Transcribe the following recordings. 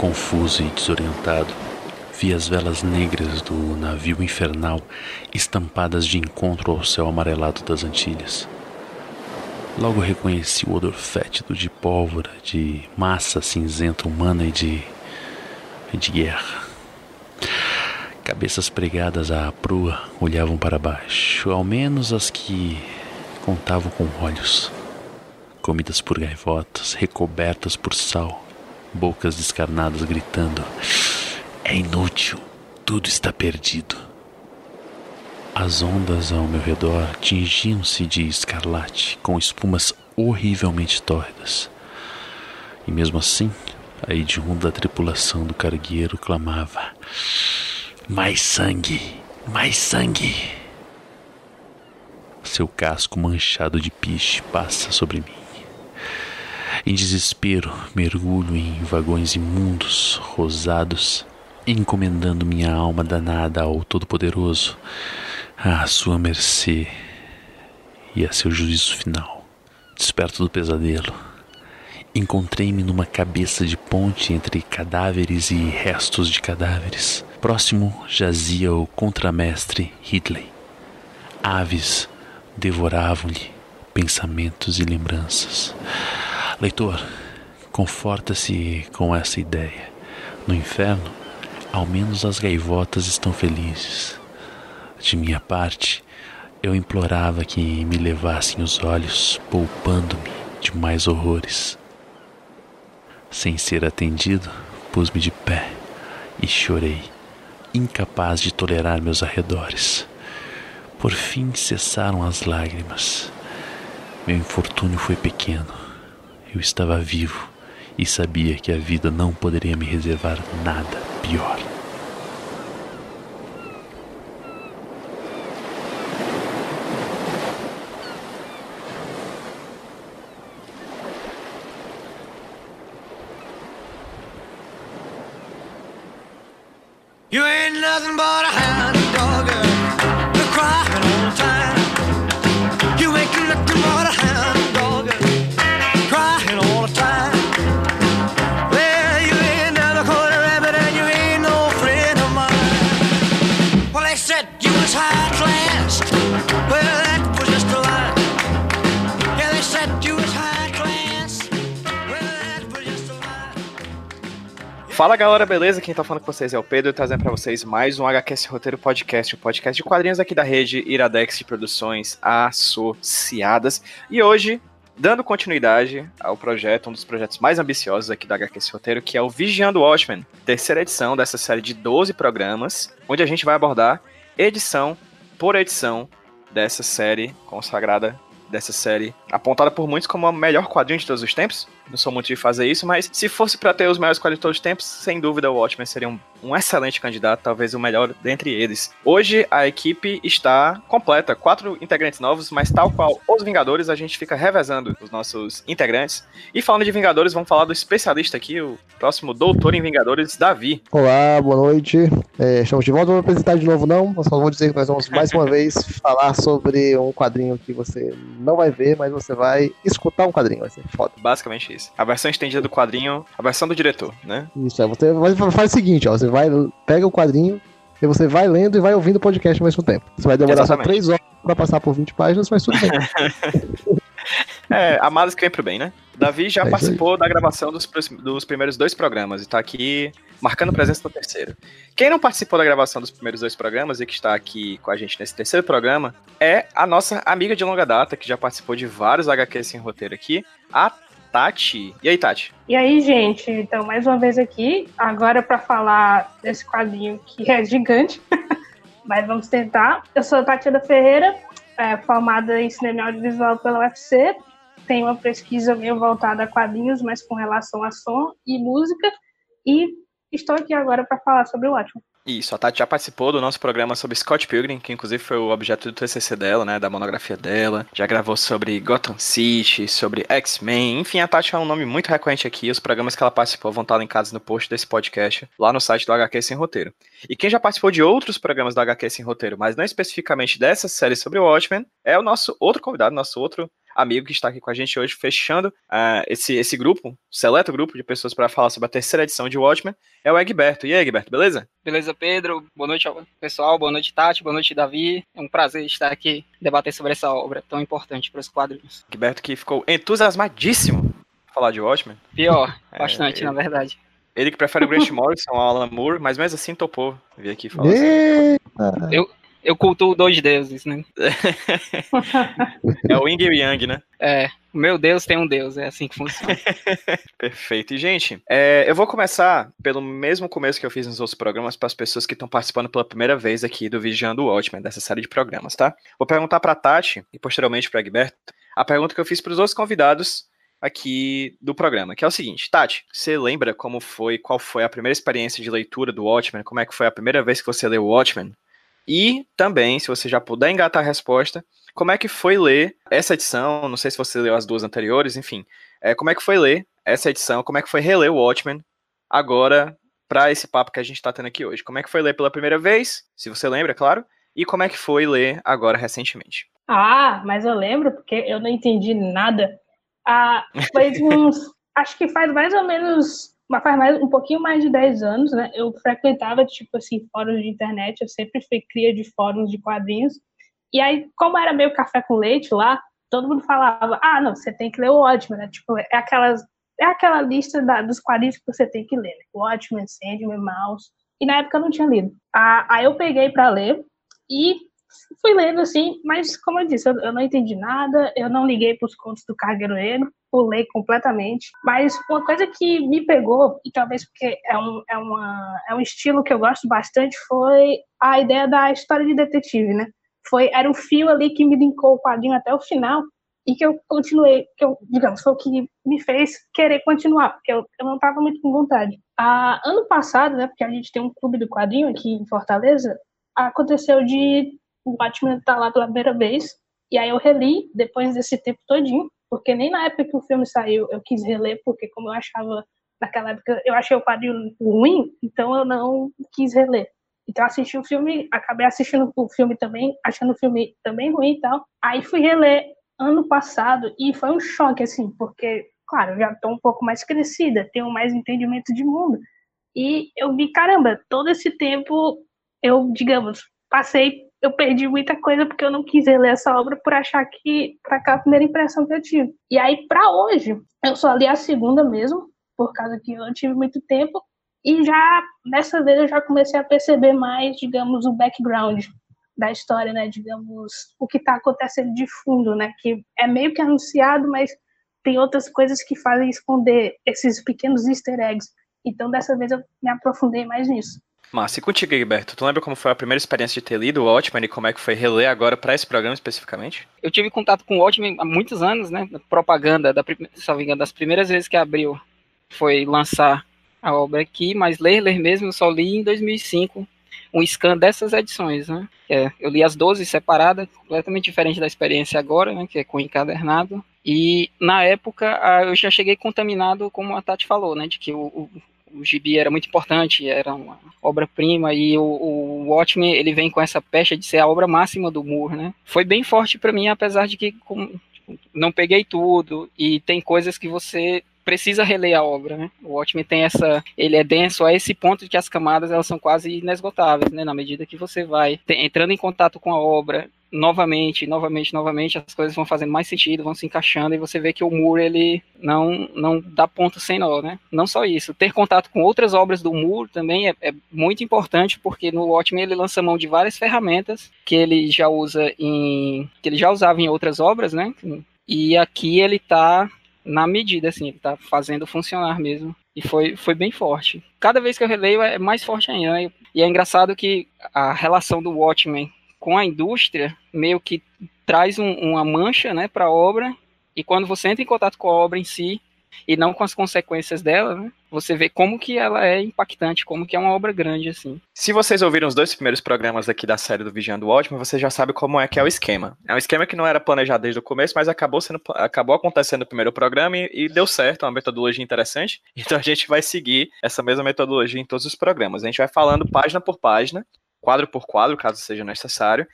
Confuso e desorientado, vi as velas negras do navio infernal estampadas de encontro ao céu amarelado das Antilhas. Logo reconheci o odor fétido de pólvora, de massa cinzenta humana e de. de guerra. Cabeças pregadas à proa olhavam para baixo, ao menos as que contavam com olhos. Comidas por gaivotas, recobertas por sal, bocas descarnadas gritando: É inútil, tudo está perdido. As ondas ao meu redor tingiam-se de escarlate, com espumas horrivelmente tórridas. E mesmo assim, a hedionda da tripulação do cargueiro clamava: Mais sangue! Mais sangue! Seu casco manchado de piche passa sobre mim. Em desespero, mergulho em vagões imundos, rosados, encomendando minha alma danada ao Todo-Poderoso, à sua mercê e a seu juízo final. Desperto do pesadelo, encontrei-me numa cabeça de ponte entre cadáveres e restos de cadáveres. Próximo jazia o contramestre Ridley. Aves devoravam-lhe pensamentos e lembranças. Leitor, conforta-se com essa ideia. No inferno, ao menos as gaivotas estão felizes. De minha parte, eu implorava que me levassem os olhos, poupando-me de mais horrores. Sem ser atendido, pus-me de pé e chorei, incapaz de tolerar meus arredores. Por fim cessaram as lágrimas. Meu infortúnio foi pequeno. Eu estava vivo e sabia que a vida não poderia me reservar nada pior. You ain't nothing but a hound Fala galera, beleza? Quem tá falando com vocês é o Pedro, trazendo pra vocês mais um HQS Roteiro Podcast, o podcast de quadrinhos aqui da rede Iradex de Produções Associadas. E hoje, dando continuidade ao projeto, um dos projetos mais ambiciosos aqui da HQS Roteiro, que é o Vigiando Watchmen, terceira edição dessa série de 12 programas, onde a gente vai abordar edição por edição dessa série consagrada dessa série, apontada por muitos como a melhor quadrinho de todos os tempos. Não sou muito de fazer isso, mas se fosse pra ter os melhores quadrinhos de todos os tempos, sem dúvida o Watchmen seria um, um excelente candidato, talvez o melhor dentre eles. Hoje a equipe está completa, quatro integrantes novos, mas tal qual os Vingadores, a gente fica revezando os nossos integrantes. E falando de Vingadores, vamos falar do especialista aqui, o próximo doutor em Vingadores, Davi. Olá, boa noite. É, estamos de volta. Não vou apresentar de novo, não. Só vou dizer que nós vamos mais uma vez falar sobre um quadrinho que você não vai ver, mas você vai escutar um quadrinho. Vai ser foda. Basicamente isso. A versão estendida do quadrinho, a versão do diretor, né? Isso, é. Você faz o seguinte, ó. Você vai, pega o quadrinho e você vai lendo e vai ouvindo o podcast ao mesmo tempo. Você vai demorar Exatamente. só 3 horas pra passar por 20 páginas, mas tudo bem. É, amados que vem pro bem, né? Davi já É participou da gravação dos, dos primeiros dois programas e tá aqui marcando presença no terceiro. Quem não participou da gravação dos primeiros dois programas e que está aqui com a gente nesse terceiro programa é a nossa amiga de longa data, que já participou de vários HQs sem roteiro aqui, a Tati. E aí, Tati? E aí, gente, então mais uma vez aqui, agora para falar desse quadrinho que é gigante, mas vamos tentar. Eu sou a Tatiana Ferreira, é, formada em cinema audiovisual pela UFC, tenho uma pesquisa meio voltada a quadrinhos, mas com relação a som e música, e estou aqui agora para falar sobre o Watchmen. Isso, a Tati já participou do nosso programa sobre Scott Pilgrim, que inclusive foi o objeto do TCC dela, né, da monografia dela. Já gravou sobre Gotham City, sobre X-Men, enfim, a Tati é um nome muito recorrente aqui. Os programas que ela participou vão estar linkados no post desse podcast, lá no site do HQ Sem Roteiro. E quem já participou de outros programas do HQ Sem Roteiro, mas não especificamente dessa série sobre o Watchmen, é o nosso outro convidado, nosso outro amigo que está aqui com a gente hoje, fechando uh, esse, esse grupo, seleto grupo de pessoas para falar sobre a terceira edição de Watchmen, é o Egberto. E aí, Egberto, beleza? Beleza, Pedro. Boa noite, pessoal. Boa noite, Tati. Boa noite, Davi. É um prazer estar aqui debater sobre essa obra tão importante para os quadrinhos. Egberto que ficou entusiasmadíssimo falar de Watchmen. Pior, é, bastante, é, na verdade. Ele que prefere o Grant Morrison ao Alan Moore, mas mesmo assim topou vir aqui falar. Assim. Eu, eu cultuo dois deuses, né? é o Yin e o Yang, né? É, o meu Deus tem um Deus, é assim que funciona. Perfeito. E, gente, é, eu vou começar pelo mesmo começo que eu fiz nos outros programas para as pessoas que estão participando pela primeira vez aqui do Vigiando o Watchmen, dessa série de programas, tá? Vou perguntar para Tati e posteriormente para Egberto a pergunta que eu fiz para os outros convidados aqui do programa, que é o seguinte, Tati, você lembra como foi, qual foi a primeira experiência de leitura do Watchmen? Como é que foi a primeira vez que você leu o Watchmen? E também, se você já puder engatar a resposta, como é que foi ler essa edição? Não sei se você leu as duas anteriores, enfim. É, como é que foi ler essa edição? Como é que foi reler o Watchmen agora para esse papo que a gente está tendo aqui hoje? Como é que foi ler pela primeira vez? Se você lembra, claro. E como é que foi ler agora recentemente? Ah, mas eu lembro porque eu não entendi nada. Ah, uns. acho que faz mais ou menos faz mais, um pouquinho mais de 10 anos, né? Eu frequentava, tipo assim, fóruns de internet, eu sempre fui cria de fóruns de quadrinhos. E aí, como era meio café com leite lá, todo mundo falava, ah, não, você tem que ler o Watchmen, né? Tipo, é aquelas, é aquela lista da, dos quadrinhos que você tem que ler, né? Watchmen, Sandman, Mouse. E na época eu não tinha lido. Ah, aí eu peguei para ler e fui lendo assim, mas como eu disse, eu, eu não entendi nada, eu não liguei para os contos do Cargueiro pulei completamente. Mas uma coisa que me pegou, e talvez porque é um, é, uma, é um estilo que eu gosto bastante, foi a ideia da história de detetive, né? Foi, era o fio ali que me linkou o quadrinho até o final e que eu continuei, que eu, digamos, foi o que me fez querer continuar, porque eu, eu não estava muito com vontade. Ah, ano passado, né, porque a gente tem um clube do quadrinho aqui em Fortaleza, aconteceu de o Batman estar tá lá pela primeira vez, e aí eu reli depois desse tempo todinho, porque nem na época que o filme saiu eu quis reler, porque como eu achava, naquela época, eu achei o quadrinho ruim, então eu não quis reler. Então assisti o filme, acabei assistindo o filme também, achando o filme também ruim e tal. Aí fui reler ano passado e foi um choque, assim, porque, claro, eu já tô um pouco mais crescida, tenho mais entendimento de mundo. E eu vi, caramba, todo esse tempo eu, digamos, passei eu perdi muita coisa porque eu não quis ler essa obra por achar que para aquela primeira impressão que eu tive. E aí para hoje, eu só li a segunda mesmo, por causa que eu não tive muito tempo, e já nessa vez eu já comecei a perceber mais, digamos, o background da história, né, digamos, o que está acontecendo de fundo, né, que é meio que anunciado, mas tem outras coisas que fazem esconder esses pequenos easter eggs. Então dessa vez eu me aprofundei mais nisso. Massa, e contigo, Gilberto? Tu lembra como foi a primeira experiência de ter lido o Watchmen e como é que foi reler agora para esse programa especificamente? Eu tive contato com o Watchmen há muitos anos, né? Propaganda, da, se não das primeiras vezes que abriu foi lançar a obra aqui, mas ler, ler mesmo, eu só li em 2005 um scan dessas edições, né? É, eu li as 12 separadas, completamente diferente da experiência agora, né? Que é com encadernado. E na época eu já cheguei contaminado, como a Tati falou, né? De que o, o gibi era muito importante, era uma obra-prima, e o, o Watchmen, ele vem com essa pecha de ser a obra máxima do Moore, né? Foi bem forte para mim, apesar de que com, tipo, não peguei tudo, e tem coisas que você precisa reler a obra, né? O Watchmen tem essa, ele é denso a esse ponto de que as camadas elas são quase inesgotáveis, né? Na medida que você vai entrando em contato com a obra, novamente, novamente, novamente, as coisas vão fazendo mais sentido, vão se encaixando e você vê que o Moore ele não não dá ponto sem nó, né? Não só isso, ter contato com outras obras do Moore também é, é muito importante porque no Watchmen ele lança mão de várias ferramentas que ele já usa em que ele já usava em outras obras, né? E aqui ele está na medida, assim, ele tá fazendo funcionar mesmo. E foi, foi bem forte. Cada vez que eu releio é mais forte ainda. E é engraçado que a relação do Watchmen com a indústria meio que traz um, uma mancha né, para a obra, e quando você entra em contato com a obra em si, e não com as consequências dela, né, você vê como que ela é impactante, como que é uma obra grande, assim. Se vocês ouviram os dois primeiros programas aqui da série do Vigiando Watchmen, você já sabe como é que é o esquema. É um esquema que não era planejado desde o começo, mas acabou, sendo, acabou acontecendo no primeiro programa e, e deu certo, é uma metodologia interessante. Então a gente vai seguir essa mesma metodologia em todos os programas. A gente vai falando página por página, quadro por quadro, caso seja necessário.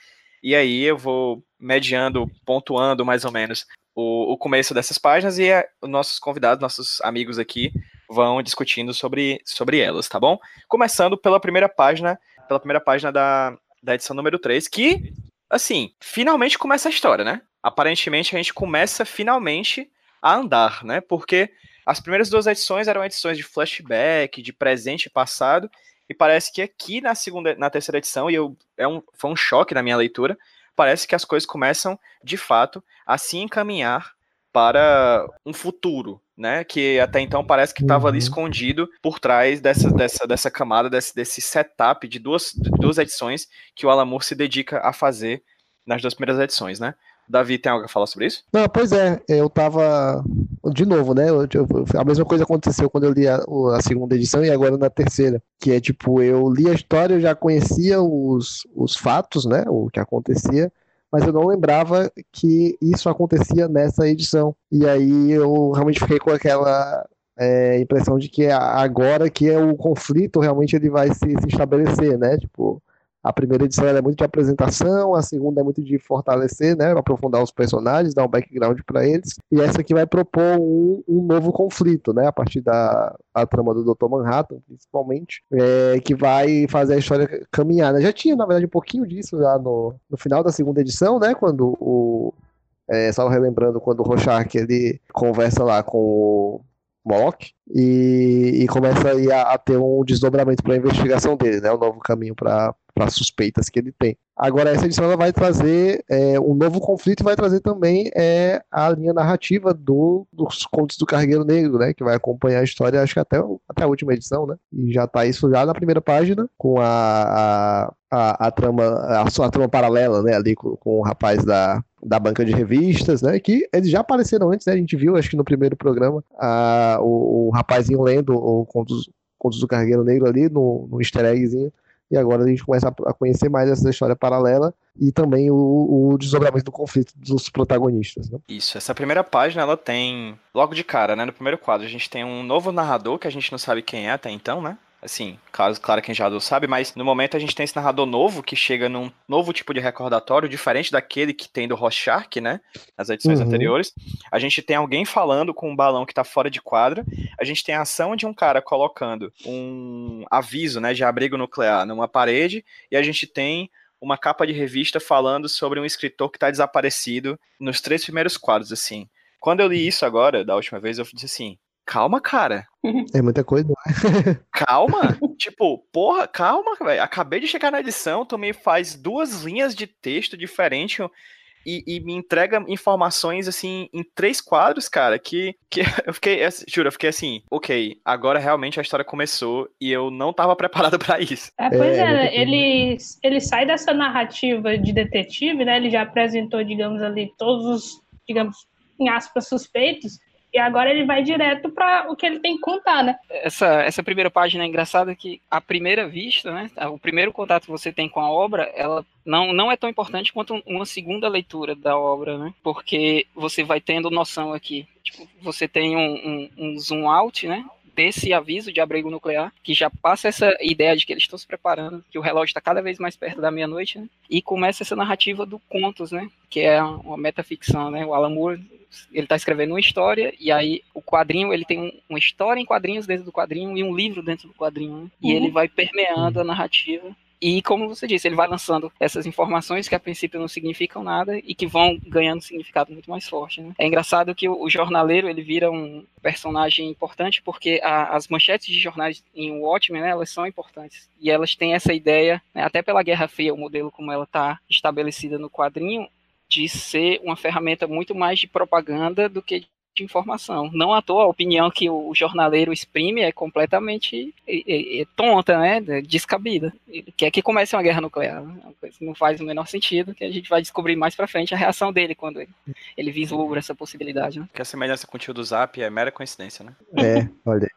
E aí eu vou mediando, pontuando mais ou menos o, o começo dessas páginas e é, os nossos convidados, nossos amigos aqui, vão discutindo sobre, sobre elas, tá bom? Começando pela primeira página, pela primeira página da, da edição número 3, que, assim, finalmente começa a história, né? Aparentemente a gente começa finalmente a andar, né? Porque as primeiras duas edições eram edições de flashback, de presente e passado, e parece que aqui na segunda, na terceira edição, e eu, é um, foi um choque na minha leitura, parece que as coisas começam, de fato, a se encaminhar para um futuro, né? Que até então parece que estava ali Uhum. escondido por trás dessa, dessa, dessa camada, desse, desse setup de duas, de duas edições que o Alan Moore se dedica a fazer nas duas primeiras edições, né? Davi, tem algo a falar sobre isso? Não, pois é, eu tava. De novo, né? eu- eu- a mesma coisa aconteceu quando eu li a, a segunda edição e agora na terceira. Que é tipo, eu li a história, eu já conhecia os, os fatos, né? O que acontecia, mas eu não lembrava que isso acontecia nessa edição. E aí eu realmente fiquei com aquela é, impressão de que é agora que é o conflito realmente ele vai se, se estabelecer, né? Tipo. A primeira edição é muito de apresentação, a segunda é muito de fortalecer, né, aprofundar os personagens, dar um background para eles. E essa aqui vai propor um, um novo conflito, né, a partir da a trama do Dr. Manhattan, principalmente, é, que vai fazer a história caminhar. né? Já tinha, na verdade, um pouquinho disso já no, no final da segunda edição, né, quando o é, só relembrando quando o Rorschach ele conversa lá com o Moloch e, e começa aí a, a ter um desdobramento para a investigação dele, né? Um novo caminho para as suspeitas que ele tem. Agora, essa edição ela vai trazer é, um novo conflito e vai trazer também é, a linha narrativa do, dos contos do Cargueiro Negro, né? Que vai acompanhar a história, acho que até, até a última edição, né? E já tá isso já na primeira página, com a, a, a, a trama, a, sua trama paralela, né? Ali com, com o rapaz da, da banca de revistas, né? Que eles já apareceram antes, né? A gente viu, acho que no primeiro programa, a, o, o rapazinho lendo o Contos, Contos do Cargueiro Negro ali no, no easter eggzinho. E agora a gente começa a, conhecer mais essa história paralela e também o, o desdobramento do conflito dos protagonistas, né? Isso, essa primeira página ela tem, logo de cara, né, no primeiro quadro, a gente tem um novo narrador que a gente não sabe quem é até então, né? Assim, caso, claro, quem já sabe, mas no momento a gente tem esse narrador novo que chega num novo tipo de recordatório, diferente daquele que tem do Rorschach, né? Nas edições Uhum. anteriores. A gente tem alguém falando com um balão que tá fora de quadra. A gente tem a ação de um cara colocando um aviso, né, de abrigo nuclear numa parede. E a gente tem uma capa de revista falando sobre um escritor que tá desaparecido nos três primeiros quadros, assim. Quando eu li isso agora, da última vez, eu disse assim: calma, cara. É muita coisa. Calma. tipo, porra, calma, velho. Acabei de chegar na edição, também faz duas linhas de texto diferentes e, e me entrega informações, assim, em três quadros, cara, que, que eu fiquei, assim, juro, eu fiquei assim, ok, agora realmente a história começou e eu não tava preparado pra isso. É, pois É, é, né? ele, ele sai dessa narrativa de detetive, né? Ele já apresentou, digamos ali, todos os, digamos, em aspas, suspeitos, e agora ele vai direto para o que ele tem que contar, né? essa, essa primeira página é engraçada que, à primeira vista, né, o primeiro contato que você tem com a obra, ela não, não é tão importante quanto uma segunda leitura da obra, né? Porque você vai tendo noção aqui. Tipo, você tem um, um, um zoom out, né? Desse aviso de abrigo nuclear, que já passa essa ideia de que eles estão se preparando, que o relógio está cada vez mais perto da meia-noite, né? E começa essa narrativa do contos, né? Que é uma metaficção, né? O Alan Moore ele está escrevendo uma história e aí o quadrinho ele tem um, uma história em quadrinhos dentro do quadrinho e um livro dentro do quadrinho né? e Uhum. ele vai permeando a narrativa e como você disse ele vai lançando essas informações que a princípio não significam nada e que vão ganhando significado muito mais forte né? é engraçado que o, jornaleiro ele vira um personagem importante porque a- as manchetes de jornais em Watchmen né, elas são importantes e elas têm essa ideia né, até pela Guerra Fria o modelo como ela está estabelecida no quadrinho de ser uma ferramenta muito mais de propaganda do que de informação. Não à toa a opinião que o jornaleiro exprime é completamente é, é, é tonta, né? Descabida. Ele quer que comece uma guerra nuclear. né? Não faz o menor sentido, que a gente vai descobrir mais pra frente a reação dele quando ele, ele vislumbra essa possibilidade. Né? Que a semelhança com o tio do Zap é mera coincidência, né? É, olha.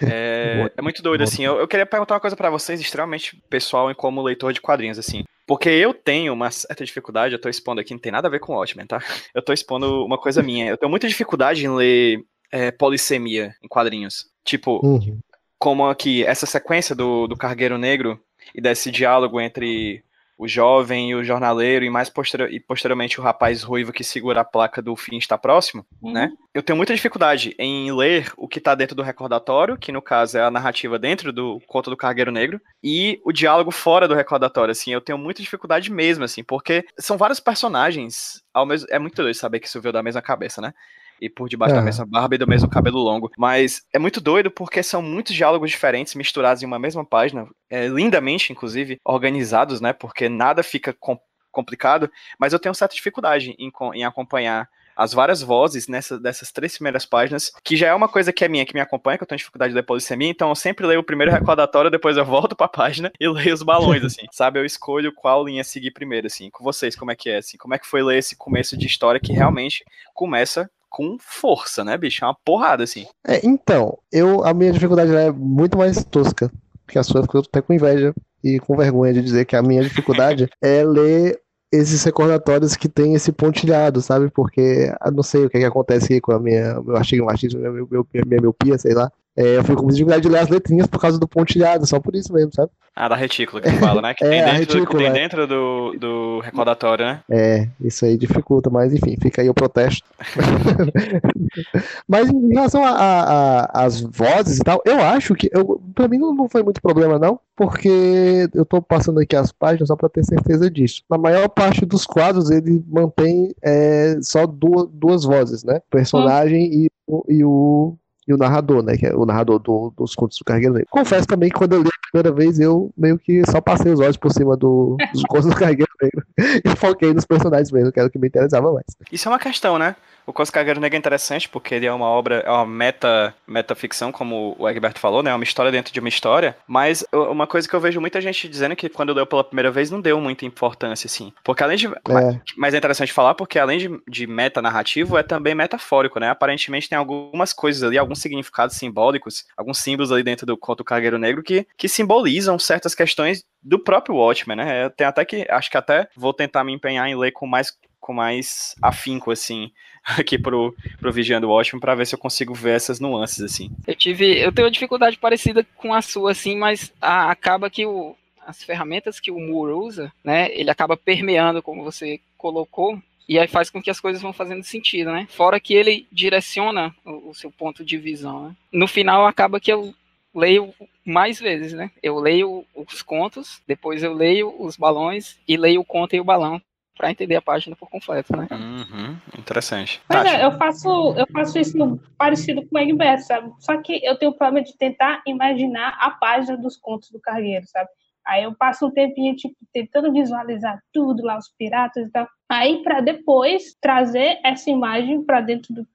É, é muito doido, assim. Eu, eu queria perguntar uma coisa pra vocês, extremamente pessoal e como leitor de quadrinhos, assim. Porque eu tenho uma certa dificuldade, eu tô expondo aqui, não tem nada a ver com o Watchmen, tá? Eu tô expondo uma coisa minha. Eu tenho muita dificuldade em ler é, polissemia em quadrinhos. Tipo, Uhum. como aqui, essa sequência do, do Cargueiro Negro e desse diálogo entre o jovem e o jornaleiro, e mais posterior, e posteriormente o rapaz ruivo que segura a placa do fim está próximo, Uhum. né? Eu tenho muita dificuldade em ler o que está dentro do recordatório, que no caso é a narrativa dentro do conto do Cargueiro Negro, e o diálogo fora do recordatório, assim, eu tenho muita dificuldade mesmo, assim, porque são vários personagens, ao mesmo, é muito doido saber que isso veio da mesma cabeça, né? E por debaixo da Ah. mesma barba e do mesmo cabelo longo. Mas é muito doido porque são muitos diálogos diferentes misturados em uma mesma página, é, lindamente, inclusive, organizados, né? Porque nada fica com- complicado, mas eu tenho certa dificuldade em, em acompanhar as várias vozes nessa, dessas três primeiras páginas, que já é uma coisa que é minha, que me acompanha, que eu tenho dificuldade de ler polissemia, então eu sempre leio o primeiro recordatório, depois eu volto pra página e leio os balões, assim, sabe? Eu escolho qual linha seguir primeiro, assim. Com vocês, como é que é, assim? Como é que foi ler esse começo de história que realmente começa com força, né, bicho? É uma porrada, assim. É, então, eu, a minha dificuldade é muito mais tosca que a sua, porque eu tô até com inveja e com vergonha de dizer que a minha dificuldade é ler esses recordatórios que tem esse pontilhado, sabe? Porque eu não sei o que, é que acontece aqui com a minha, meu astigmatismo, minha, meu, meu, minha miopia, sei lá. É, eu fico com dificuldade de ler as letrinhas por causa do pontilhado, só por isso mesmo, sabe? Ah, da retícula que fala, né? Que É, tem dentro, retícula, tem é. dentro do, do recordatório, né? É, isso aí dificulta, mas enfim, fica aí o protesto. mas em relação às vozes e tal, eu acho que, eu, pra mim não, não foi muito problema não, porque eu tô passando aqui as páginas só pra ter certeza disso. Na maior parte dos quadros ele mantém é, só duas, duas vozes, né? O personagem e, o- e o e o narrador, né? Que é o narrador do- dos contos do Cargueiro Negro. Confesso também que quando eu li a primeira vez, eu meio que só passei os olhos por cima do- dos contos do Cargueiro Negro e foquei nos personagens mesmo, que era o que me interessava mais. Isso é uma questão, né? O Cos Cargueiro Negro é interessante porque ele é uma obra, é uma meta, metaficção, como o Egberto falou, né? É uma história dentro de uma história. Mas uma coisa que eu vejo muita gente dizendo que quando leu pela primeira vez não deu muita importância, assim. Porque além de. É. Mas é interessante falar porque além de, de meta narrativo, é também metafórico, né? Aparentemente tem algumas coisas ali, alguns significados simbólicos, alguns símbolos ali dentro do conto Cargueiro Negro que, que simbolizam certas questões do próprio Watchmen, né? Tem até que. Acho que até vou tentar me empenhar em ler com mais com mais afinco, assim, aqui pro, pro Vigiando Watchmen, pra ver se eu consigo ver essas nuances, assim. Eu tive, eu tenho uma dificuldade parecida com a sua, assim, mas a- acaba que o, as ferramentas que o Moore usa, né, ele acaba permeando, como você colocou, e aí faz com que as coisas vão fazendo sentido, né? Fora que ele direciona o, o seu ponto de visão, né? No final acaba que eu leio mais vezes, né? Eu leio os contos, depois eu leio os balões e leio o conto e o balão para entender a página por completo, né? Uhum, interessante. Pois Tati, é, eu faço, eu faço isso parecido com o Egberto, sabe? Só que eu tenho o problema de tentar imaginar a página dos contos do cargueiro, sabe? Aí eu passo um tempinho, tipo, tentando visualizar tudo lá, os piratas e tal. Aí, para depois trazer essa imagem para dentro do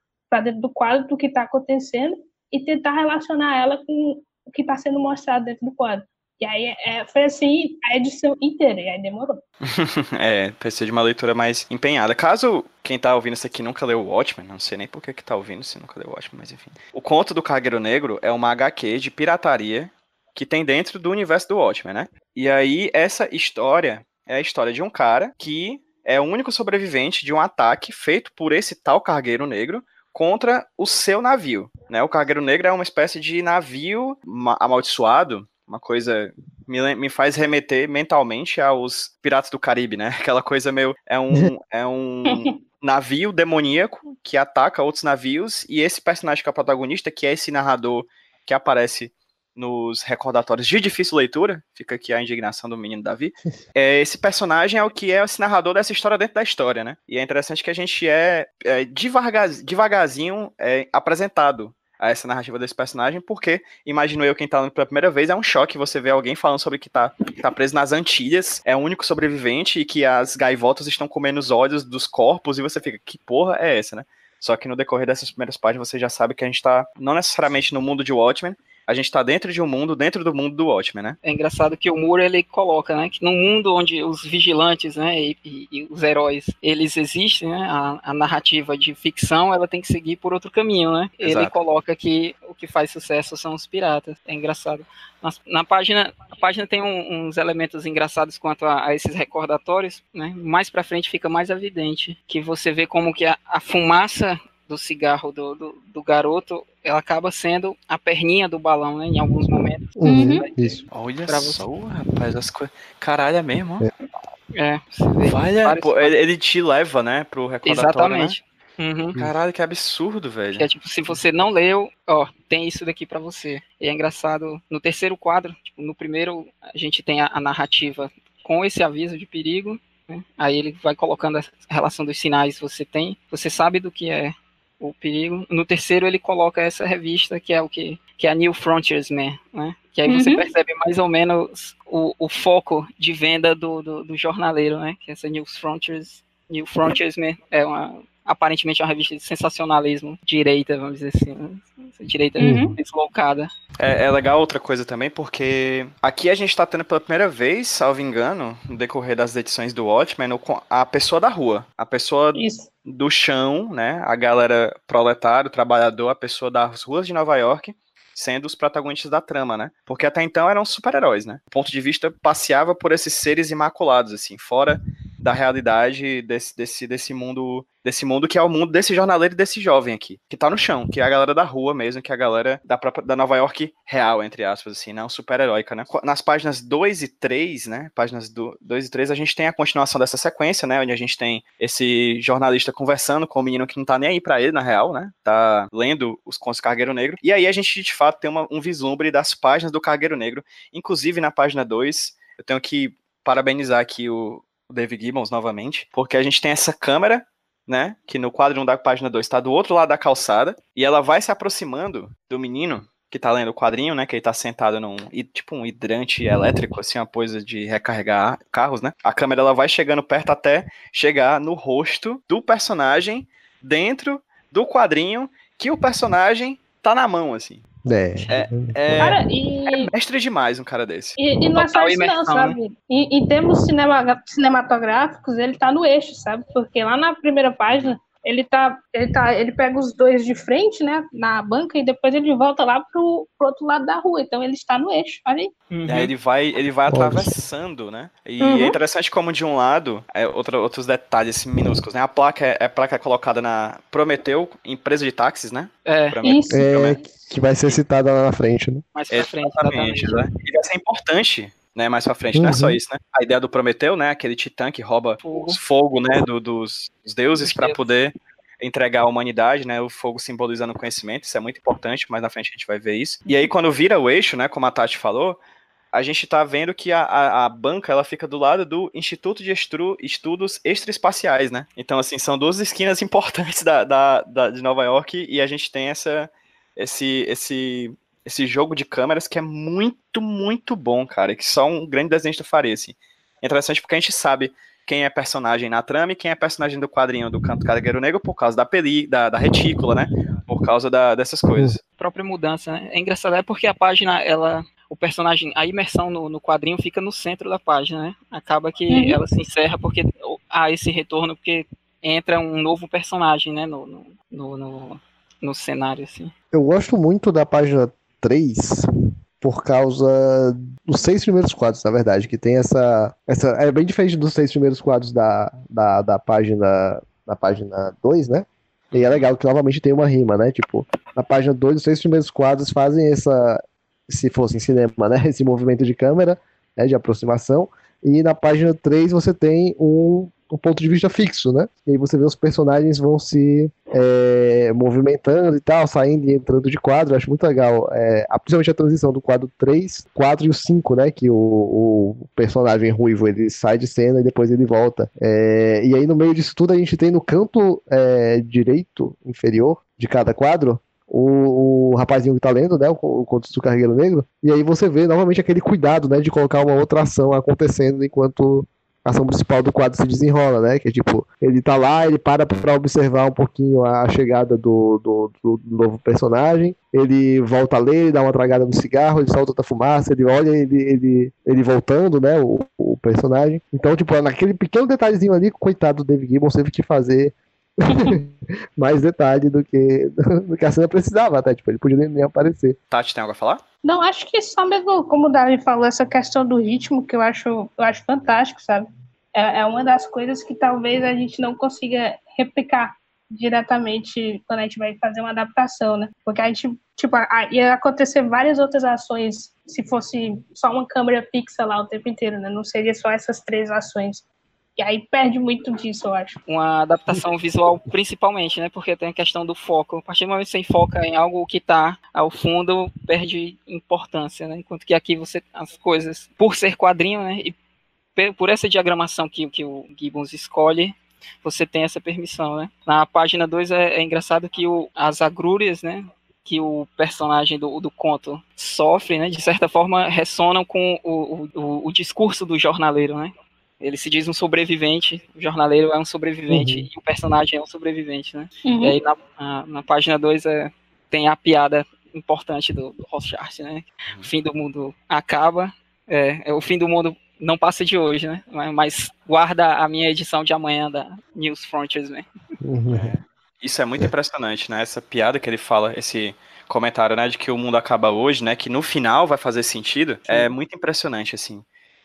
dentro do quadro do que está acontecendo e tentar relacionar ela com o que está sendo mostrado dentro do quadro. E aí é, foi assim a edição inteira, e aí demorou. é, precisa de uma leitura mais empenhada. Caso quem tá ouvindo isso aqui nunca leu o Watchmen, não sei nem por que que tá ouvindo se nunca leu o Watchmen, mas enfim. O Conto do Cargueiro Negro é uma HQ de pirataria que tem dentro do universo do Watchmen, né? E aí, essa história é a história de um cara que é o único sobrevivente de um ataque feito por esse tal Cargueiro Negro contra o seu navio, né? O Cargueiro Negro é uma espécie de navio ma- amaldiçoado, uma coisa me, me faz remeter mentalmente aos Piratas do Caribe, né? Aquela coisa meio é um é um navio demoníaco que ataca outros navios e esse personagem que é o protagonista, que é esse narrador que aparece nos recordatórios de difícil leitura, fica aqui a indignação do menino Davi. É, esse personagem é o que é esse narrador dessa história dentro da história, né? E é interessante que a gente é, é devagar, devagarzinho é, apresentado a essa narrativa desse personagem, porque, imagino eu, quem tá lendo pela primeira vez, é um choque você ver alguém falando sobre que tá, que tá preso nas Antilhas, é o único sobrevivente e que as gaivotas estão comendo os olhos dos corpos, e você fica, que porra é essa, né? Só que no decorrer dessas primeiras páginas você já sabe que a gente tá não necessariamente no mundo de Watchmen, a gente tá dentro de um mundo, dentro do mundo do Watchmen, né? É engraçado que o Moore ele coloca, né, que no mundo onde os vigilantes, né, e, e- e os heróis, eles existem, né, a, a narrativa de ficção, ela tem que seguir por outro caminho, né? Ele Exato. coloca que o que faz sucesso são os piratas. É engraçado. Nas- Na, página, a página tem um- uns elementos engraçados quanto a, a esses recordatórios, né? Mais para frente fica mais evidente que você vê como que a, a fumaça do cigarro do, do, do garoto, ela acaba sendo a perninha do balão, né, em alguns momentos. Uhum, Uhum. Isso. Olha Pra só, rapaz, as coisas. Caralho, é mesmo, ó. É, você vê Vai, vários- pô, ele, ele te leva, né, pro recordatório, Exatamente. Uhum. né? Caralho, que absurdo, velho. É tipo, se você não leu, ó, tem isso daqui pra você. E é engraçado, no terceiro quadro, tipo, no primeiro a gente tem a, a narrativa com esse aviso de perigo, né? Aí ele vai colocando a relação dos sinais que você tem, você sabe do que é o perigo. No terceiro ele coloca essa revista que é o que que é a New Frontiers Man, né? Que aí você Uhum. percebe mais ou menos o, o foco de venda do, do, do jornaleiro, né? Que essa New Frontiers, New Frontiers Man é uma aparentemente uma revista de sensacionalismo direita, vamos dizer assim, né? Direita Uhum. deslocada. É, é legal outra coisa também, porque aqui a gente tá tendo pela primeira vez, salvo engano, no decorrer das edições do Watchmen, o- a pessoa da rua. A pessoa Isso. Do chão, né? A galera proletário, trabalhador, a pessoa das ruas de Nova York, sendo os protagonistas da trama, né? Porque até então eram super-heróis, né? O ponto de vista passeava por esses seres imaculados, assim, fora da realidade desse, desse, desse mundo desse mundo que é o mundo desse jornaleiro e desse jovem aqui, que tá no chão, que é a galera da rua mesmo, que é a galera da própria da Nova York real, entre aspas, assim, não super-heróica, né? Nas páginas 2 e 3, né? Páginas 2 e 3, a gente tem a continuação dessa sequência, né? Onde a gente tem esse jornalista conversando com o menino que não tá nem aí pra ele, na real, né? Tá lendo os contos do Cargueiro Negro. E aí a gente, de fato, tem uma- um vislumbre das páginas do Cargueiro Negro. Inclusive, na página 2, eu tenho que parabenizar aqui o o David Gibbons novamente, porque a gente tem essa câmera, né? Que no quadro 1 da página 2 está do outro lado da calçada, e ela vai se aproximando do menino que tá lendo o quadrinho, né? Que ele tá sentado num, tipo um hidrante elétrico, assim, uma coisa de recarregar carros, né? A câmera ela vai chegando perto até chegar no rosto do personagem dentro do quadrinho que o personagem tá na mão, assim. É. É, Cara, e, mestre demais um cara desse. e, e não é só isso, não, sabe? Em, em termos cinema, cinematográficos, ele tá no eixo, sabe? Porque lá na primeira página, ele tá, ele tá, ele pega os dois de frente, né, na banca, e depois ele volta lá pro, pro outro lado da rua. Então ele está no eixo, olha aí. E aí ele vai, ele vai atravessando, né? E Uhum. é interessante como de um lado, é, outra, outros detalhes assim, minúsculos, né? A placa é, é a placa colocada na Prometeu, empresa de táxis, né? É, Prometeu, Isso. É, que vai ser citada lá na frente, né? mais pra frente, Exatamente, exatamente. né? E vai ser importante, né? Mais pra frente. Não é Uhum. só isso, né? A ideia do Prometeu, né? Aquele titã que rouba Fogo. os fogo, né? do- dos, dos deuses para poder entregar a humanidade, né? O fogo simbolizando o conhecimento, isso é muito importante, mais na frente a gente vai ver isso. E aí, quando vira o eixo, né? Como a Tati falou, a gente tá vendo que a, a, a banca ela fica do lado do Instituto de Estru- Estudos Extraespaciais, né? Então, assim, são duas esquinas importantes da, da, da- de Nova York e a gente tem essa, esse, esse, esse jogo de câmeras que é muito, muito bom, cara, que só um grande desenhista faria, assim. É interessante porque a gente sabe quem é personagem na trama e quem é personagem do quadrinho do Canto Cargueiro Negro por causa da peli, da, da retícula, né? Por causa da- dessas coisas. própria mudança, né? É engraçado, é porque a página, ela, o personagem, a imersão no, no quadrinho fica no centro da página, né? Acaba que Uhum. ela se encerra porque há esse retorno, porque entra um novo personagem, né? No, no, no, no, no cenário, assim. Eu gosto muito da página 3 por causa dos seis primeiros quadros, na verdade, que tem essa. essa é bem diferente dos seis primeiros quadros da, da, da página. Da página 2, né? E é legal que novamente tem uma rima, né? Tipo, na página 2, os seis primeiros quadros fazem essa. Se fosse em cinema, né? Esse movimento de câmera, né? De aproximação. E na página 3 você tem um, um ponto de vista fixo, né? E aí você vê os personagens vão se é, movimentando e tal, saindo e entrando de quadro. Eu acho muito legal. É, principalmente a transição do quadro 3, 4 e o 5, né? Que o, o personagem ruivo ele sai de cena e depois ele volta. É, e aí no meio disso tudo a gente tem no canto é, direito inferior de cada quadro. O, o rapazinho que tá lendo, né? O, o do Carregueiro Negro. E aí você vê novamente aquele cuidado, né? De colocar uma outra ação acontecendo enquanto a ação principal do quadro se desenrola, né? Que é tipo, ele tá lá, ele para pra observar um pouquinho a chegada do, do, do novo personagem, ele volta a ler, ele dá uma tragada no cigarro, ele solta outra fumaça, ele olha ele, ele, ele voltando, né? O, o personagem. Então, tipo, naquele pequeno detalhezinho ali, coitado do David Gibbons teve que fazer mais detalhe do que, do que a cena precisava, até. Tipo, ele podia nem, nem aparecer. Tati, tem algo a falar? Não, acho que só mesmo, como o Davi falou, essa questão do ritmo que eu acho, eu acho fantástico, sabe? É, é uma das coisas que talvez a gente não consiga replicar diretamente quando a gente vai fazer uma adaptação, né? Porque a gente, tipo, ia acontecer várias outras ações se fosse só uma câmera fixa lá o tempo inteiro, né? Não seria só essas três ações. E aí perde muito disso, eu acho. uma adaptação visual principalmente, né? Porque tem a questão do foco. A partir do momento que você foca em algo que está ao fundo, perde importância, né? Enquanto que aqui você as coisas, por ser quadrinho, né? E por essa diagramação que, que o Gibbons escolhe, você tem essa permissão, né? Na página 2 é, é engraçado que o, as agrúrias, né? Que o personagem do, do conto sofre, né? De certa forma, ressonam com o, o, o- discurso do jornaleiro, né? Ele se diz um sobrevivente, o jornaleiro é um sobrevivente Uhum. e o personagem é um sobrevivente, né? Uhum. E aí na, na, na página 2 é, tem a piada importante do, do Rothschild, né? O fim do mundo acaba, é, é o fim do mundo não passa de hoje, né? Mas, guarda a minha edição de amanhã da News Frontiers, né? Uhum. Isso é muito impressionante, né? Essa piada que ele fala, esse comentário, né, de que o mundo acaba hoje, né, que no final vai fazer sentido, é muito impressionante, assim.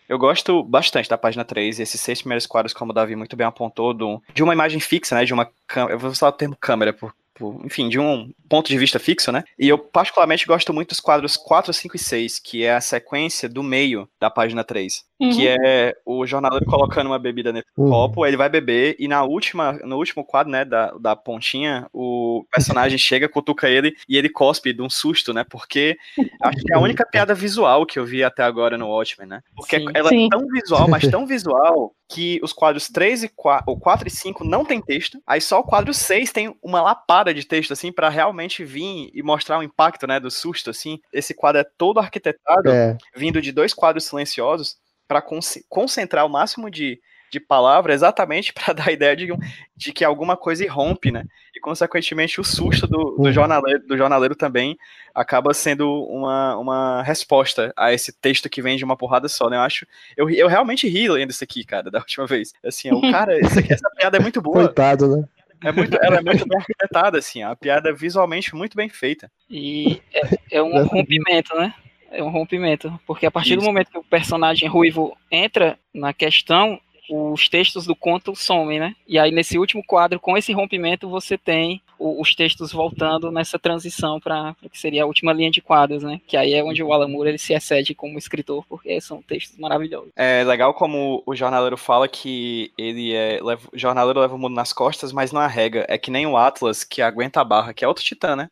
Eu gosto bastante da página 3 e esses seis primeiros quadros, como o Davi muito bem apontou, do, de uma imagem fixa, né, de uma câmera, eu vou usar o termo câmera, por, por- enfim, de um ponto de vista fixo, né, e eu particularmente gosto muito dos quadros 4, 5 e 6, que é a sequência do meio da página 3, que Uhum. é o jornaleiro colocando uma bebida nesse Uhum. copo, ele vai beber e na última, no último quadro, né, da, da pontinha, o personagem chega, cutuca ele e ele cospe de um susto, né? Porque acho que é a única piada visual que eu vi até agora no Watchmen, né? Porque Sim. ela Sim. é tão visual, mas tão visual que os quadros 3 e 4, o 4 e 5 não tem texto, aí só o quadro 6 tem uma lapada de texto assim pra realmente vir e mostrar o impacto, né, do susto assim. Esse quadro é todo arquitetado É, vindo de dois quadros silenciosos para concentrar o máximo de, de palavra exatamente para dar a ideia de, de que alguma coisa irrompe, né? E consequentemente o susto do, do jornaleiro, do jornaleiro também acaba sendo uma, uma resposta a esse texto que vem de uma porrada só, né? Eu acho, eu, eu realmente ri lendo isso aqui, cara, da última vez. Assim, o cara, isso aqui- essa piada é muito boa, coitado, né? é muito, ela é muito bem arquitetada, assim, a piada é visualmente muito bem feita. E é, é um rompimento, né? É um rompimento. Porque a partir do Isso. momento que o personagem ruivo entra na questão, os textos do conto somem, né? E aí, nesse último quadro, com esse rompimento, você tem os textos voltando nessa transição para que seria a última linha de quadros, né? Que aí é onde o Alan Moore ele se excede como escritor, porque são textos maravilhosos. É legal como o jornaleiro fala que ele é. Leva, o jornaleiro leva o mundo nas costas, mas não arrega. É que nem o Atlas que aguenta a barra, que é outro titã, né?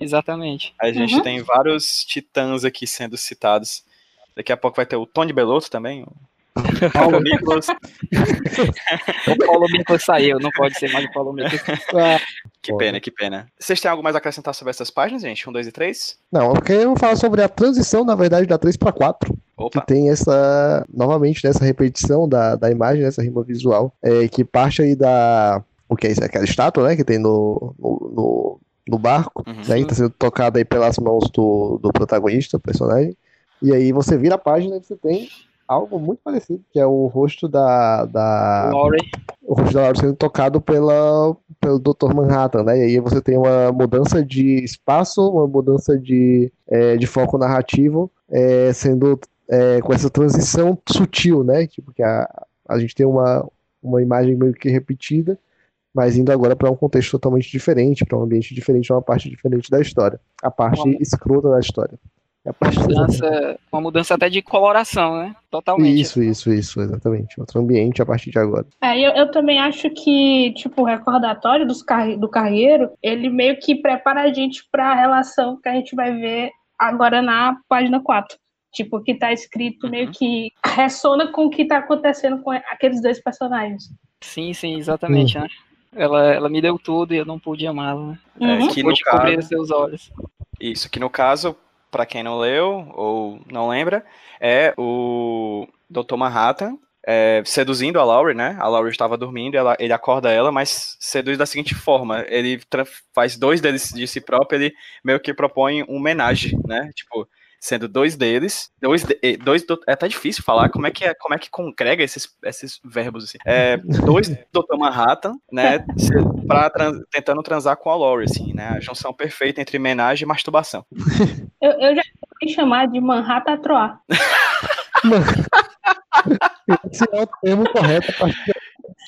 Exatamente. A gente Uhum. tem vários titãs aqui sendo citados. Daqui a pouco vai ter o Tony Belotto também. O Paulo Nicolas. O Paulo Miklos saiu, não pode ser mais o Paulo Miklos. Que pena, que pena. Vocês têm algo mais a acrescentar sobre essas páginas, gente? Um, dois e três? Não, eu quero falar sobre a transição, na verdade, da 3 para 4. que Opa. tem essa, novamente, nessa repetição da, da imagem, dessa rima visual, é, que parte aí da, o que é isso? Aquela estátua, né, que tem no, no, no, no barco, Uhum. né, que tá sendo tocada aí pelas mãos do, do protagonista, do personagem, e aí você vira a página e você tem algo muito parecido, que é o rosto da, da Laurie. o rosto da Laura sendo tocado pela, pelo Dr. Manhattan, né? E aí você tem uma mudança de espaço, uma mudança de, é, de foco narrativo, é, sendo é, com essa transição sutil, né? Tipo, que a, a gente tem uma, uma imagem meio que repetida, mas indo agora para um contexto totalmente diferente, para um ambiente diferente, uma parte diferente da história. A parte Uma- escrota da história. É a Uma mudança, uma mudança até de coloração, né? Totalmente. Isso, isso, isso, exatamente. Outro ambiente a partir de agora. É, eu, eu também acho que, tipo, o recordatório dos carre- do carreiro, ele meio que prepara a gente para a relação que a gente vai ver agora na página 4. Tipo, que tá escrito meio Uhum. que ressona com o que tá acontecendo com aqueles dois personagens. Sim, sim, exatamente, né? Ela, ela me deu tudo e eu não pude amá-la, né? Uhum. que no Pude cobrir caso, seus olhos. isso, que no caso, pra quem não leu ou não lembra, é o Dr. Manhattan é, seduzindo a Laurie, né? A Laurie estava dormindo, ela, ele acorda ela, mas seduz da seguinte forma: ele faz dois deles de si próprio, ele meio que propõe um homenagem, né? Tipo, sendo dois deles, dois, de- eh, dois do- é até difícil falar como é que é, como é que congrega esses, esses verbos assim. É, dois Dr. Manhattan, né? Pra trans- tentando transar com a Laurie, assim, né? A junção perfeita entre homenagem e masturbação. Eu, eu já vou chamar de Manhattan Troar. Esse é o termo correto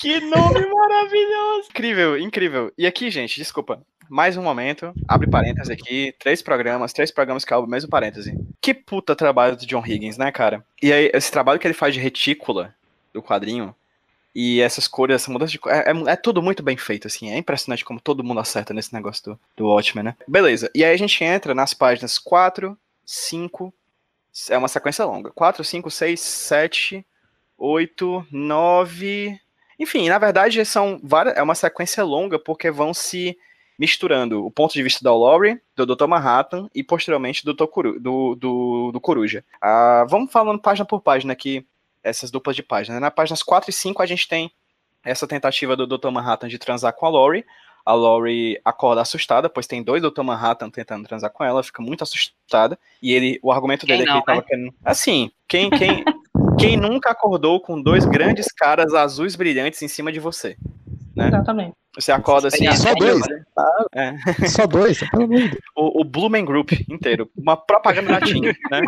Que nome maravilhoso! Incrível, incrível. E aqui, gente, desculpa. Mais um momento, abre parênteses aqui, três programas, três programas que abrem o mesmo parêntese. Que puta trabalho do John Higgins, né, cara? E aí, esse trabalho que ele faz de retícula do quadrinho E essas cores, essa mudança de cor, é, é, é tudo muito bem feito, assim. É impressionante como todo mundo acerta nesse negócio do, do Watchmen, né? Beleza. E aí a gente entra nas páginas 4, 5. É uma sequência longa. 4, 5, 6, 7, 8, 9. Enfim, na verdade, são várias, é uma sequência longa porque vão se misturando o ponto de vista da Laurie, do Dr. Manhattan e posteriormente do, Tokuru, do, do, do Coruja. Ah, vamos falando página por página aqui, essas duplas de páginas. Na páginas 4 e 5 a gente tem essa tentativa do Dr. Manhattan de transar com a Laurie. A Laurie acorda assustada, pois tem dois Dr. Manhattan tentando transar com ela, fica muito assustada. E ele, o argumento dele Quem é que ele não, tava né? querendo. Assim, quem, quem, quem nunca acordou com dois grandes caras azuis brilhantes em cima de você? Exatamente. Você acorda assim. É, Só ah, dois? É, Só dois, o, o Blumen Group inteiro. Uma propaganda natinha, né?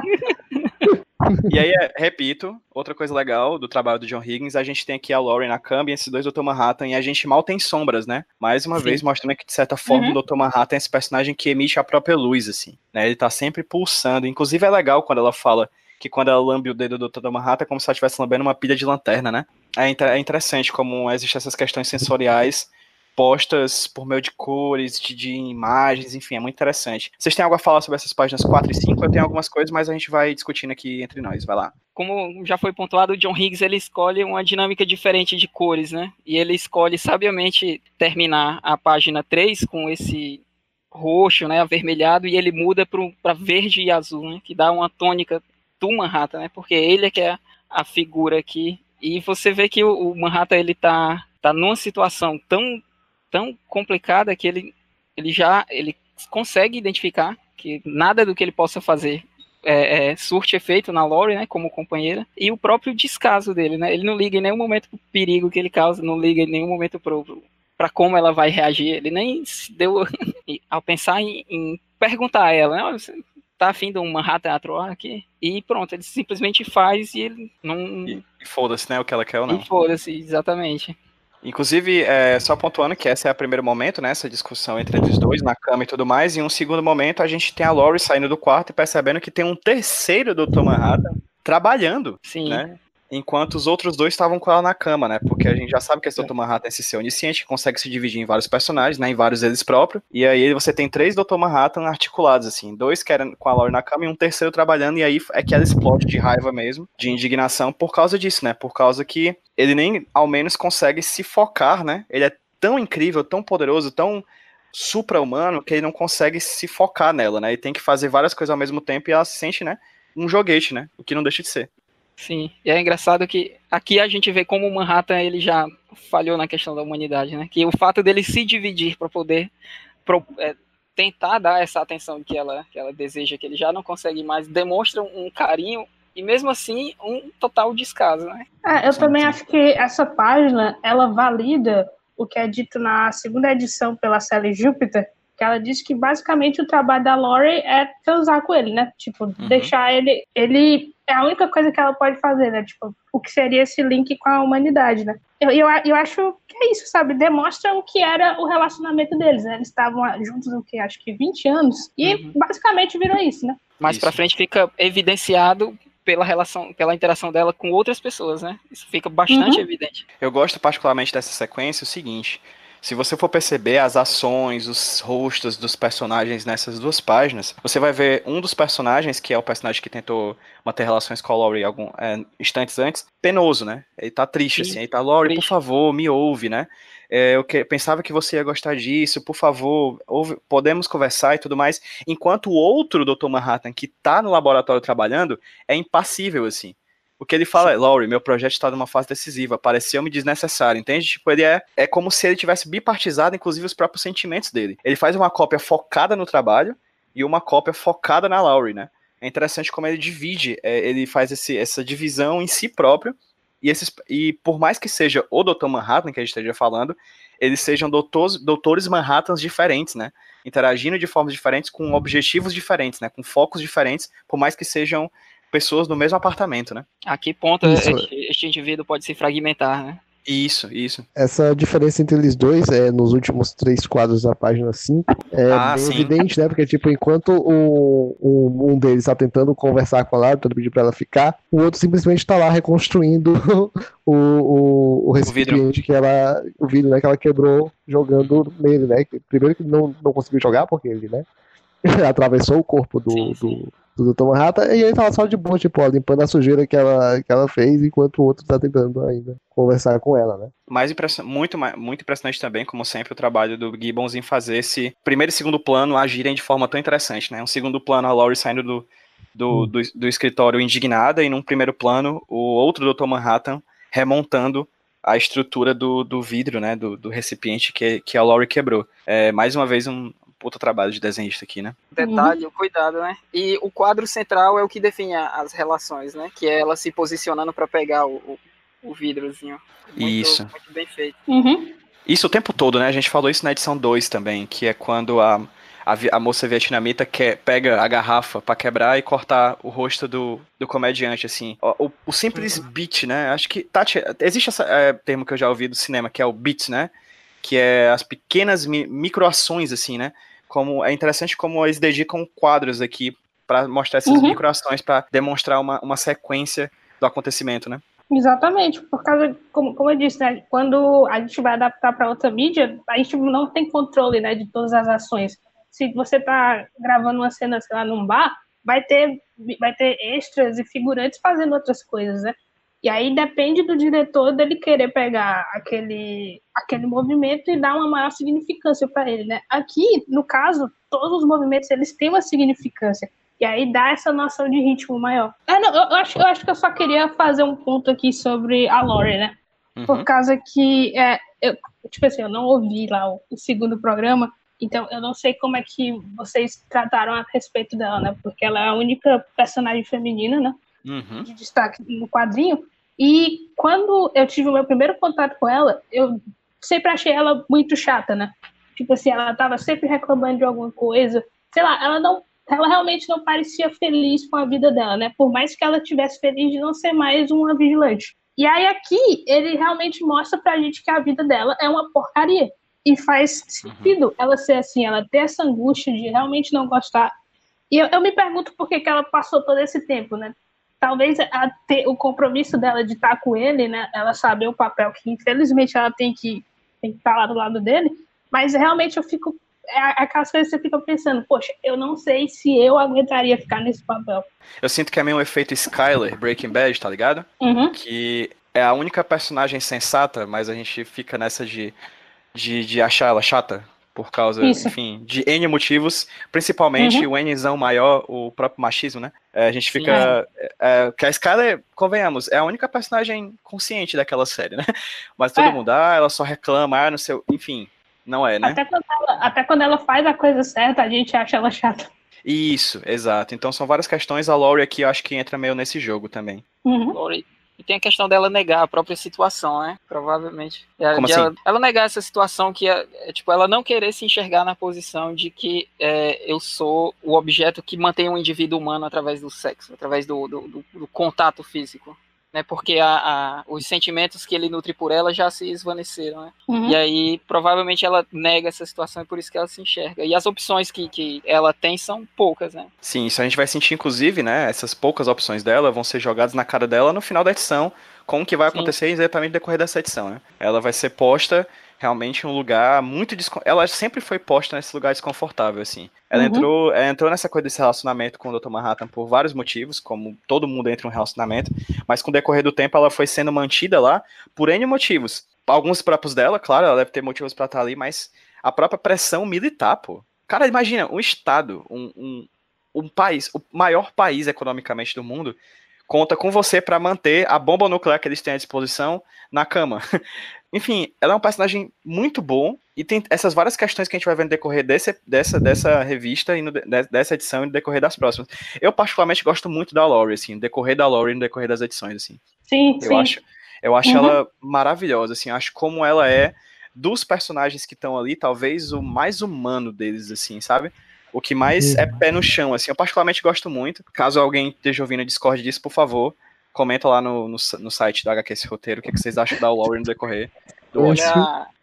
E aí, é, repito, outra coisa legal do trabalho do John Higgins, a gente tem aqui a Laurie na câmbio e esses dois Dr. Manhattan, e a gente mal tem sombras, né? Mais uma Sim. vez, mostrando que, de certa forma, Uhum. o Dr. Manhattan é esse personagem que emite a própria luz, assim, né? Ele tá sempre pulsando. Inclusive, é legal quando ela fala que quando ela lambe o dedo do Dr. Manhattan é como se ela estivesse lambendo uma pilha de lanterna, né? É, é interessante como existem essas questões sensoriais postas por meio de cores, de, de imagens, enfim, é muito interessante. Vocês têm algo a falar sobre essas páginas 4 e 5? Eu tenho algumas coisas, mas a gente vai discutindo aqui entre nós. Vai lá. como já foi pontuado, o John Higgs ele escolhe uma dinâmica diferente de cores, né? E ele escolhe sabiamente terminar a página 3 com esse roxo, né, avermelhado, e ele muda para verde e azul, né, que dá uma tônica do Manhattan, né? Porque ele é que é a figura aqui. E você vê que o, Manhattan ele tá tá numa situação tão tão complicada que ele ele já ele consegue identificar que nada do que ele possa fazer é, é, surte efeito na Lori, né, como companheira, e o próprio descaso dele, né, ele não liga em nenhum momento pro perigo que ele causa, não liga em nenhum momento pro, pro para como ela vai reagir, ele nem se deu ao pensar em, em perguntar a ela, né, "Olha, você tá afim de um Manhattan atuar aqui? E pronto, ele simplesmente faz e ele não... E, e foda-se, né, o que ela quer ou não. E foda-se, exatamente. Inclusive, é, só pontuando que esse é o primeiro momento, né, essa discussão entre os dois na cama e tudo mais, e um segundo momento a gente tem a Laurie saindo do quarto e percebendo que tem um terceiro Dr. Manhattan trabalhando, Sim, né? Enquanto os outros dois estavam com ela na cama, né? Porque a gente já sabe que esse Dr. Manhattan é esse ser onisciente, que consegue se dividir em vários personagens, né? Em vários deles próprios. E aí você tem três Dr. Manhattan articulados, assim. Dois querem com a Laurie na cama e um terceiro trabalhando. E aí é que ela explode de raiva mesmo, de indignação, por causa disso, né? Por causa que ele nem, ao menos, consegue se focar, né? Ele é tão incrível, tão poderoso, tão supra-humano, que ele não consegue se focar nela, né? Ele tem que fazer várias coisas ao mesmo tempo e ela se sente, né? Um joguete, né? O que não deixa de ser. Sim. E é engraçado que aqui a gente vê como o Manhattan ele já falhou na questão da humanidade, né? Que o fato dele se dividir para poder pro- é, tentar dar essa atenção que ela, que ela deseja, que ele já não consegue mais, demonstra um carinho e mesmo assim um total descaso, né? É, eu Sim, também sim. acho que essa página, ela valida o que é dito na segunda edição pela série Júpiter, que ela diz que basicamente o trabalho da Laurie é transar com ele, né? Tipo, deixar ele. Ele é a única coisa que ela pode fazer, né? Tipo, o que seria esse link com a humanidade, né? Eu, eu, eu acho que é isso, sabe? Demonstra o que era o relacionamento deles, né? Eles estavam juntos, o que? Acho que 20 anos. E Uhum. basicamente virou isso, né? Mais pra frente fica evidenciado pela relação, pela interação dela com outras pessoas, né? Isso fica bastante Uhum. evidente. Eu gosto particularmente dessa sequência o seguinte. Se você for perceber as ações, os rostos dos personagens nessas duas páginas, você vai ver um dos personagens, que é o personagem que tentou manter relações com a Laurie algum, é, instantes antes, penoso, né? Ele tá triste, Sim, assim. Ele tá, Laurie, por favor, me ouve, né? É, eu que- pensava que você ia gostar disso, por favor, ouve- podemos conversar e tudo mais. Enquanto o outro Dr. Manhattan, que tá no laboratório trabalhando, é impassível, assim. O que ele fala é, Laurie, meu projeto está numa fase decisiva, pareceu-me desnecessário, entende? Tipo, ele é, é como se ele tivesse bipartizado, inclusive, os próprios sentimentos dele. Ele faz uma cópia focada no trabalho e uma cópia focada na Laurie, né? É interessante como ele divide, é, ele faz esse, essa divisão em si próprio, e, esses, e por mais que seja o Dr. Manhattan que a gente esteja falando, eles sejam doutores, doutores Manhattans diferentes, né? Interagindo de formas diferentes, com objetivos diferentes, né? Com focos diferentes, por mais que sejam pessoas no mesmo apartamento, né? A que ponto Isso. este, indivíduo pode se fragmentar, né? Isso, isso. Essa diferença entre eles dois é nos últimos três quadros da página 5 é Ah, bem sim. evidente, né? Porque, tipo, enquanto o, o- um deles tá tentando conversar com a Lara, tentando pedir pra ela ficar, o outro simplesmente tá lá reconstruindo o, o, o recipiente que ela. O vidro, né? Que ela quebrou jogando nele, né? Primeiro que não, não conseguiu jogar, porque ele, né? atravessou o corpo do, Sim, sim. do, do Dr. Manhattan, e aí tava só de boa, tipo, ó, limpando a sujeira que ela, que ela fez, enquanto o outro tá tentando ainda conversar com ela, né? Mais impression... muito, muito impressionante também, como sempre, o trabalho do Gibbons em fazer esse primeiro e segundo plano agirem de forma tão interessante, né? Um segundo plano, a Laurie saindo do, do, do, do escritório indignada, e num primeiro plano, o outro Dr. Manhattan remontando a estrutura do, do vidro, né? Do, do recipiente que, que a Laurie quebrou. É, mais uma vez, um puta trabalho de desenhista aqui, né? Detalhe, o cuidado, né? E o quadro central é o que define as relações, né? Que é ela se posicionando para pegar o, o, o vidrozinho. Muito, Isso. Muito bem feito. Uhum. Isso o tempo todo, né? A gente falou isso na edição 2 também, que é quando a, a, a moça vietnamita quer, pega a garrafa pra quebrar e cortar o rosto do, do comediante, assim. O, o- o simples beat, né? Acho que, Tati, existe esse termo que eu já ouvi do cinema, que é o beat, né? Que é as pequenas mi, microações, assim, né? Como, é interessante como eles dedicam quadros aqui pra mostrar essas Uhum. microações, pra demonstrar uma, uma sequência do acontecimento, né? Exatamente, por causa, como, como eu disse, né, quando a gente vai adaptar para outra mídia, a gente não tem controle, né, de todas as ações. Se você tá gravando uma cena, sei lá, num bar, vai ter, vai ter extras e figurantes fazendo outras coisas, né? E aí depende do diretor dele querer pegar aquele, aquele movimento e dar uma maior significância para ele, né? Aqui, no caso, todos os movimentos eles têm uma significância. E aí dá essa noção de ritmo maior. Ah, não, eu, eu acho, eu acho que eu só queria fazer um ponto aqui sobre a Lori, né? Uhum. Por causa que, é, eu, tipo assim, eu não ouvi lá o, o segundo programa, então eu não sei como é que vocês trataram a respeito dela, né? Porque ela é a única personagem feminina, né? Uhum. de destaque no quadrinho. E quando eu tive o meu primeiro contato com ela, eu sempre achei ela muito chata, né? Tipo assim, ela tava sempre reclamando de alguma coisa. Sei lá, ela não. Ela realmente não parecia feliz com a vida dela, né? Por mais que ela tivesse feliz de não ser mais uma vigilante. E aí aqui ele realmente mostra pra gente que a vida dela é uma porcaria. E faz sentido ela ser assim, ela ter essa angústia de realmente não gostar. E eu, eu me pergunto por que, que ela passou todo esse tempo, né? Talvez a ter o compromisso dela de estar com ele, né? Ela saber o papel que infelizmente ela tem que tem que estar lá do lado dele, mas realmente eu fico é aquelas coisas que você fica pensando, poxa, eu não sei se eu aguentaria ficar nesse papel. Eu sinto que é meio um efeito Skyler, Breaking Bad, tá ligado? Uhum. que é a única personagem sensata, mas a gente fica nessa de, de, de achar ela chata, por causa, Isso. enfim, de N motivos, principalmente o Nzão maior, o próprio machismo, né? É, a gente fica. É, que a Skyler, convenhamos, é a única personagem consciente daquela série, né? Mas todo É. mundo, ah, ela só reclama, ah, não sei. Enfim, não é, né? Até, quando ela, até quando ela faz a coisa certa, a gente acha ela chata. Isso, exato. Então são várias questões. A Laurie aqui eu acho que entra meio nesse jogo também. Uhum. Lori. E tem a questão dela negar a própria situação, né? Provavelmente. Como assim? Ela, ela negar essa situação que é, é, tipo, ela não querer se enxergar na posição de que é, eu sou o objeto que mantém o indivíduo humano através do sexo, através do, do, do- do contato físico. Né? Porque a, a- os sentimentos que ele nutre por ela já se esvaneceram, né? Uhum. E aí, provavelmente, ela nega essa situação e por isso que ela se enxerga. E as opções que, que ela tem são poucas, né? Sim, isso a gente vai sentir, inclusive, né? Essas poucas opções dela vão ser jogadas na cara dela no final da edição, com o que vai Sim. acontecer exatamente no decorrer dessa edição, né? Ela vai ser posta realmente um lugar muito descon... Ela sempre foi posta nesse lugar desconfortável, assim. Ela Uhum. entrou, ela entrou nessa coisa desse relacionamento com o Dr. Manhattan por vários motivos, como todo mundo entra em um relacionamento, mas com o decorrer do tempo ela foi sendo mantida lá por N motivos. Alguns próprios dela, claro, ela deve ter motivos pra estar ali, mas a própria pressão militar, pô. Cara, imagina, um estado, um, um, um país, o maior país economicamente do mundo, conta com você pra manter a bomba nuclear que eles têm à disposição na cama. Enfim, ela é um personagem muito bom e tem essas várias questões que a gente vai ver no decorrer desse, dessa, dessa revista e no, de- dessa edição e no decorrer das próximas. Eu particularmente gosto muito da Laurie, assim, no decorrer da Laurie e no decorrer das edições, assim. Sim, Eu sim. acho, eu acho Uhum. ela maravilhosa, assim, acho como ela é dos personagens que estão ali, talvez o mais humano deles, assim, sabe? O que mais é pé no chão, assim. Eu particularmente gosto muito. Caso alguém esteja ouvindo Discord disso, por favor, Comenta lá no, no, no site do HQS Roteiro o que, que vocês acham da Lauren no decorrer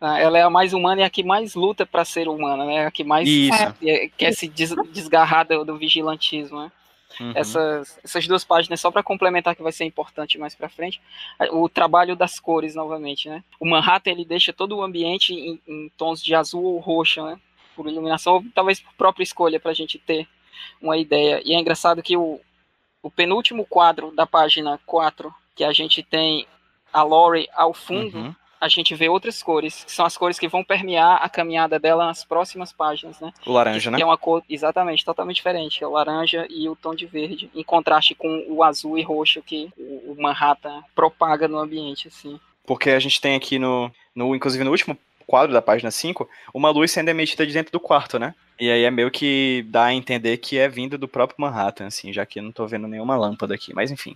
Ela é, ela é a mais humana e a que mais luta pra ser humana, né? A que mais Isso. é, quer se des- desgarrar do, do vigilantismo, né? Uhum. Essas, essas duas páginas, só para complementar que vai ser importante mais para frente, o trabalho das cores novamente, né? O Manhattan ele deixa todo o ambiente em, em tons de azul ou roxo, né? Por iluminação, ou talvez por própria escolha para a gente ter uma ideia. E é engraçado que o, o penúltimo quadro da página 4, que a gente tem a Lori ao fundo, Uhum. a gente vê outras cores, que são as cores que vão permear a caminhada dela nas próximas páginas, né? O laranja, né? Que é uma cor exatamente, totalmente diferente. É o laranja e o tom de verde. Em contraste com o azul e roxo que o o Manhattan propaga no ambiente, assim. Porque a gente tem aqui no, no. Inclusive no último quadro da página 5, uma luz sendo emitida de dentro do quarto, né? E aí é meio que dá a entender que é vinda do próprio Manhattan, assim, já que eu não tô vendo nenhuma lâmpada aqui. Mas enfim.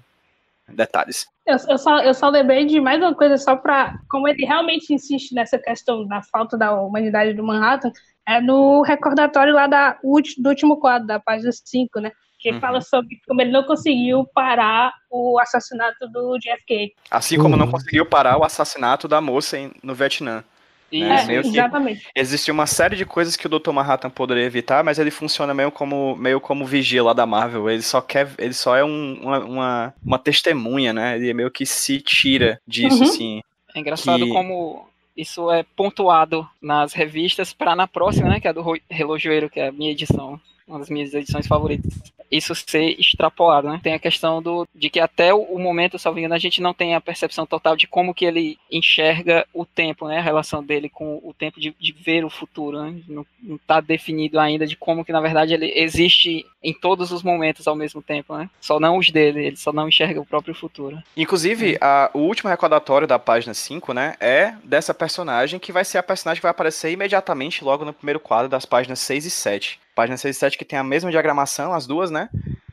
Detalhes. Eu, eu só, eu só lembrei de mais uma coisa, só pra. Como ele realmente insiste nessa questão da falta da humanidade do Manhattan, é no recordatório lá da, do último quadro, da página 5, né? Que Uhum. fala sobre como ele não conseguiu parar o assassinato do JFK. Assim como não Uhum. conseguiu parar o assassinato da moça no Vietnã. E É, É, exatamente. Existe uma série de coisas que o Dr. Manhattan poderia evitar, mas ele funciona meio como, meio como vigia lá da Marvel. Ele só quer. Ele só é um- uma, uma, uma testemunha, né? Ele meio que se tira disso, Uhum. assim. é engraçado que- como isso é pontuado nas revistas para na próxima, né? Que é a do Ro- Relojoeiro, que é a minha edição. Uma das minhas edições favoritas. Isso ser extrapolado, né? Tem a questão do, de que até o, momento, salvo engano, a gente não tem a percepção total de como que ele enxerga o tempo, né? A relação dele com o tempo de, de ver o futuro, né? Não, não tá definido ainda de como que, na verdade, ele existe em todos os momentos ao mesmo tempo, né? Só não os dele, ele só não enxerga o próprio futuro. Inclusive, a- o último recordatório da página 5, né? É dessa personagem que vai ser a personagem que vai aparecer imediatamente logo no primeiro quadro das páginas 6 e 7. Página 6 e 7 que tem a mesma diagramação, as duas, né?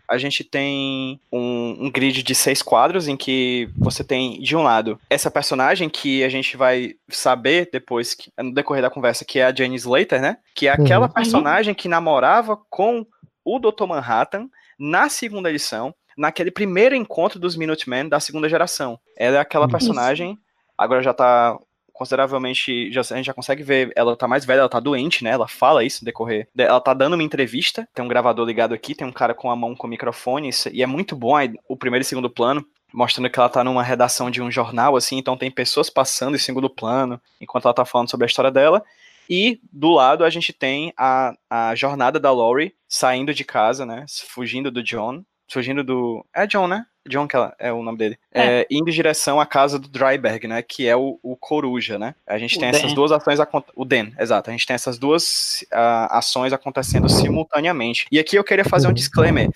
A gente tem um, um grid de seis quadros em que você tem, de um lado, essa personagem que a gente vai saber depois, que- no decorrer da conversa, que é a Jane Slater, né? Que é aquela Uhum. personagem que namorava com o Dr. Manhattan na segunda edição, naquele primeiro encontro dos Minutemen da segunda geração. Ela é aquela Isso. personagem, agora já tá consideravelmente, já, a gente já consegue ver, ela tá mais velha, ela tá doente, né? Ela fala isso no decorrer. de- Ela tá dando uma entrevista, tem um gravador ligado aqui, tem um cara com a mão com o microfone, e é muito bom aí, o primeiro e segundo plano, mostrando que ela tá numa redação de um jornal, assim, então tem pessoas passando em segundo plano, enquanto ela tá falando sobre a história dela. E do lado a gente tem a, a jornada da Laurie saindo de casa, né? Fugindo do John. Fugindo do. É John, né? John que é o nome dele. É, indo em direção à casa do Dryberg, né? Que é o, o Coruja, né? A gente O tem Dan. essas duas ações. O Den, exato. A gente tem essas duas ah, ações acontecendo simultaneamente. E aqui eu queria fazer um disclaimer.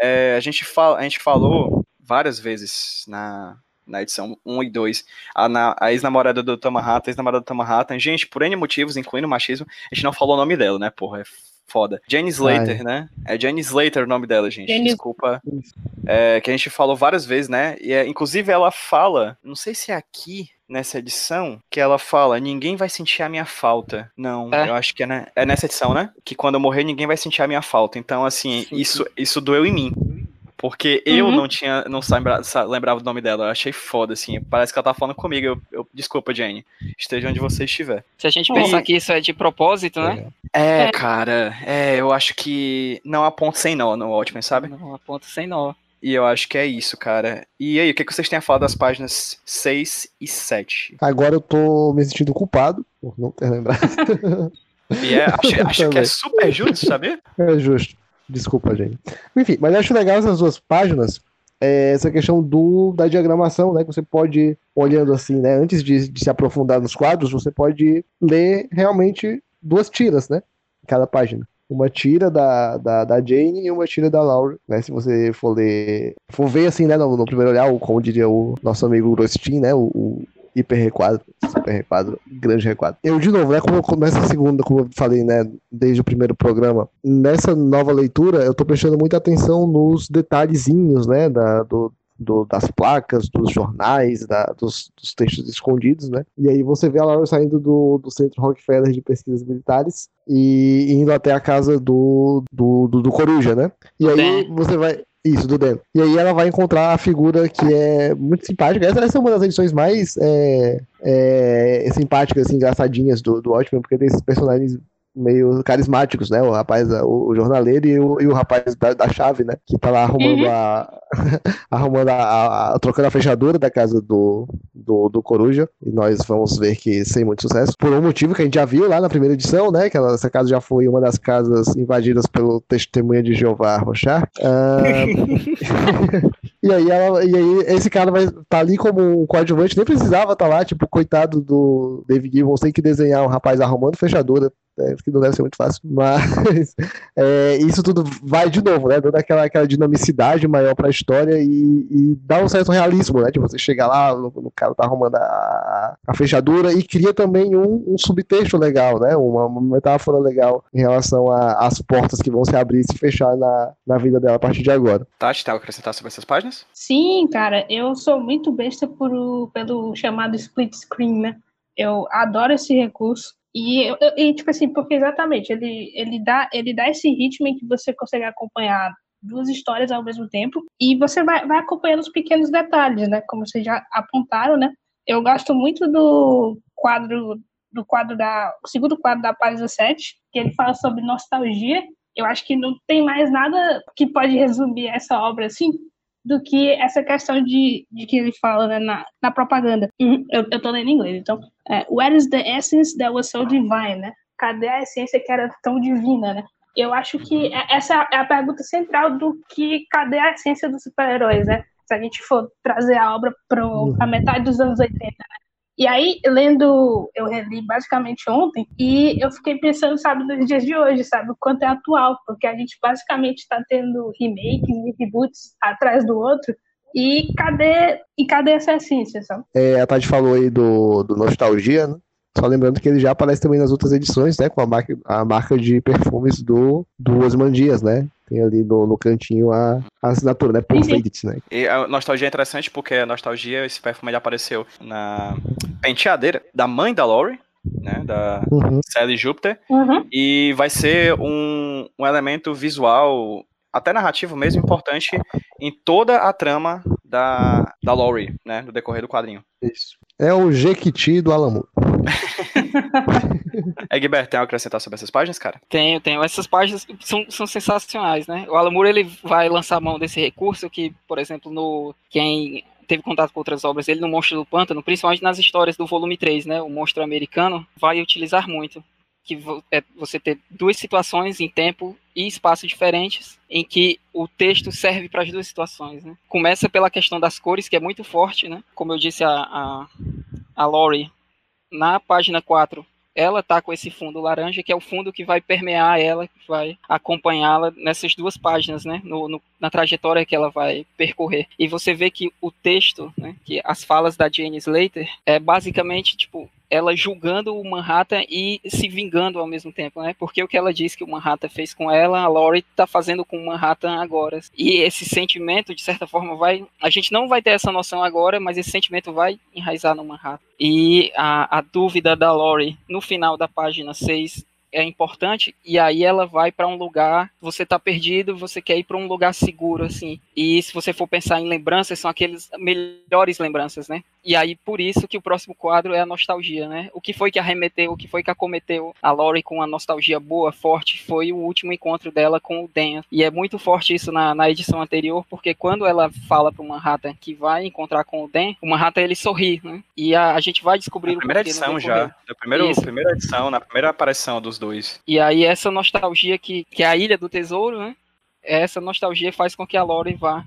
É, a, gente fala, a gente falou várias vezes na, na edição 1 e 2, a, na- a ex-namorada do Tom Manhattan, a ex-namorada do Tom Manhattan, gente, por N motivos, incluindo machismo, a gente não falou o nome dela, né, porra, é foda. Jane Slater, Ai. né, é Jane Slater o nome dela, gente, Jane- desculpa, é, que a gente falou várias vezes, né, e é, inclusive ela fala, não sei se é aqui, nessa edição, que ela fala, ninguém vai sentir a minha falta. Não, É. eu acho que é, né, é nessa edição, né, que quando eu morrer ninguém vai sentir a minha falta, então, assim, Sim, isso, isso doeu em mim. Porque eu Uhum. não tinha, não lembra, lembrava do nome dela. Eu achei foda, assim. Parece que ela tá falando comigo. Eu, eu- desculpa, Jane. Esteja onde você estiver. Se a gente É. pensar que isso é de propósito, né? É, É. cara. É, eu acho que não há ponto sem nó no Watchmen, sabe? Não, a ponta sem nó. E eu acho que é isso, cara. E aí, o que, que vocês têm a falar das páginas 6 e 7? Agora eu tô me sentindo culpado por não ter lembrado. E é, acho, acho que é super justo, sabia? É justo. Desculpa, gente. Enfim, mas acho legal essas duas páginas, é, essa questão do, da diagramação, né? Que você pode, olhando assim, né? Antes de, de se aprofundar nos quadros, você pode ler realmente duas tiras, né? Em cada página. Uma tira da, da, da Jane e uma tira da Laura, né? Se você for ler, for ver assim, né? No, no primeiro olhar, como diria o nosso amigo Rostin, né? O, o hiper requadro, super requadro, grande requadro. Eu, de novo, né? Como nessa segunda, como eu falei, né? Desde o primeiro programa, nessa nova leitura, eu tô prestando muita atenção nos detalhezinhos, né? Da, do, do- das placas, dos jornais, da- dos, dos textos escondidos, né? E aí você vê a Laura saindo do, do Centro Rockefeller de Pesquisas Militares e indo até a casa do, do, do, do Coruja, né? E aí você vai. Isso, do Dan. E aí ela vai encontrar a figura que é muito simpática. Essa, essa é uma das edições mais é, é, simpáticas, assim, engraçadinhas do, do Watchmen, porque tem esses personagens meio carismáticos, né? O rapaz, o, o jornaleiro e o, e o rapaz da, da, chave, né? Que tá lá arrumando Uhum. a. arrumando a, a- a- trocando a fechadura da casa do, do, do Coruja. E nós vamos ver que sem muito sucesso. Por um motivo que a gente já viu lá na primeira edição, né? Que ela- essa casa já foi uma das casas invadidas pelo testemunha de Jeová Rochar. Ah, e aí, ela, e aí esse cara vai estar ali como um coadjuvante, nem precisava estar lá, tipo, coitado do David Gibbons, tem que desenhar um rapaz arrumando fechadura, é, que não deve ser muito fácil, mas é, isso tudo vai de novo, né, dando aquela, aquela dinamicidade maior pra história e, e dá um certo realismo, né, de você chegar lá, o, o cara tá arrumando a, a fechadura e cria também um, um subtexto legal, né, uma, uma metáfora legal em relação a- às portas que vão se abrir e se fechar na, na vida dela a partir de agora. Tati, tem algo a acrescentar sobre essas páginas? Sim, cara, eu sou muito besta por, pelo chamado split screen, né? Eu adoro esse recurso. E, e, tipo assim, porque exatamente, ele, ele, dá, ele dá esse ritmo em que você consegue acompanhar duas histórias ao mesmo tempo e você vai, vai acompanhando os pequenos detalhes, né? Como vocês já apontaram, né? Eu gosto muito do quadro do quadro da segundo quadro da página 7, que ele fala sobre nostalgia. Eu acho que não tem mais nada que pode resumir essa obra assim do que essa questão de, de que ele fala né, na, na propaganda. Uhum, eu, eu tô lendo em inglês, então. É, Where is the essence that was so divine, né? Cadê a essência que era tão divina, né? Eu acho que é- essa é a pergunta central do que cadê a essência dos super-heróis, né? Se a gente for trazer a obra para a metade dos anos 80, né? E aí, lendo, eu reli basicamente ontem, e eu fiquei pensando, sabe, nos dias de hoje, sabe, o quanto é atual, porque a gente basicamente está tendo remakes e reboots atrás do outro, e cadê, e cadê essa essência, sabe? É, a Tati falou aí do, do Nostalgia, né? Só lembrando que ele já aparece também nas outras edições, né? Com a marca, a marca de perfumes do, do Osman Dias, né? Tem ali no, no cantinho a, a assinatura, né? Sim. Perfect, né? E a nostalgia é interessante porque a nostalgia, esse perfume ele apareceu na penteadeira da mãe da Lori, né? Da Uhum. Sally Júpiter. Uhum. E vai ser um, um elemento visual, até narrativo mesmo, importante em toda a trama da, da Lori, né? No decorrer do quadrinho. Isso. É o Jequiti do Alamo. Egbert, tem algo a acrescentar sobre essas páginas, cara? Tenho, tenho. Essas páginas são, são sensacionais, né? O Alan Moore, ele vai lançar a mão desse recurso que, por exemplo, no quem teve contato com outras obras, ele no Monstro do Pântano, principalmente nas histórias do volume 3, né? O Monstro Americano, vai utilizar muito. Que vo- é você ter duas situações em tempo e espaço diferentes em que o texto serve para as duas situações, né? Começa pela questão das cores, que é muito forte, né? Como eu disse, a, a, a Lori, na página 4, ela tá com esse fundo laranja, que é o fundo que vai permear ela, que vai acompanhá-la nessas duas páginas, né? No, no- na trajetória que ela vai percorrer. E você vê que o texto, né? Que as falas da Jane Slater é basicamente, tipo, ela julgando o Manhattan e se vingando ao mesmo tempo, né? Porque o que ela diz que o Manhattan fez com ela, a Laurie tá fazendo com o Manhattan agora. E esse sentimento, de certa forma, vai. A gente não vai ter essa noção agora, mas esse sentimento vai enraizar no Manhattan. E a, a dúvida da Laurie no final da página 6 é importante, e aí ela vai para um lugar, você tá perdido, você quer ir para um lugar seguro, assim. E se você for pensar em lembranças, são aqueles melhores lembranças, né? E aí, por isso que o próximo quadro é a nostalgia, né? O que foi que arremeteu, o que foi que acometeu a Laurie com uma nostalgia boa, forte, foi o último encontro dela com o Dan. E é muito forte isso na, na edição anterior, porque quando ela fala pro Manhattan que vai encontrar com o Dan, o Manhattan ele sorri, né? E a, a gente vai descobrir Na o primeira edição já. Na primeira, primeira edição, na primeira aparição dos dois. E aí essa nostalgia que, que é a Ilha do Tesouro, né? Essa nostalgia faz com que a Lori vá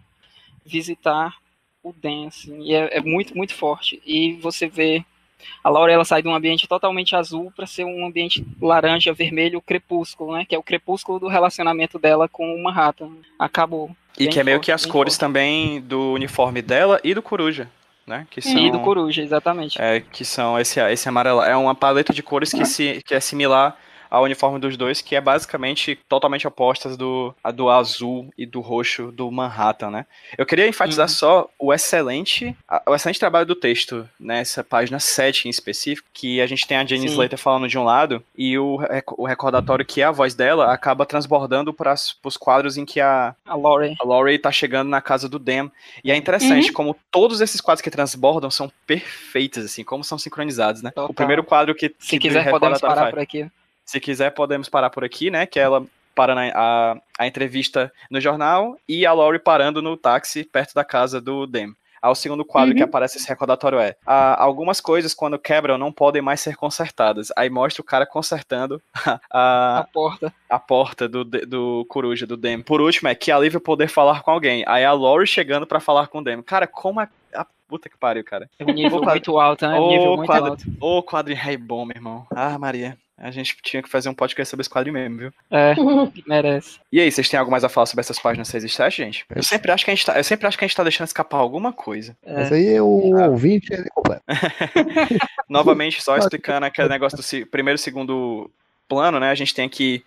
visitar o Dan, assim, e é, é muito, muito forte. E você vê a Laura ela sai de um ambiente totalmente azul para ser um ambiente laranja, vermelho, crepúsculo, né? Que é o crepúsculo do relacionamento dela com o Manhattan. Acabou. E que é meio forte, que as cores forte. também do uniforme dela e do Coruja, né? Que são, E do Coruja, exatamente. é, que são esse, esse amarelo. É uma paleta de cores que, se, que é similar ao uniforme dos dois, que é basicamente totalmente opostas do, a do azul e do roxo do Manhattan, né? Eu queria enfatizar Uhum. só o excelente, a- o excelente trabalho do texto nessa página 7 em específico, que a gente tem a Jane Sim. Slater falando de um lado e o, o recordatório que é a voz dela acaba transbordando para os quadros em que a, A Laurie. a Laurie tá chegando na casa do Dan. E é interessante Uhum. como todos esses quadros que transbordam são perfeitos, assim, como são sincronizados, né? Total. O primeiro quadro que, Se que quiser, podemos parar faz. por aqui. Se quiser, podemos parar por aqui, né? Que ela para na, a, a entrevista no jornal e a Laurie parando no táxi perto da casa do Dem. Aí o segundo quadro Uhum. que aparece esse recordatório é "Ah, algumas coisas quando quebram não podem mais ser consertadas. Aí mostra o cara consertando a, A porta. a porta do, do coruja, do Dem. Por último, é que alívio poder falar com alguém. Aí a Laurie chegando pra falar com o Dem. Cara, como a, a puta que pariu, cara. É um nível quadro- muito alto, né? Um Ô, nível muito quadro- alto. Ô, quadrinho é bom, meu irmão. Ah, Maria. A gente tinha que fazer um podcast sobre esse quadrinho mesmo, viu? É, merece. E aí, vocês têm algo mais a falar sobre essas páginas 6 e 7, gente? Eu sempre acho que a gente tá, eu sempre acho que a gente tá deixando escapar alguma coisa. É. Esse aí é o Ah. ouvinte ele completo. Novamente, só explicando aquele negócio do primeiro e segundo plano, né? A gente tem aqui,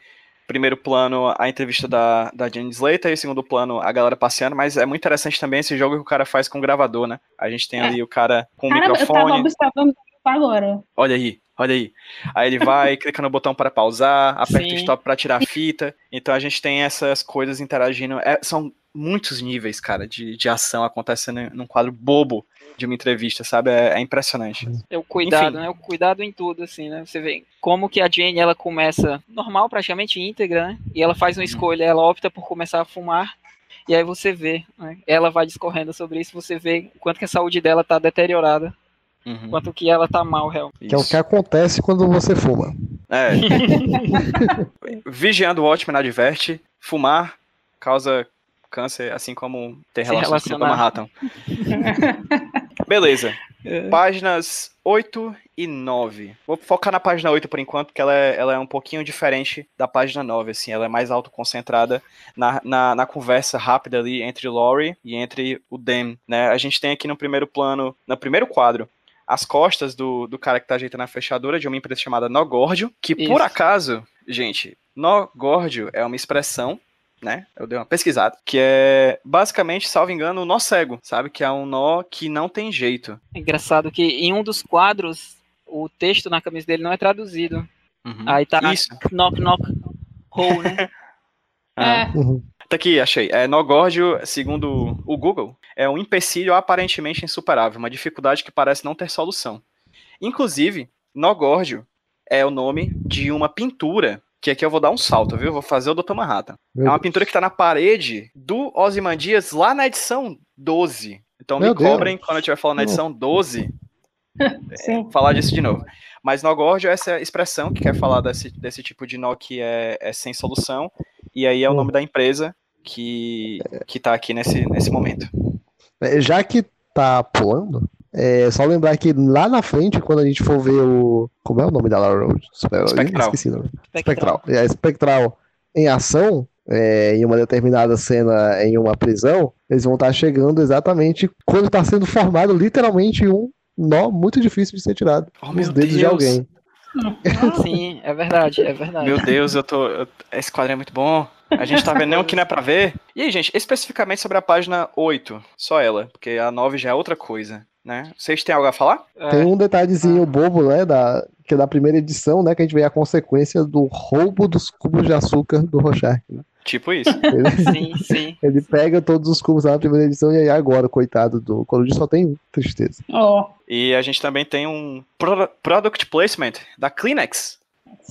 primeiro plano, a entrevista da, da Jane Slater, e segundo plano, a galera passeando, mas é muito interessante também esse jogo que o cara faz com o gravador, né? A gente tem É. ali o cara com o Caramba, eu tava microfone. observando agora. Olha aí, olha aí. Aí ele vai, clica no botão para pausar, aperta o Sim. stop para tirar a fita. Então a gente tem essas coisas interagindo. É, são muitos níveis, cara, de, de ação acontecendo num quadro bobo de uma entrevista, sabe? É, é impressionante. É o cuidado, Enfim. né? O cuidado em tudo, assim, né? Você vê como que a Jane, ela começa normal, praticamente íntegra, né? E ela faz uma escolha, ela opta por começar a fumar. E aí você vê, né? Ela vai discorrendo sobre isso, você vê o quanto que a saúde dela tá deteriorada, Uhum. quanto que ela tá mal, real. Que é o Isso. que acontece quando você fuma. É. Vigiando o Watchmen adverte, fumar causa câncer, assim como ter Se relações com o. Manhattan. Beleza. Páginas 8 e 9. Vou focar na página 8 por enquanto, porque ela é, ela é um pouquinho diferente da página 9, assim. Ela é mais autoconcentrada na, na, na conversa rápida ali entre Laurie e entre o Dem, né? A gente tem aqui no primeiro plano, no primeiro quadro, as costas do, do cara que tá ajeitando a fechadura de uma empresa chamada Nogórdio, que por Isso. acaso, gente, Nogórdio é uma expressão né? Eu dei uma pesquisada. Que é basicamente, salvo engano, o nó cego, sabe? Que é um nó que não tem jeito. É engraçado que em um dos quadros, o texto na camisa dele não é traduzido. Uhum. Aí tá Isso. knock knock hole, né? Ah. É. Uhum. Tá aqui, achei. É, Nogórdio, segundo o Google, é um empecilho aparentemente insuperável, uma dificuldade que parece não ter solução. Inclusive, Nogórdio é o nome de uma pintura, que aqui eu vou dar um salto, viu? Vou fazer o Dr. Manhattan. Meu é uma Deus. pintura que tá na parede do Ozymandias lá na edição 12. Então Meu me Deus. cobrem quando eu estiver falando na edição 12, Sim. falar disso de novo. Mas Nogórdio é essa expressão que quer falar desse, desse tipo de nó que é, é sem solução, e aí é o Hum. nome da empresa que, que tá aqui nesse, nesse momento. É, Já que tá pulando, é só lembrar que lá na frente, quando a gente for ver o. Como é o nome da Laura Road? Super- Spectral. Esqueci o nome. Espectral. É, Espectral em ação, é, em uma determinada cena em uma prisão, eles vão estar chegando exatamente quando está sendo formado literalmente um nó muito difícil de ser tirado Oh, nos meu dedos de Deus. alguém. Sim, é verdade, é verdade. Meu Deus, eu tô. eu- esse quadro é muito bom. A gente tá vendo nem o que não é pra ver. E aí, gente, especificamente sobre a página 8, só ela, porque a 9 já é outra coisa, né? Vocês têm algo a falar? É, Tem um detalhezinho bobo, né, da, que é da primeira edição, né, que a gente vê a consequência do roubo dos cubos de açúcar do Rorschach. né? Tipo isso. Ele, Sim, sim. ele pega todos os cubos lá na primeira edição e aí agora, coitado do Coruja, só tem um. Tristeza. Ó, E a gente também tem um pro- product placement da Kleenex.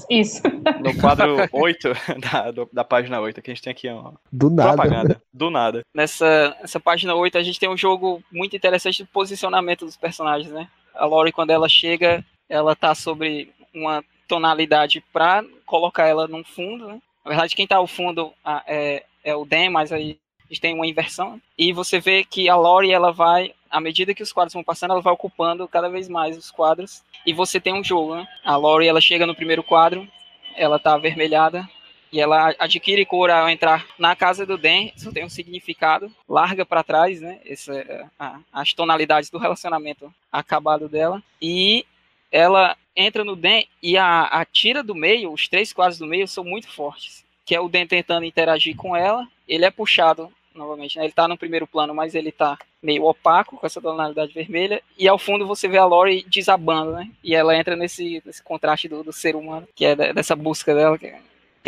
isso. No quadro 8 da, do- da página 8, que a gente tem aqui uma Do nada. propaganda. Do nada. Nessa, nessa página 8 a gente tem um jogo muito interessante do posicionamento dos personagens, né? A Lori, quando ela chega, ela tá sobre uma tonalidade pra colocar ela num fundo, né? Na verdade, quem tá ao fundo é, é o Dan, mas aí a gente tem uma inversão. E você vê que a Lori, ela vai, à medida que os quadros vão passando, ela vai ocupando cada vez mais os quadros. E você tem um jogo, né? A Lori, ela chega no primeiro quadro, ela tá avermelhada, e ela adquire cor ao entrar na casa do Dan, isso tem um significado, larga para trás, né, essa, a- as tonalidades do relacionamento acabado dela, e ela entra no Den e a, a tira do meio, os três quadros do meio são muito fortes. Que é o Den tentando interagir com ela, ele é puxado novamente, né? Ele tá no primeiro plano, mas ele tá meio opaco com essa tonalidade vermelha. E ao fundo você vê a Lori desabando, né? E ela entra nesse, nesse contraste do, do ser humano, que é dessa busca dela, que, que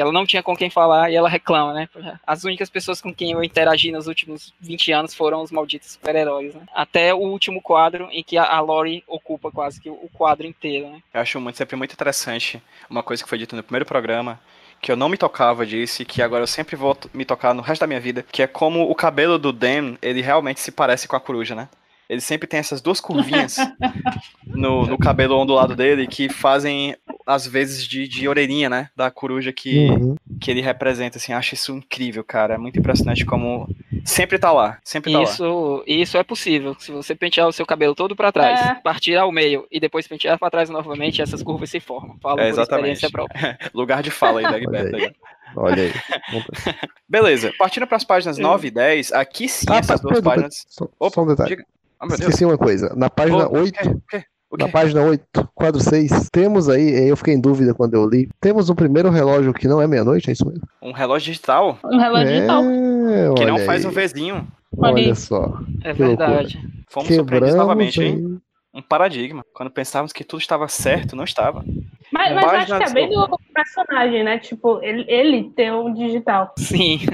ela não tinha com quem falar e ela reclama, né? As únicas pessoas com quem eu interagi nos últimos 20 anos foram os malditos super-heróis, né? Até o último quadro em que a, Lori ocupa quase que o, o quadro inteiro, né? Eu acho muito, sempre muito interessante uma coisa que foi dita no primeiro programa, que eu não me tocava disso e que agora eu sempre vou me tocar no resto da minha vida, que é como o cabelo do Dan, ele realmente se parece com a coruja, né? Ele sempre tem essas duas curvinhas no, no cabelo ondulado dele que fazem, às vezes, de, de orelhinha, né? Da coruja que, Uhum. que ele representa, assim. Acho isso incrível, cara. É muito impressionante como sempre tá lá. Sempre tá lá. Isso, isso é possível. Se você pentear o seu cabelo todo pra trás, É. partir ao meio e depois pentear pra trás novamente, essas curvas se formam. Falo É, por exatamente. experiência própria. Lugar de fala aí da Olha Egberto. aí. aí. Olha aí. Beleza, partindo para as páginas Hum. 9 e 10, aqui sim Ah, essas tá, duas perdão, páginas. Só, Opa, só um detalhe. diga. Ah. Esqueci uma coisa. Na página Ô, o 8, quê? O quê? O Na página 8, quadro 6, temos aí, eu fiquei em dúvida quando eu li, temos um primeiro relógio que não é meia-noite, é isso mesmo? Um relógio digital Um relógio é, digital. que não faz aí, um Vzinho. Olha Olha só, É Que loucura. verdade. Fomos surpreendidos quebramos novamente, hein? aí. Um paradigma. Quando pensávamos que tudo estava certo, não estava. Mas, mas acho que é bem do personagem, né? Tipo, ele, ele tem um digital. Sim.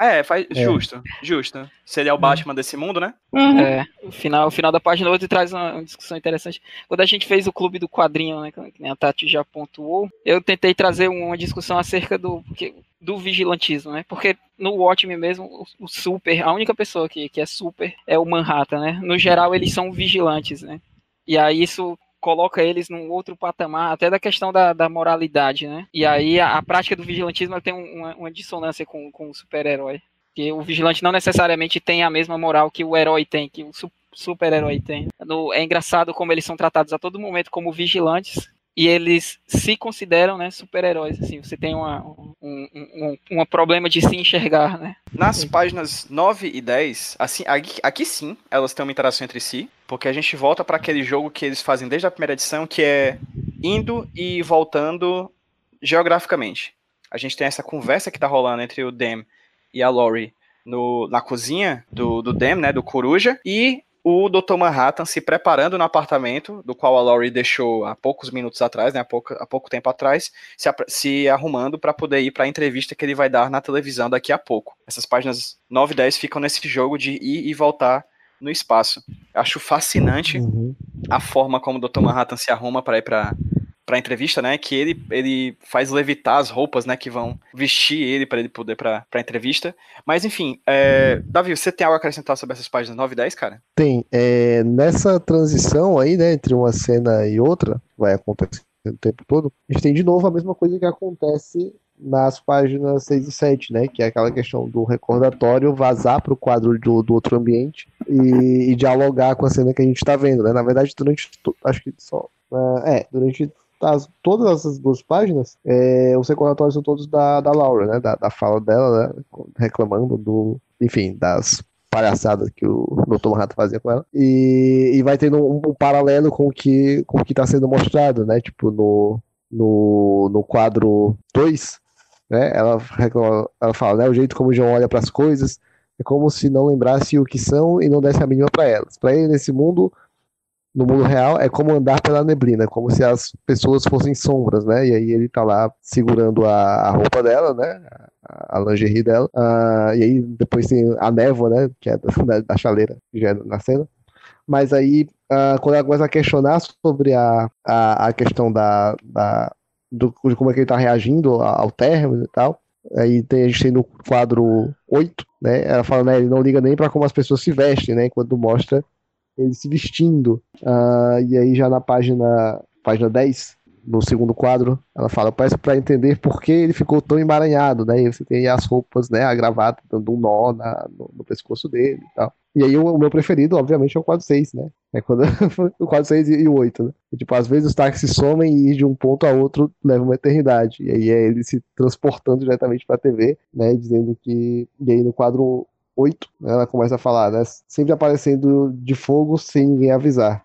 É, faz É. justo, justo. Se ele é o Batman desse mundo, né? Uhum. É, o final, o final da página 8 traz uma, uma discussão interessante. Quando a gente fez o clube do quadrinho, né, que a Tati já pontuou, eu tentei trazer uma discussão acerca do, porque- do vigilantismo, né? Porque no Watchmen mesmo, o, o super, a única pessoa que, que é super é o Manhattan, né? No geral, eles são vigilantes, né? E aí isso coloca eles num outro patamar, até da questão da, da moralidade, né? E aí a, a prática do vigilantismo tem um- uma, uma dissonância com, com o super-herói. Porque o vigilante não necessariamente tem a mesma moral que o herói tem, que o su- super-herói tem. No- é engraçado como eles são tratados a todo momento como vigilantes e eles se consideram, né, super-heróis. Assim, você tem uma, um, um, um- um problema de se enxergar, né? Nas páginas 9 e 10, assim, aqui, aqui sim, elas têm uma interação entre si, porque a gente volta para aquele jogo que eles fazem desde a primeira edição, que é indo e voltando geograficamente. A gente tem essa conversa que tá rolando entre o Dem e a Lori no, na cozinha do, do Dem, né, do Coruja, e o Dr. Manhattan se preparando no apartamento, do qual a Lori deixou há poucos minutos atrás, né, há pouco, há pouco tempo atrás, se, se arrumando para poder ir para a entrevista que ele vai dar na televisão daqui a pouco. Essas páginas 9 e 10 ficam nesse jogo de ir e voltar no espaço. Acho fascinante Uhum. a forma como o Dr. Manhattan se arruma para ir para para entrevista, né? Que ele, ele faz levitar as roupas, né? Que vão vestir ele para ele poder para para entrevista. Mas enfim, é, Davi, você tem algo a acrescentar sobre essas páginas 9 e 10, cara? Tem, é, nessa transição aí, né, entre uma cena e outra, vai acontecer o tempo todo, a gente tem de novo a mesma coisa que acontece nas páginas 6 e 7, né, que é aquela questão do recordatório vazar para o quadro do, do outro ambiente e, e dialogar com a cena que a gente está vendo, né, na verdade durante, acho que só, é, é, durante as- todas essas duas páginas, é, os recordatórios são todos da, da Laura, né, da, da fala dela, né, reclamando do, enfim, das palhaçadas que o Dr. Manhattan fazia com ela. E, e vai tendo um, um paralelo com o que com o que está sendo mostrado, né? Tipo, no, no, no quadro 2, né? Ela, reclama, ela fala, né? O jeito como o João olha para as coisas é como se não lembrasse o que são e não desse a mínima para elas. Para ele, nesse mundo, no mundo real, é como andar pela neblina, como se as pessoas fossem sombras, né? E aí ele tá lá segurando a, a roupa dela, né? A, a lingerie dela. Ah, e aí depois tem a névoa, né? Que é da, da chaleira, que já é na cena. Mas aí, ah, quando ela começa a questionar sobre a, a, a questão da, da, do, de como é que ele tá reagindo ao término e tal, aí tem, a gente tem no quadro 8, né? Ela fala, né? Ele não liga nem para como as pessoas se vestem, né? Quando mostra ele se vestindo. Ah, e aí já na página, página 10, no segundo quadro, ela fala, parece para entender por que ele ficou tão emaranhado, né? E você tem as roupas, né? A gravata dando um nó na- no, no pescoço dele e tal. E aí o, o meu preferido, obviamente, é o quadro 6, né? É quando o quadro 6 e, o 8, né? E, tipo, às vezes os táxis somem e de um ponto a outro leva uma eternidade. E aí é ele se transportando diretamente pra TV, né? Dizendo que. E aí no quadro 8, né, ela começa a falar, né? Sempre aparecendo de fogo sem ninguém avisar.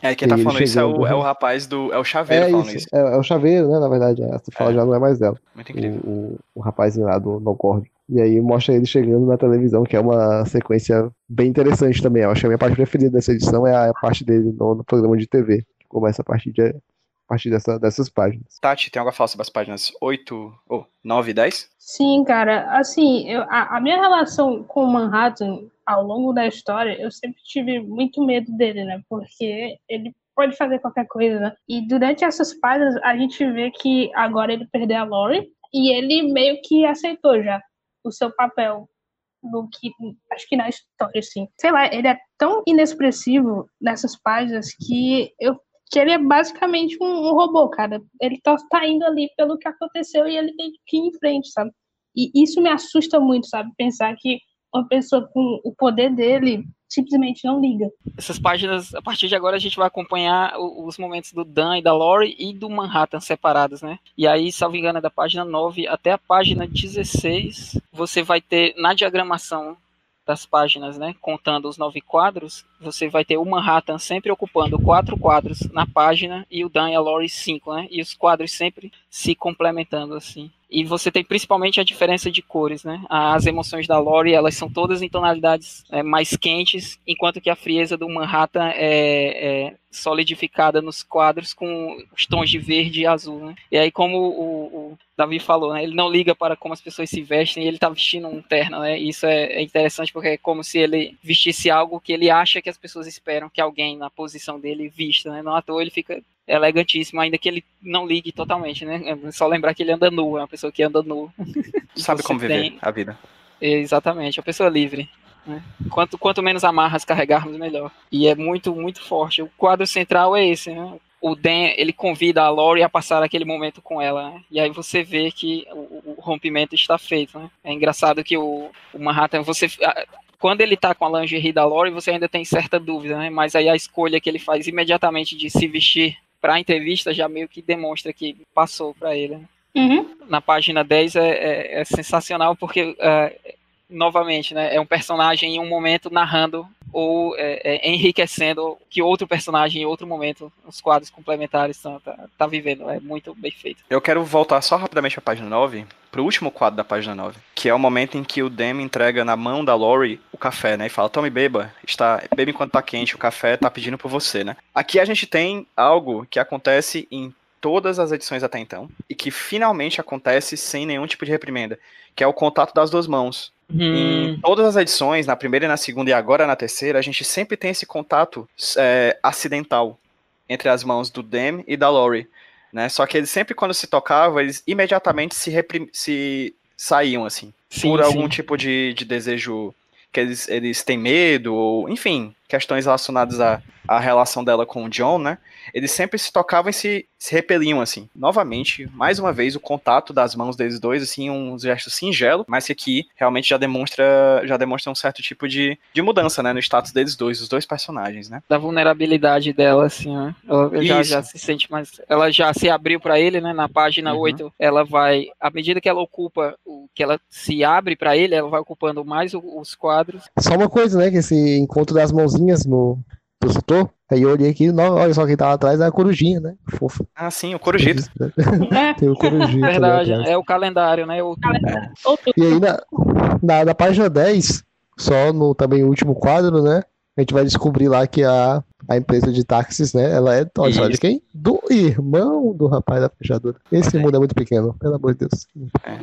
É, quem tá falando isso é o, é o rapaz do. É o chaveiro É falando isso, isso. é, é o chaveiro, né? Na verdade, essa fala É. já não é mais dela. Muito incrível. O, o, o rapazinho lá do Nocorde. E aí mostra ele chegando na televisão, que é uma sequência bem interessante também. Eu acho que a minha parte preferida dessa edição é a parte dele no, no programa de TV, que começa a partir, de, partir dessa, dessas páginas. Tati, tem algo a falar sobre as páginas 8, ou 9 e 10? Sim, cara, assim, eu- a, a minha relação com o Manhattan ao longo da história, eu sempre tive muito medo dele, né? Porque ele pode fazer qualquer coisa, né? E durante essas páginas a gente vê que agora ele perdeu a Lori e ele meio que aceitou já o seu papel no que acho que na história, assim. Sei lá, ele é tão inexpressivo nessas páginas que eu que ele é basicamente um, um robô, cara. Ele tá, tá indo ali pelo que aconteceu e ele tem que ir em frente, sabe? E isso me assusta muito, sabe? Pensar que uma pessoa com o poder dele simplesmente não liga. Essas páginas, a partir de agora, a gente vai acompanhar os momentos do Dan e da Lori e do Manhattan separados, né? E aí, salvo engano, é da página 9 até a página 16, você vai ter na diagramação das páginas, né, contando os nove quadros, você vai ter o Manhattan sempre ocupando quatro quadros na página e o Dan e a Lori cinco, né? E os quadros sempre se complementando assim. E você tem principalmente a diferença de cores, né? As emoções da Lori, elas são todas em tonalidades é, mais quentes, enquanto que a frieza do Manhattan é, é solidificada nos quadros com os tons de verde e azul, né? E aí, como o, o Davi falou, né? Ele não liga para como as pessoas se vestem, ele tá vestindo um terno, né? E isso é, é interessante porque é como se ele vestisse algo que ele acha que as pessoas esperam que alguém na posição dele vista, né? Não à toa ele fica elegantíssimo, ainda que ele não ligue totalmente, né? É só lembrar que ele anda nu, é uma pessoa que anda nu. Sabe como viver tem- a vida. Exatamente, é uma pessoa livre. né? Quanto, quanto menos amarras carregarmos, melhor. E é muito, muito forte. O quadro central é esse, né? O Dan, ele convida a Lori a passar aquele momento com ela, né? E aí você vê que o, o rompimento está feito, né? É engraçado que o, o Manhattan, você... a- Quando ele tá com a lingerie da Lori, você ainda tem certa dúvida, né? Mas aí a escolha que ele faz imediatamente de se vestir para a entrevista já meio que demonstra que passou para ele. né? Uhum. na página 10 é, é- é sensacional porque, é, novamente, né, é um personagem em um momento narrando ou é, é, enriquecendo que outro personagem em outro momento, os quadros complementares estão tá, tá vivendo. É muito bem feito. Eu quero voltar só rapidamente pra página 9, pro último quadro da página 9, que é o momento em que o Dem entrega na mão da Lori o café, né? E fala: tome, beba, está, beba enquanto tá quente, o café tá pedindo por você, né? Aqui a gente tem algo que acontece em todas as edições até então, e que finalmente acontece sem nenhum tipo de reprimenda, que é o contato das duas mãos. Em todas as edições, na primeira e na segunda e agora na terceira, a gente sempre tem esse contato é, acidental entre as mãos do Dem e da Lori. Né? Só que eles sempre, quando se tocavam, eles imediatamente se, se saíam, assim, Sim, por algum sim. tipo de, de desejo que eles, eles têm medo, ou, enfim, questões relacionadas à, à relação dela com o John, né? Eles sempre se tocavam e se, se repeliam, assim. Novamente, mais uma vez, o contato das mãos deles dois, assim, um gesto singelo, mas que aqui realmente já demonstra, já demonstra um certo tipo de, de mudança, né? No status deles dois, os dois personagens, né? Da vulnerabilidade dela, assim, né? Ela já, já se sente mais. Ela já se abriu para ele, né? Na página Uhum. 8, ela vai. À medida que ela ocupa, o que ela se abre para ele, ela vai ocupando mais o- os quadros. Só uma coisa, né? Que esse encontro das mãozinhas no do setor. Aí eu olhei aqui, não, olha só quem tá lá atrás é a corujinha, né? Fofa. Ah, sim, o Corujito. É, Tem o corujinha. também Verdade, é o calendário, né? O. E aí na, na, na página 10, só no também último quadro, né? A gente vai descobrir lá que a, a empresa de táxis, né? Ela é, olha só, de quem? Do irmão do rapaz da fechadura. Esse mundo é muito pequeno, pelo amor de Deus.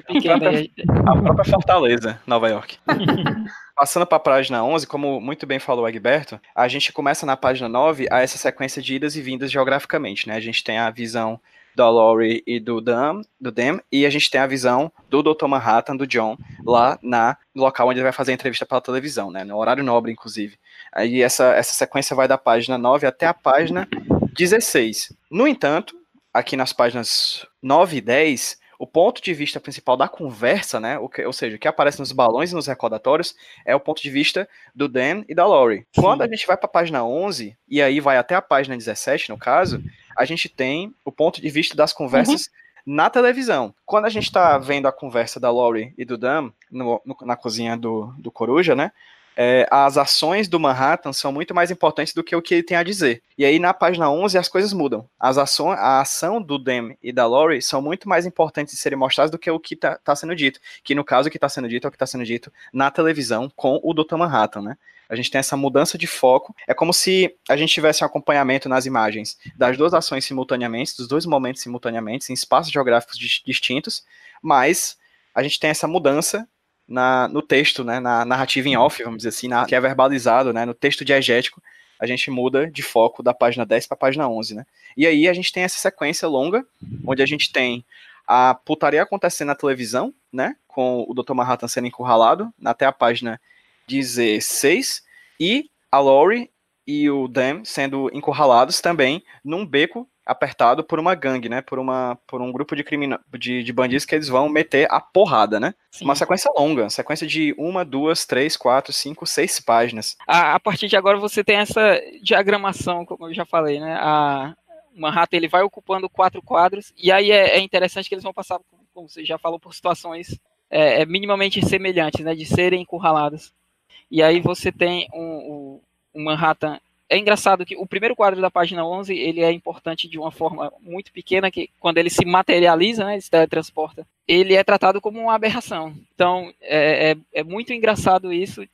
pequeno, aí- A própria Fortaleza, Nova York. Passando para a página 11, como muito bem falou o Egberto, a gente começa na página 9 a essa sequência de idas e vindas geograficamente, né? A gente tem a visão da Laurie e do Dan, do Dem, e a gente tem a visão do Dr. Manhattan, do John, lá na, no local onde ele vai fazer a entrevista pela televisão, né? No horário nobre, inclusive. Aí essa, essa sequência vai da página 9 até a página 16. No entanto, aqui nas páginas 9 e 10, o ponto de vista principal da conversa, né? O que, ou seja, o que aparece nos balões e nos recordatórios é o ponto de vista do Dan e da Laurie. Quando a gente vai para a página 11, e aí vai até a página 17, no caso, a gente tem o ponto de vista das conversas na televisão. Quando a gente está vendo a conversa da Laurie e do Dan no- no- na cozinha do, do Coruja, né? É, as ações do Manhattan são muito mais importantes do que o que ele tem a dizer. E aí na página 11 as coisas mudam. As ações, a ação do Dem e da Laurie são muito mais importantes de serem mostradas do que o que está tá sendo dito. Que no caso o que está sendo dito é o que está sendo dito na televisão com o Dr. Manhattan, né? A gente tem essa mudança de foco. É como se a gente tivesse um acompanhamento nas imagens das duas ações simultaneamente, dos dois momentos simultaneamente, em espaços geográficos distintos, mas a gente tem essa mudança na, no texto, né, na narrativa em off, vamos dizer assim, na, que é verbalizado, né, no texto diegético, a gente muda de foco da página 10 para a página 11, né? E aí a gente tem essa sequência longa, onde a gente tem a putaria acontecendo na televisão, né, com o Dr. Manhattan sendo encurralado, até a página 16, e a Laurie e o Dan sendo encurralados também num beco apertado por uma gangue, né? Por, uma, por um grupo de, crimina de, de bandidos que eles vão meter a porrada, né? Sim. Uma sequência longa, sequência de uma, duas, três, quatro, cinco, seis páginas. A, a partir de agora você tem essa diagramação, como eu já falei, né? A, Manhattan ele vai ocupando quatro quadros, e aí é, é interessante que eles vão passar, como você já falou, por situações é, é minimamente semelhantes, né? De serem encurralados. E aí você tem um, um Manhattan é engraçado que o primeiro quadro da página 11, ele é importante de uma forma muito pequena, que quando ele se materializa, né, ele se teletransporta, ele é tratado como uma aberração. Então, é, é, é muito engraçado isso,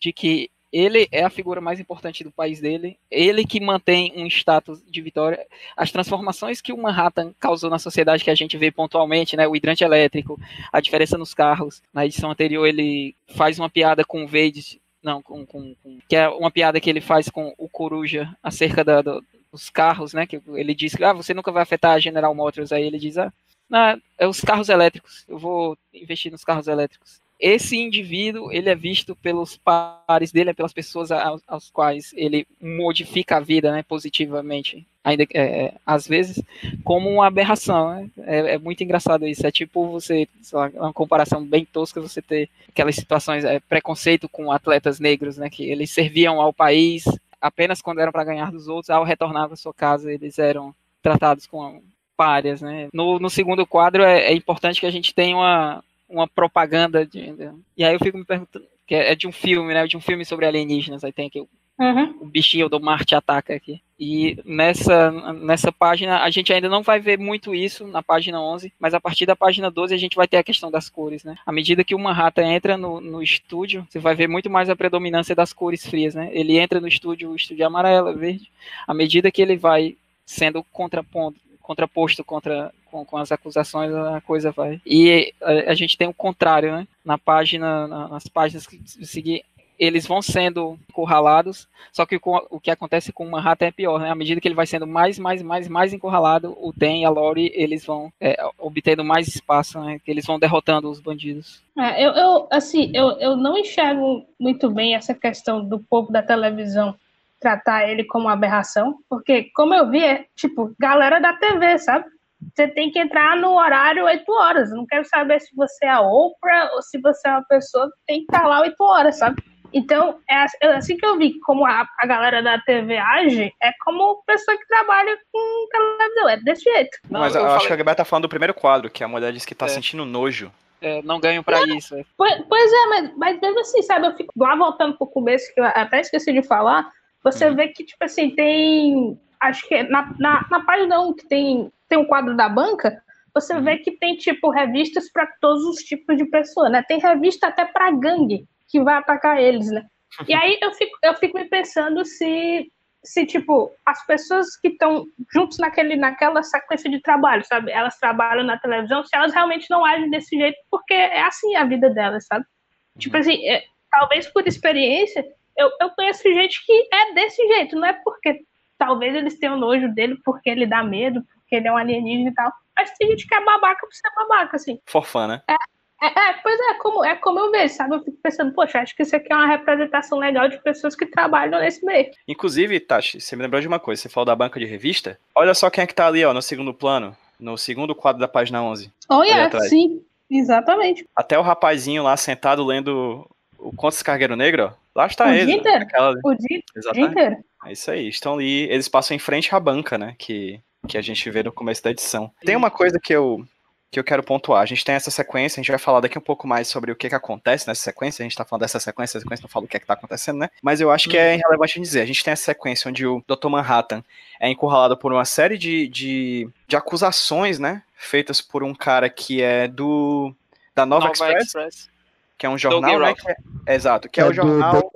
de que ele é a figura mais importante do país dele, ele que mantém um status de vitória. As transformações que o Manhattan causou na sociedade que a gente vê pontualmente, né, o hidrante elétrico, a diferença nos carros. Na edição anterior ele faz uma piada com o Vade não, com, com, com, que é uma piada que ele faz com o Coruja acerca da, do, dos carros, né? Que ele diz que ah, você nunca vai afetar a General Motors. Aí ele diz, ah, não, é os carros elétricos. Eu vou investir nos carros elétricos esse indivíduo ele é visto pelos pares dele, pelas pessoas aos, aos quais ele modifica a vida né, positivamente, ainda é, às vezes, como uma aberração. Né? É, é, muito engraçado isso. É tipo você, lá, uma comparação bem tosca, você ter aquelas situações, é, preconceito com atletas negros, né, que eles serviam ao país apenas quando eram para ganhar dos outros, ao retornar para sua casa eles eram tratados com párias, né? No, no segundo quadro é, é importante que a gente tenha uma, uma propaganda de, e aí eu fico me perguntando que é, é de um filme, né? De um filme sobre alienígenas. Aí tem aqui o, uhum. o bichinho do Marte ataca aqui. E nessa, nessa página a gente ainda não vai ver muito isso na página 11, mas a partir da página 12 a gente vai ter a questão das cores, né? À medida que o Manhattan entra no, no estúdio, você vai ver muito mais a predominância das cores frias, né? Ele entra no estúdio, o estúdio é amarelo, é verde. À medida que ele vai sendo contrapondo, contraposto contra com, com as acusações, a coisa vai. E a, a gente tem o contrário, né? Na página, na, nas páginas que seguir, eles vão sendo encurralados, só que o, o que acontece com o Manhattan é pior, né? À medida que ele vai sendo mais, mais, mais, mais encurralado, o Den e a Lori, eles vão é, obtendo mais espaço, né? Que eles vão derrotando os bandidos. É, eu, eu, assim, eu, eu não enxergo muito bem essa questão do povo da televisão tratar ele como aberração, porque, como eu vi, é tipo, galera da TV, sabe? Você tem que entrar no horário 8 horas. Eu não quero saber se você é a Oprah ou se você é uma pessoa que tem que estar lá 8 horas, sabe? Então, é, é assim que eu vi como a, a galera da TV age, é como pessoa que trabalha com televisão, é desse jeito. Não, mas eu, eu acho falei... que a Gabriela tá falando do primeiro quadro, que a mulher diz que tá é. sentindo nojo. É, não ganho para isso. É. Pois, pois, é, mas, mas mesmo assim, sabe, eu fico lá voltando pro começo, que eu até esqueci de falar, você uhum. vê que, tipo assim, tem. Acho que na, na, na página 1 que tem tem um quadro da banca, você uhum. vê que tem, tipo, revistas para todos os tipos de pessoa, né? Tem revista até para gangue que vai atacar eles, né? E aí eu fico, eu fico me pensando se, se tipo, as pessoas que estão juntos naquele, naquela sequência de trabalho, sabe? Elas trabalham na televisão, se elas realmente não agem desse jeito, porque é assim a vida delas, sabe? Uhum. Tipo assim, é, talvez por experiência, eu, eu conheço gente que é desse jeito, não é porque talvez eles tenham nojo dele porque ele dá medo, porque ele é um alienígena e tal. Mas tem gente que é babaca por ser babaca, assim. Forfã, né? É, é, é, pois é, como, é como eu vejo, sabe? Eu fico pensando, poxa, acho que isso aqui é uma representação legal de pessoas que trabalham nesse meio. Inclusive, Tati, você me lembrou de uma coisa, você falou da banca de revista? Olha só quem é que tá ali, ó, no segundo plano, no segundo quadro da página 11. Olha, yeah, sim, exatamente. Até o rapazinho lá sentado lendo o Contos Cargueiro Negro, ó, lá está o ele. Dia inteiro. O dia, dia inteiro. É isso aí, estão ali, eles passam em frente à banca, né, que que a gente vê no começo da edição. Tem uma coisa que eu, que eu quero pontuar. A gente tem essa sequência, a gente vai falar daqui um pouco mais sobre o que, que acontece nessa sequência. A gente tá falando dessa sequência, a sequência não fala o que, é que tá acontecendo, né? Mas eu acho que é relevante dizer. A gente tem essa sequência onde o Dr. Manhattan é encurralado por uma série de, de, de acusações, né? Feitas por um cara que é do. da Nova, Nova Express, Express. que é um jornal, né? Que é- exato, que é, É o do- jornal.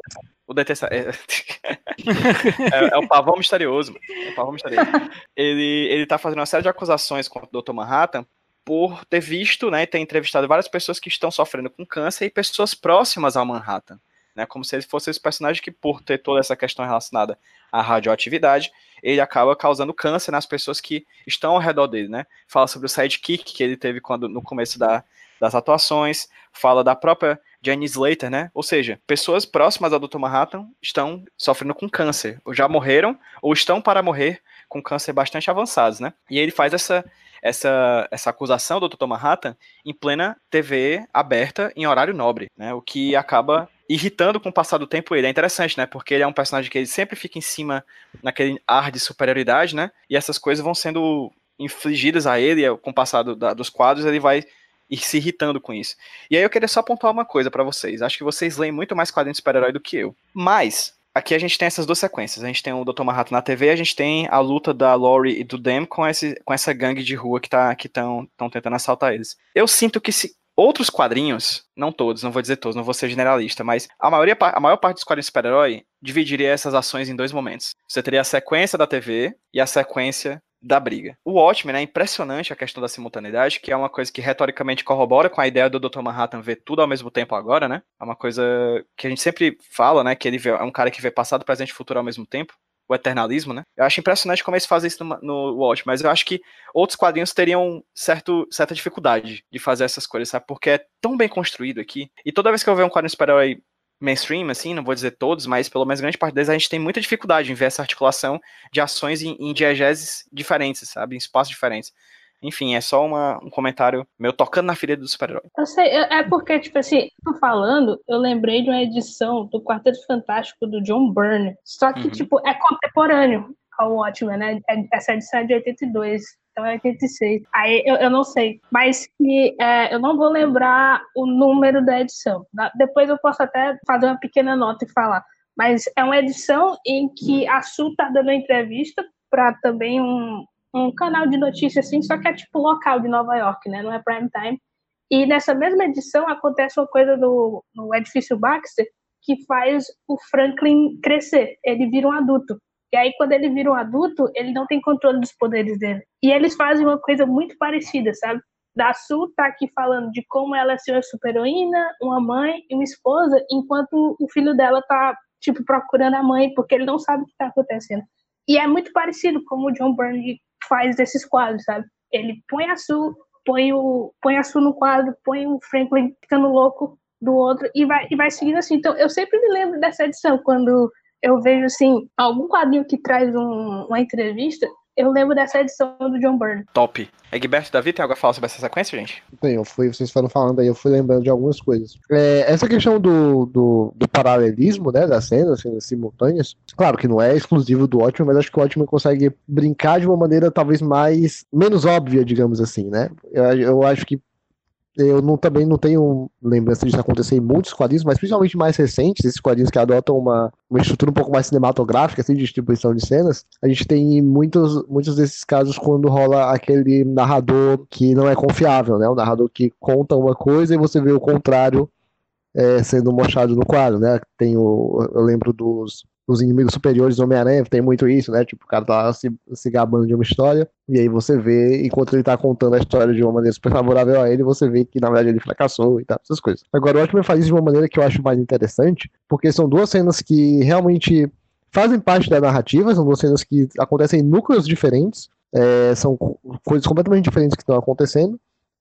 O detesta... é... é, é o pavão misterioso. É o pavão misterioso. Ele, ele tá fazendo uma série de acusações contra o Dr. Manhattan por ter visto, né, ter entrevistado várias pessoas que estão sofrendo com câncer e pessoas próximas ao Manhattan. Né, como se ele fosse esse personagem que, por ter toda essa questão relacionada à radioatividade, ele acaba causando câncer nas pessoas que estão ao redor dele, né? Fala sobre o sidekick que ele teve quando no começo da, das atuações, fala da própria Jenny Slater, né? Ou seja, pessoas próximas ao Dr. Manhattan estão sofrendo com câncer, ou já morreram, ou estão para morrer com câncer bastante avançados, né? E ele faz essa, essa, essa acusação do Dr. Manhattan em plena TV aberta em horário nobre, né? O que acaba irritando com o passar do tempo ele. É interessante, né? Porque ele é um personagem que ele sempre fica em cima naquele ar de superioridade, né? E essas coisas vão sendo infligidas a ele com o passar do- da- dos quadros ele vai ir se irritando com isso. E aí eu queria só pontuar uma coisa pra vocês. Acho que vocês leem muito mais quadrinhos de super-herói do que eu. Mas aqui a gente tem essas duas sequências. A gente tem o Dr. Manhattan na TV, a gente tem a luta da Laurie e do Dem com, esse, com essa gangue de rua que tá estão tentando assaltar eles. Eu sinto que se outros quadrinhos, não todos, não vou dizer todos, não vou ser generalista, mas a, maioria, a maior parte dos quadrinhos super-herói dividiria essas ações em dois momentos. Você teria a sequência da TV e a sequência da briga. O Watchmen é impressionante a questão da simultaneidade, que é uma coisa que retoricamente corrobora com a ideia do Dr. Manhattan ver tudo ao mesmo tempo agora, né? É uma coisa que a gente sempre fala, né? Que ele vê- é um cara que vê passado, presente e futuro ao mesmo tempo. O eternalismo, né? Eu acho impressionante como eles fazem isso no, no Watchmen, mas eu acho que outros quadrinhos teriam certo, certa dificuldade de fazer essas coisas, sabe? Porque é tão bem construído aqui. E toda vez que eu ver um quadrinho super-herói mainstream, assim, não vou dizer todos, mas pelo menos grande parte deles a gente tem muita dificuldade em ver essa articulação de ações em, em diegeses diferentes, sabe? Em espaços diferentes. Enfim, é só uma- um comentário meu tocando na ferida do super-herói. Eu sei, é é porque, tipo assim, tô falando, eu lembrei de uma edição do Quarteto Fantástico do John Byrne. Só que, Uhum. tipo, é contemporâneo ao Watchmen, né? É- Essa edição é de 82, então é 86. Aí eu, eu não sei, mas que é, eu não vou lembrar o número da edição. Depois eu posso até fazer uma pequena nota e falar. Mas é uma edição em que a Su tá dando entrevista para também um, um canal de notícias, assim, só que é tipo local de Nova York, né? Não é prime time. E nessa mesma edição acontece uma coisa no, no edifício Baxter que faz o Franklin crescer. Ele vira um adulto. E aí, quando ele vira um adulto, ele não tem controle dos poderes dele. E eles fazem uma coisa muito parecida, sabe? Da Su tá aqui falando de como ela é ser uma super-heroína, uma mãe e uma esposa, enquanto o filho dela tá, tipo, procurando a mãe, porque ele não sabe o que tá acontecendo. E é muito parecido como o John Byrne faz desses quadros, sabe? Ele põe a Su, põe o põe a Su no quadro, põe o Franklin ficando louco do outro e vai e vai seguindo assim. Então eu sempre me lembro dessa edição quando eu vejo assim algum quadrinho que traz um- uma entrevista, eu lembro dessa edição do John Byrne. Top. Egberto Davi, tem algo a falar sobre essa sequência, gente? Bem, eu fui, vocês foram falando aí, eu fui lembrando de algumas coisas. É, essa questão do, do, do paralelismo, né, das cenas, cenas simultâneas, claro que não é exclusivo do Watchmen, mas acho que o Watchmen consegue brincar de uma maneira talvez mais, menos óbvia, digamos assim, né? Eu, eu acho que eu não, também não tenho lembrança disso acontecer em muitos quadrinhos, mas principalmente mais recentes, esses quadrinhos que adotam uma, uma estrutura um pouco mais cinematográfica, assim, de distribuição de cenas, a gente tem muitos, muitos desses casos quando rola aquele narrador que não é confiável, né? O narrador que conta uma coisa e você vê o contrário é, sendo mostrado no quadro, né? Tem o, eu lembro dos, dos inimigos superiores do Homem-Aranha, tem muito isso, né? Tipo, o cara tá se, se gabando de uma história, e aí você vê, enquanto ele tá contando a história de uma maneira super favorável a ele, você vê que na verdade ele fracassou e tal, essas coisas. Agora, o Watchmen faz isso de uma maneira que eu acho mais interessante, porque são duas cenas que realmente fazem parte da narrativa, são duas cenas que acontecem em núcleos diferentes, é, são co- coisas completamente diferentes que estão acontecendo,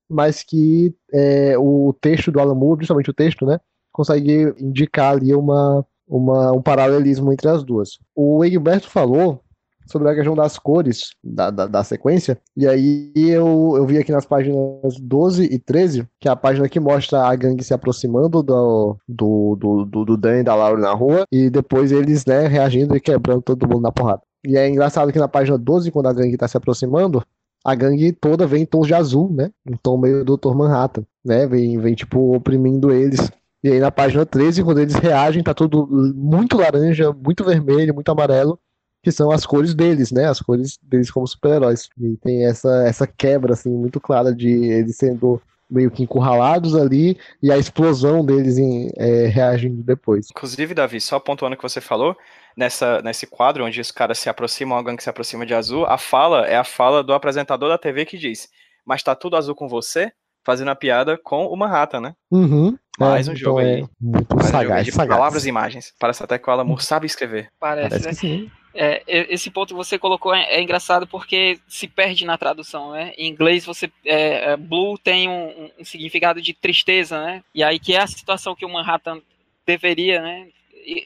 mas que é, o texto do Alan Moore, principalmente o texto, né, consegue indicar ali uma, uma, um paralelismo entre as duas. O Egberto falou sobre a questão das cores da, da, da sequência, e aí eu, eu vi aqui nas páginas 12 e 13, que é a página que mostra a gangue se aproximando do, do, do, do, do Dan e da Laura na rua, e depois eles, né, reagindo e quebrando todo mundo na porrada. E é engraçado que na página 12, quando a gangue tá se aproximando, a gangue toda vem em tons de azul, né? Um tom meio Dr. Manhattan, né? Vem, vem tipo, oprimindo eles. E aí na página 13, quando eles reagem, tá tudo muito laranja, muito vermelho, muito amarelo, que são as cores deles, né? As cores deles como super-heróis. E tem essa, essa quebra, assim, muito clara de eles sendo meio que encurralados ali e a explosão deles em, é, reagindo depois. Inclusive, Davi, só pontuando o que você falou, nessa, nesse quadro onde os caras se aproximam, alguém que se aproxima de azul, a fala é a fala do apresentador da TV que diz: Mas tá tudo azul com você? Fazendo a piada com o Manhattan, né? Uhum. Mais É, um jogo então aí. É muito Mais um jogo sagaz, de sagaz. palavras e imagens. Parece até que o Alan Moore sabe escrever. Parece, Parece né? que sim. É, esse ponto que você colocou é, é engraçado porque se perde na tradução, né? Em inglês você é, é, blue tem um, um- um significado de tristeza, né? E aí que é a situação que o Manhattan deveria, né?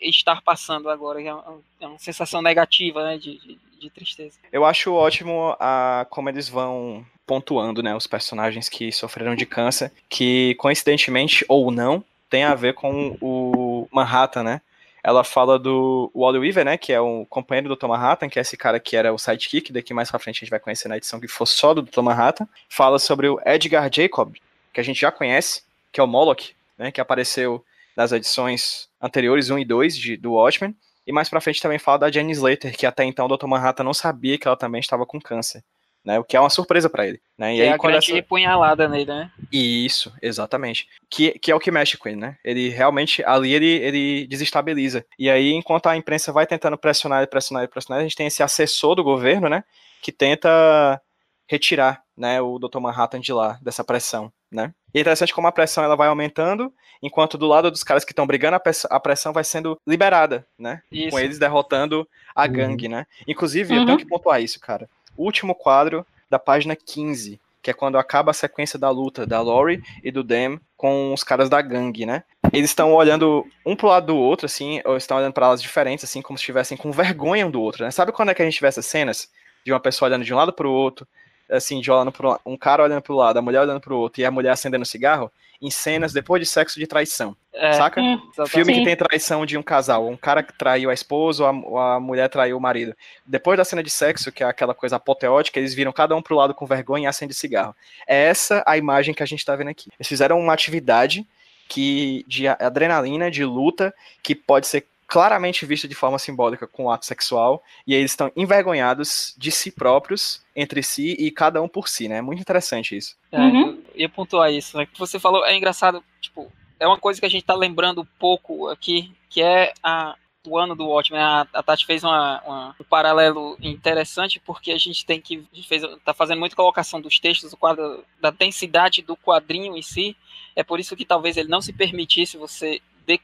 Estar passando agora, é uma, é uma sensação negativa, né? De, de, de tristeza. Eu acho ótimo a, como eles vão pontuando, né, os personagens que sofreram de câncer, que coincidentemente ou não, tem a ver com o Manhattan, né? Ela fala do Wally Weaver, né, que é o companheiro do Dr. Manhattan, que é esse cara que era o sidekick, daqui mais pra frente a gente vai conhecer na edição que for só do Dr. Manhattan. Fala sobre o Edgar Jacob, que a gente já conhece, que é o Moloch, né, que apareceu nas edições anteriores, 1 e 2 de, do Watchmen. E mais pra frente também fala da Jenny Slater, que até então o Dr. Manhattan não sabia que ela também estava com câncer. Né, o que é uma surpresa pra ele. Né? E Que aí, é a quando grande essa... punhalada nele, né? Isso, exatamente. Que, que é o que mexe com ele, né? Ele realmente, ali ele, ele desestabiliza. E aí, enquanto a imprensa vai tentando pressionar, pressionar, pressionar, a gente tem esse assessor do governo, né? Que tenta retirar, né, o Dr. Manhattan de lá, dessa pressão, né? E é interessante como a pressão ela vai aumentando, enquanto do lado dos caras que estão brigando, a press- a pressão vai sendo liberada, né? Isso. com eles derrotando a Uhum. gangue, né? Inclusive, eu Uhum. tenho que pontuar isso, cara. Último quadro da página 15, que é quando acaba a sequência da luta da Lori e do Dem com os caras da gangue, né? Eles estão olhando um pro lado do outro, assim, ou estão olhando para elas diferentes, assim, como se estivessem com vergonha um do outro, né? Sabe quando é que a gente vê essas cenas de uma pessoa olhando de um lado pro outro, assim, de olhando pro, um cara olhando pro lado, a mulher olhando pro outro e a mulher acendendo cigarro, em cenas depois de sexo de traição, É, saca? Hum. Filme que tem traição de um casal, um cara que traiu a esposa ou a, ou a mulher traiu o marido. Depois da cena de sexo, que é aquela coisa apoteótica, eles viram cada um pro lado com vergonha e acende cigarro. É essa a imagem que a gente tá vendo aqui. Eles fizeram uma atividade que de adrenalina, de luta, que pode ser claramente vista de forma simbólica com o ato sexual, e aí eles estão envergonhados de si próprios, entre si e cada um por si, né? É muito interessante isso. É, Uhum. Ia pontuar isso, né? Que você falou, é engraçado, tipo, é uma coisa que a gente tá lembrando um pouco aqui, que é a, o ano do Watchmen. A, a Tati fez uma, uma- um paralelo interessante, porque a gente tem que. A gente fez, tá fazendo muita colocação dos textos, do quadro, da densidade do quadrinho em si. É por isso que talvez ele não se permitisse você de-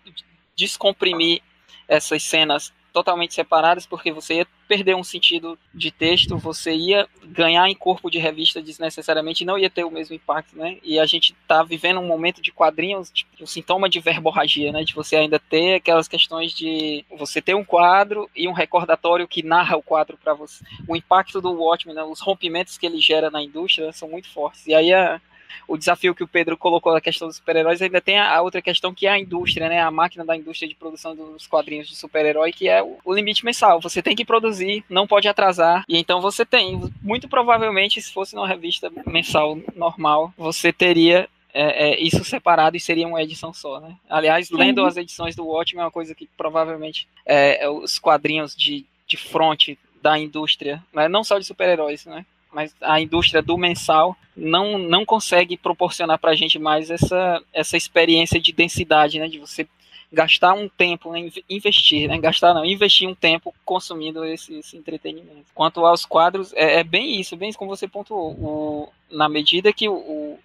descomprimir essas cenas totalmente separadas, porque você ia perder um sentido de texto, você ia ganhar em corpo de revista desnecessariamente não ia ter o mesmo impacto, né? E a gente tá vivendo um momento de quadrinhos, tipo, um sintoma de verborragia, né? De você ainda ter aquelas questões de você ter um quadro e um recordatório que narra o quadro para você. O impacto do Watchmen, né? os rompimentos que ele gera na indústria são muito fortes. E aí a, o desafio que o Pedro colocou na questão dos super-heróis ainda tem a, outra questão que é a indústria, né? A máquina da indústria de produção dos quadrinhos de super-herói, que é o, o limite mensal. Você tem que produzir, não pode atrasar. E então você tem, muito provavelmente, se fosse numa revista mensal normal, você teria é, é, isso separado e seria uma edição só, né? Aliás, lendo Uhum. as edições do Watchmen é uma coisa que provavelmente é, é os quadrinhos de, de fronte da indústria, né? não só de super-heróis, né? Mas a indústria do mensal não, não consegue proporcionar pra gente mais essa, essa experiência de densidade, né? De você gastar um tempo, né, inv- investir, né, gastar não, investir um tempo consumindo esse, esse entretenimento. Quanto aos quadros, é, é bem isso, bem isso como você pontuou. O, na medida que o, o-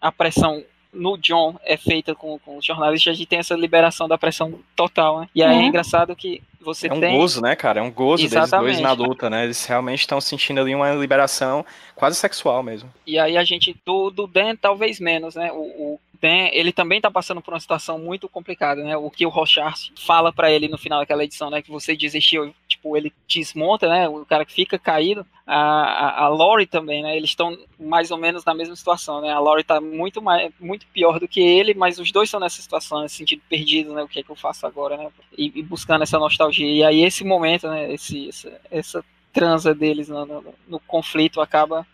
a pressão no John é feita com, com os jornalistas, a gente tem essa liberação da pressão total, né? E aí é Uhum. engraçado que você É um tem... gozo, né, cara? É um gozo deles dois Exatamente. na luta, né? Eles realmente estão sentindo ali uma liberação quase sexual mesmo. E aí a gente, do, do Dan, talvez menos, né? O, o Dan, ele também tá passando por uma situação muito complicada, né? O que o Rochard fala pra ele no final daquela edição, né? Que você desistiu, tipo, ele desmonta, né? O cara que fica caído. A, a, a Lori também, né? Eles estão mais ou menos na mesma situação, né? A Lori tá muito, mais, muito pior do que ele, mas os dois estão nessa situação, nesse sentido perdido, né? O que é que eu faço agora, né? E, e buscando essa nostalgia. E aí esse momento, né? Esse, essa, essa transa deles no, no, no conflito acaba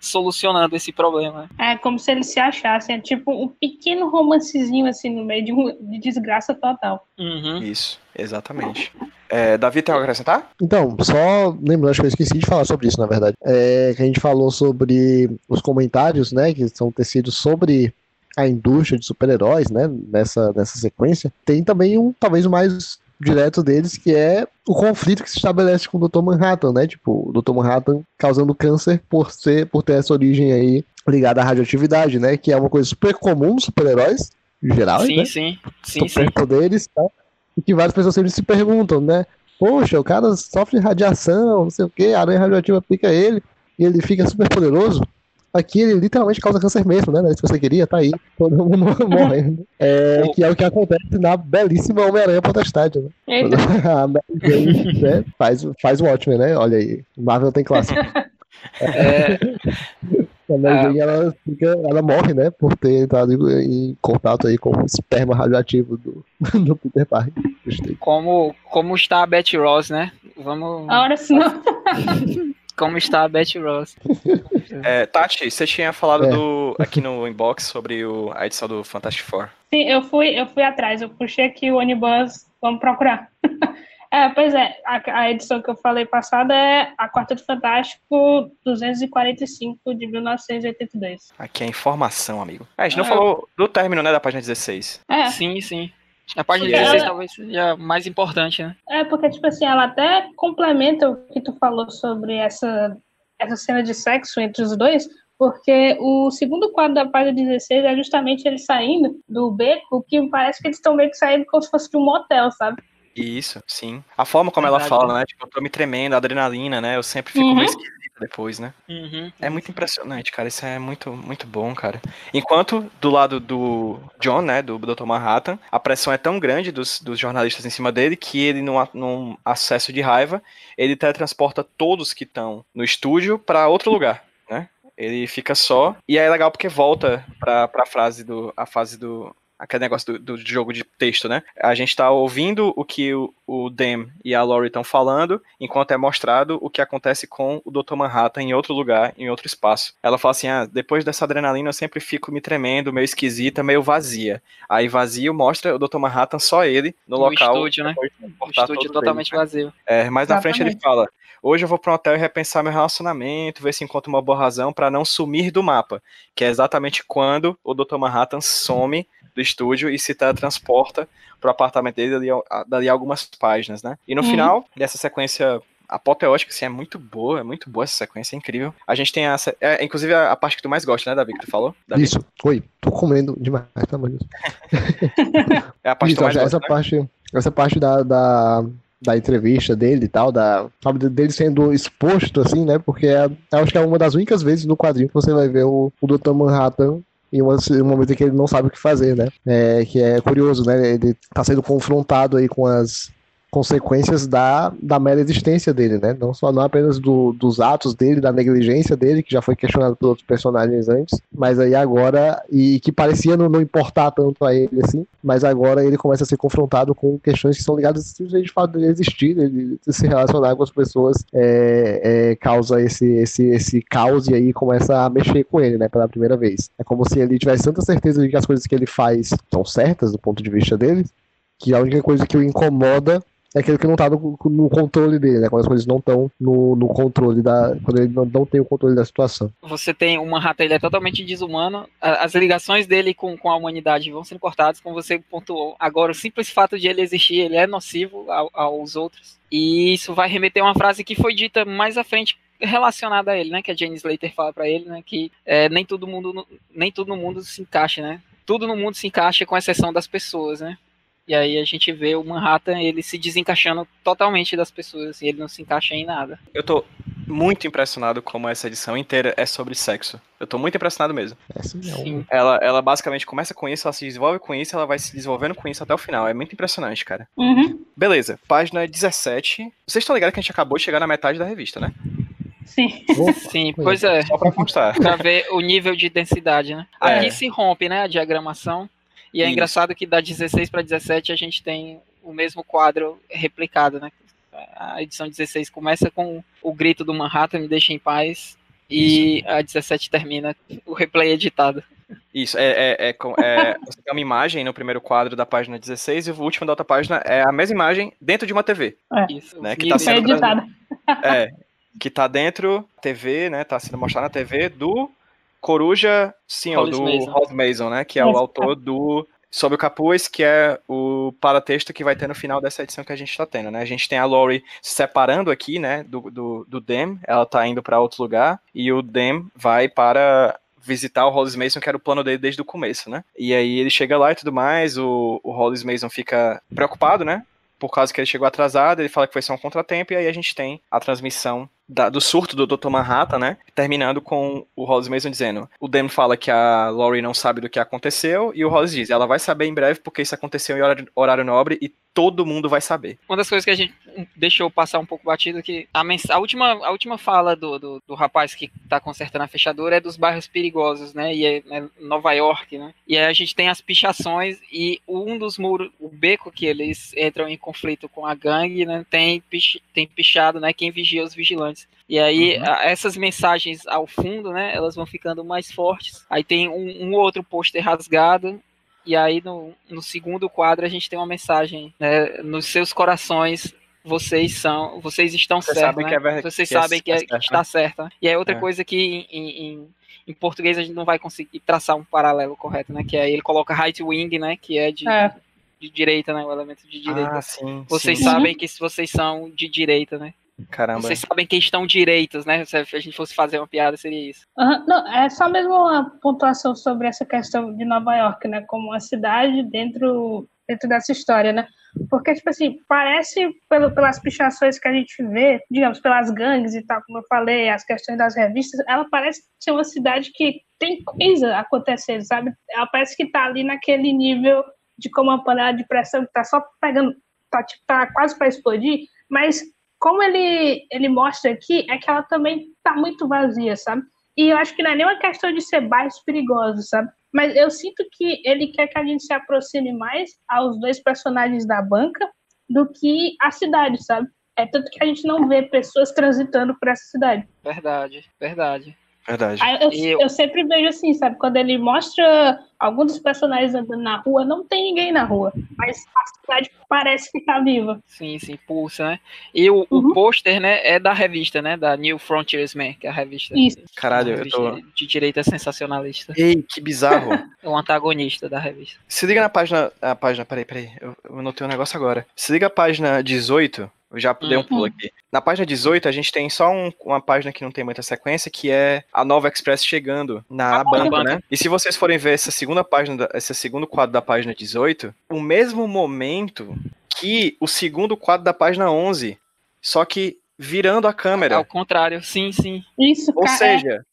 solucionando esse problema. É como se eles se achassem, é tipo um pequeno romancezinho assim no meio de, um, de desgraça total. Uhum. Isso, exatamente. É, Davi, tem algo a acrescentar? Então, só lembrando, acho que eu esqueci de falar sobre isso, na verdade. É, que a gente falou sobre os comentários, né, que são tecidos sobre a indústria de super-heróis, né, nessa, nessa sequência. Tem também um, talvez o mais direto deles, que é o conflito que se estabelece com o Dr. Manhattan, né? Tipo, o Dr. Manhattan causando câncer por ser, por ter essa origem aí ligada à radioatividade, né? Que é uma coisa super comum nos super-heróis, em geral, Sim, né? sim, sim, sim. superpoderes, tá? E que várias pessoas sempre se perguntam, né? Poxa, o cara sofre radiação, não sei o que, a aranha radioativa pica ele e ele fica super poderoso. Aqui ele literalmente causa câncer mesmo, né? Se você queria, tá aí. Todo mundo morrendo. É, que é o que acontece na belíssima Homem-Aranha Potestade, né? Eita, A Mary Jane, né, faz, faz o Watchmen, né? Olha aí. Marvel tem clássico. É, A Mary Ah. Jane, ela, fica, ela morre, né? Por ter entrado em, contato aí com o esperma radioativo do, do Peter Parker. Como, como está a Betty Ross, né? Vamos. a hora senão. Como está a Betty Ross? É, Tati, você tinha falado É. do, aqui no inbox sobre o, a edição do Fantastic Four. Sim, eu fui, eu fui atrás, eu puxei aqui o Onibus, vamos procurar. é, pois é, a, a edição que eu falei passada é a Quarteto Fantástico 245 de 1982. Aqui é informação, amigo. É, a gente não Ah. falou do término, né, da página 16. É, Sim, sim. A página Porque 16 ela- talvez seja mais importante, né? é porque, tipo assim, ela até complementa o que tu falou sobre essa, essa cena de sexo entre os dois, porque o segundo quadro da página 16 é justamente eles saindo do beco, que parece que eles estão meio que saindo como se fosse de um motel, sabe? Isso, sim. A forma como ela Verdade, fala, né? Tipo, eu tô me tremendo, a adrenalina, né? Eu sempre fico Uhum. meio esquisito depois, né? Uhum. É muito impressionante, cara. Isso é muito, muito bom, cara. Enquanto do lado do John, né, do Dr. Manhattan, a pressão é tão grande dos, dos jornalistas em cima dele que ele, num, num acesso de raiva, ele teletransporta todos que estão no estúdio pra outro lugar, né? Ele fica só. E aí é legal porque volta pra, pra frase do. a fase do. Aquele negócio do, do jogo de texto, né? A gente tá ouvindo o que o, o Dem e a Laurie estão falando, enquanto é mostrado o que acontece com o Dr. Manhattan em outro lugar, em outro espaço. Ela fala assim: ah, depois dessa adrenalina eu sempre fico me tremendo, meio esquisita, meio vazia. Aí vazio mostra o Dr. Manhattan, só ele, no, No local. estúdio, né? O estúdio totalmente né? vazio. É, mais na frente ele fala: Hoje eu vou para um hotel e repensar meu relacionamento, ver se encontro uma boa razão para não sumir do mapa. Que é exatamente quando o Dr. Manhattan some do estúdio e se teletransporta pro apartamento dele dali, a- dali a algumas páginas, né? E no Uhum. final dessa sequência apoteótica, assim, é muito boa, é muito boa essa sequência, é incrível. A gente tem essa. É, inclusive a, a parte que tu mais gosta, né, Davi, que tu falou? Davi? Isso. Oi, tô comendo demais, pelo amor de Deus. É a parte que Isso, tu mais essa gosta, né? parte, essa parte da, da, da entrevista dele e tal, da, sabe, dele sendo exposto, assim, né? Porque é, eu acho que é uma das únicas vezes no quadrinho que você vai ver o, o Dr. Manhattan em um momento em que ele não sabe o que fazer, né? É, que é curioso, né? Ele tá sendo confrontado aí com as consequências da, da mera existência dele, né? Não só não apenas do- dos atos dele, da negligência dele, que já foi questionado por outros personagens antes, mas aí agora, e que parecia não, não importar tanto a ele assim, mas agora ele começa a ser confrontado com questões que são ligadas simplesmente ao fato dele existir, ele se relacionar com as pessoas, é, é, causa esse, esse, esse caos e aí começa a mexer com ele, né, pela primeira vez. É como se ele tivesse tanta certeza de que as coisas que ele faz são certas do ponto de vista dele, que a única coisa que o incomoda é aquilo que não tá no, no controle dele, né? Quando as coisas não estão no, no controle da. Quando ele não, não tem o controle da situação. Você tem o Manhattan, ele é totalmente desumano. As ligações dele com, com a humanidade vão sendo cortadas, como você pontuou. Agora, o simples fato de ele existir, ele é nocivo ao- aos outros. E isso vai remeter a uma frase que foi dita mais à frente relacionada a ele, né? Que a Jane Slater fala pra ele, né? Que é, nem todo mundo, nem tudo no mundo se encaixa, né? Tudo no mundo se encaixa com exceção das pessoas, né? E aí a gente vê o Manhattan ele se desencaixando totalmente das pessoas, assim, ele não se encaixa em nada. Eu tô muito impressionado como essa edição inteira é sobre sexo. Eu tô muito impressionado mesmo. Essa é Sim. Ela, ela basicamente começa com isso, ela se desenvolve com isso, ela vai se desenvolvendo com isso até o final. É muito impressionante, cara. Uhum, Beleza, página 17. Vocês estão ligados que a gente acabou de chegar na metade da revista, né? sim. Opa, Sim, pois é. Só pra constar. Pra ver o nível de densidade, né? É. Aqui se rompe, né, a diagramação. E é Isso. engraçado que da 16 para 17 a gente tem o mesmo quadro replicado, né? A edição 16 começa com o grito do Manhattan, me deixa em paz. e a 17 termina o replay editado. Isso, é, é, é, é- você tem uma imagem no primeiro quadro da página 16 e o último da outra página é a mesma imagem dentro de uma TV. Isso. Né, que E tá Foi sendo editada. É, que tá dentro da TV, né? Tá sendo mostrado na TV do Coruja, sim, ou Hollis do Mason. Hollis Mason, né? Que é o autor do Sob o Capuz, que é o paratexto que vai ter no final dessa edição que a gente tá tendo, né? A gente tem a Laurie se separando aqui, né? Do, do, do Dem, ela tá indo para outro lugar, e o Dem vai para visitar o Hollis Mason, que era o plano dele desde o começo, né? E aí ele chega lá e tudo mais, o, o Hollis Mason fica preocupado, né? Por causa que ele chegou atrasado, ele fala que foi só um contratempo, e aí a gente tem a transmissão da- do surto do Dr. Manhattan, né? Terminando com o Hollis Mason dizendo: o Dan fala que a Laurie não sabe do que aconteceu, e o Hollis diz: ela vai saber em breve porque isso aconteceu em horário, horário nobre e todo mundo vai saber. Uma das coisas que a gente deixou passar um pouco batido é que a, mens- a última, a última fala do, do, do rapaz que tá consertando a fechadura é dos bairros perigosos, né? E é, é Nova York, né? E aí a gente tem as pichações e um dos muros, o beco que eles entram em conflito com a gangue, né? Tem, pich, tem pichado, né? Quem vigia os vigilantes. E aí Uhum. essas mensagens ao fundo, né? Elas vão ficando mais fortes. Aí tem um, um outro pôster rasgado e aí no, no segundo quadro a gente tem uma mensagem, né? Nos seus corações vocês são, vocês estão Vocês certos, sabem né? que é verdade, Vocês que é- sabem que, é- que é que certo, está certa. E aí outra É. coisa que em, em, em português a gente não vai conseguir traçar um paralelo correto, né? Que aí ele coloca right wing, né? Que é de, É. de direita, né? O elemento de direita. Ah, sim. vocês sim. sabem que se vocês são de direita, né? Caramba. Vocês sabem que estão direitos, né? Se a gente fosse fazer uma piada, seria isso. Aham, Não, é só mesmo uma pontuação sobre essa questão de Nova York, né? Como uma cidade dentro, dentro dessa história, né? Porque, tipo assim, parece, pelo, pelas pichações que a gente vê, digamos, pelas gangues e tal, como eu falei, as questões das revistas, ela parece ser uma cidade que tem coisa acontecendo, sabe? Ela parece que tá ali naquele nível de como uma panela de pressão que tá só pegando, tá, tipo, tá quase para explodir, mas como ele, ele mostra aqui, é que ela também tá muito vazia, sabe? E eu acho que não é nem uma questão de ser bairros perigosos, sabe? Mas eu sinto que ele quer que a gente se aproxime mais aos dois personagens da banca do que a cidade, sabe? É tanto que a gente não vê pessoas transitando por essa cidade. Verdade, verdade. Verdade. Aí eu, eu- eu sempre vejo assim, sabe? Quando ele mostra alguns dos personagens andando na rua, não tem ninguém na rua. Mas a cidade parece que tá viva. Sim, sim, pulsa, né? E o, o Uhum. pôster, né, é da revista, né? Da New Frontiersman, que é a revista. Isso. Caralho, eu tô- de direita sensacionalista. Ei, que bizarro. É o antagonista da revista. Se liga na página. A página, peraí, peraí. Eu, eu anotei um negócio agora. Se liga a página 18. Eu já dei um Uhum. pulo aqui. Na página 18, a gente tem só um- uma página que não tem muita sequência, que é a Nova Express chegando na banca, banca. né? E se vocês forem ver essa segunda página, esse segundo quadro da página 18, o mesmo momento que o segundo quadro da página 11, só que virando a câmera. Ao contrário, sim, sim. Isso, Ou cara, é- seja,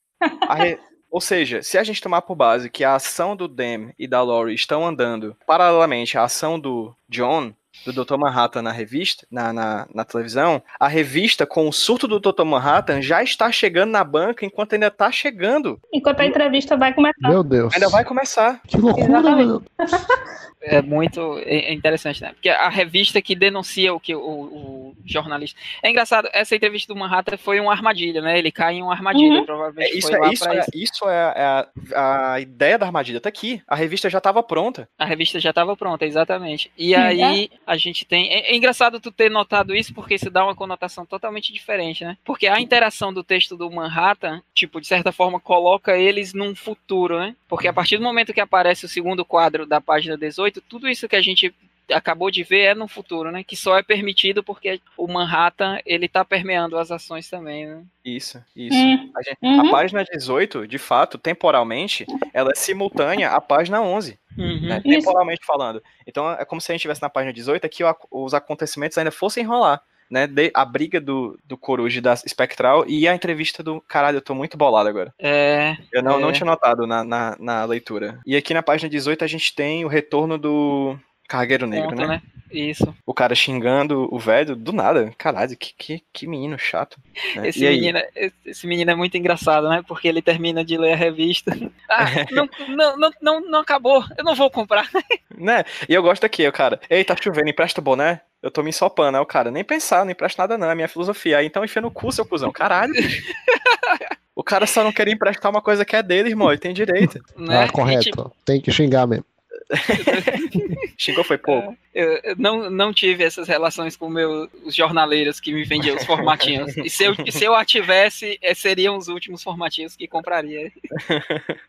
a re- ou seja, se a gente tomar por base que a ação do Dem e da Laurie estão andando paralelamente à ação do John, do Dr. Manhattan na revista, na, na, na televisão, a revista com o surto do Dr. Manhattan já está chegando na banca enquanto ainda está chegando. enquanto a entrevista vai começar. Meu Deus. Ainda vai começar. Que loucura, Exatamente. mano. É muito é é interessante, né? Porque a revista que denuncia o que o, o jornalista. É engraçado, essa entrevista do Manhattan foi uma armadilha, né? Ele cai em uma armadilha, Uhum. provavelmente É, isso foi é, lá isso, pra é, isso. isso é a, a ideia da armadilha. Tá aqui. A revista já estava pronta. A revista já estava pronta, exatamente. E Sim, aí a gente tem. É, é engraçado tu ter notado isso, porque isso dá uma conotação totalmente diferente, né? Porque a interação do texto do Manhattan, tipo, de certa forma, coloca eles num futuro, né? Porque a partir do momento que aparece o segundo quadro da página 18, tudo isso que a gente acabou de ver é no futuro, né? Que só é permitido porque o Manhattan, ele tá permeando as ações também, né? Isso, isso. Hum, A, gente- uhum. a página 18, de fato, temporalmente, ela é simultânea à página 11. Uhum. né, Isso. temporalmente falando. Então é como se a gente estivesse na página 18 aqui o- os acontecimentos ainda fossem rolar. Né, de- a briga do, do Coruja da Spectral e a entrevista do. Caralho, eu tô muito bolado agora. É, Eu não, não É. tinha notado na, na, na leitura. E aqui na página 18 a gente tem o retorno do Cargueiro Negro, ponto, né? né? Isso. O cara xingando o velho do nada. Caralho, que, que, que menino chato. né? Esse aí? menino, esse- esse menino é muito engraçado, né? Porque ele termina de ler a revista. Ah, não, não, não, não, não acabou. Eu não vou comprar. Né? E eu gosto aqui, o cara. Ei, tá chovendo, empresta o boné? Eu tô me ensopando, né? O cara, nem pensar, não empresta nada não, é minha filosofia. Aí então enfia no cu, seu cuzão. Caralho. o cara só não queria emprestar uma coisa que é dele, irmão. Ele tem direito. né? Ah, correto. Tipo, Tem que xingar mesmo. Xingou foi pouco. eu eu não, não tive essas relações com meu, os jornaleiros que me vendiam os formatinhos. E se eu, se eu a tivesse, eh, seriam os últimos formatinhos que compraria.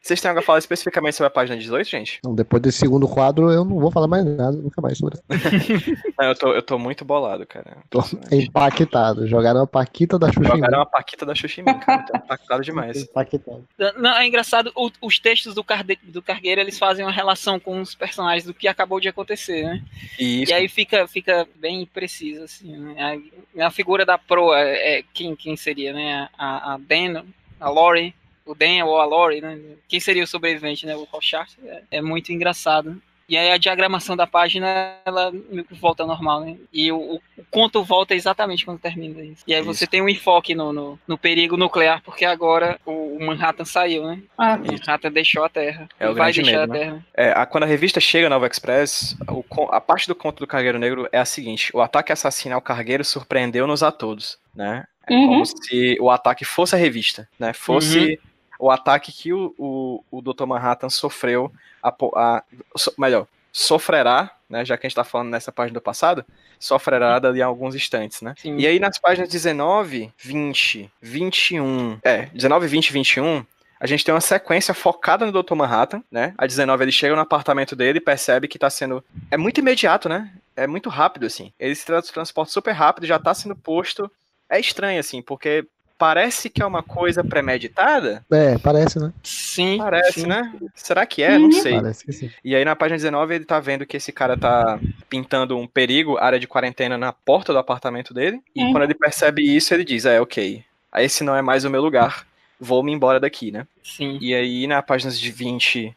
Vocês têm algo a falar especificamente sobre a página 18, gente? Então, depois desse segundo quadro, eu não vou falar mais nada, nunca mais sobre isso. Não, eu, tô, eu tô muito bolado, cara. Tô empaquetado. Jogaram a Paquita da Xuxa. Jogaram uma paquita da Xuxa em mim, cara. Tô impactado demais. Empaquetado. Não, é engraçado, o- os textos do, Carde, do Cargueiro, eles fazem uma relação com os personagens do que acabou de acontecer, né? E isso, E aí fica, fica bem preciso, assim, né? A, a figura da proa, é, quem, quem seria, né? A, a Dan, a Lori, o Dan ou a Lori, né? Quem seria o sobrevivente, né? O Rorschach, é, é muito engraçado. E aí a diagramação da página, ela meio que volta ao normal, né? E o, o- conto volta exatamente quando termina isso. E aí você Isso. tem um enfoque no, no, no perigo nuclear, porque agora o, o Manhattan saiu, né? Ah, O Manhattan deixou a Terra. É o E vai grande deixar medo, a Terra. É, a- quando a revista chega na Nova Express, o a parte do conto do Cargueiro Negro é a seguinte: o ataque assassino ao Cargueiro surpreendeu-nos a todos, né? É Uhum. como se o ataque fosse a revista, né? Fosse o ataque que o, o, o Dr. Manhattan sofreu, a, a- so- melhor, sofrerá, né? Já que a gente tá falando nessa página do passado, sofrerá dali a alguns instantes, né? Sim. E aí nas páginas 19, 20, 21, é, 19, 20 e 21, a gente tem uma sequência focada no Dr. Manhattan, né? A 19 ele chega no apartamento dele e percebe que tá sendo. É muito imediato, né? É muito rápido, assim. Ele se trans- transporta super rápido, já tá sendo posto. É estranho, assim, porque parece que é uma coisa premeditada. É, parece, né? Sim. Parece, sim. né? Será que é? Não Uhum. sei. Parece que sim. E aí na página 19 ele tá vendo que esse cara tá pintando um perigo, área de quarentena na porta do apartamento dele. E Uhum. quando ele percebe isso, ele diz: É, ok. Aí esse não é mais o meu lugar. Vou-me embora daqui, né? Sim. E aí, na páginas de 20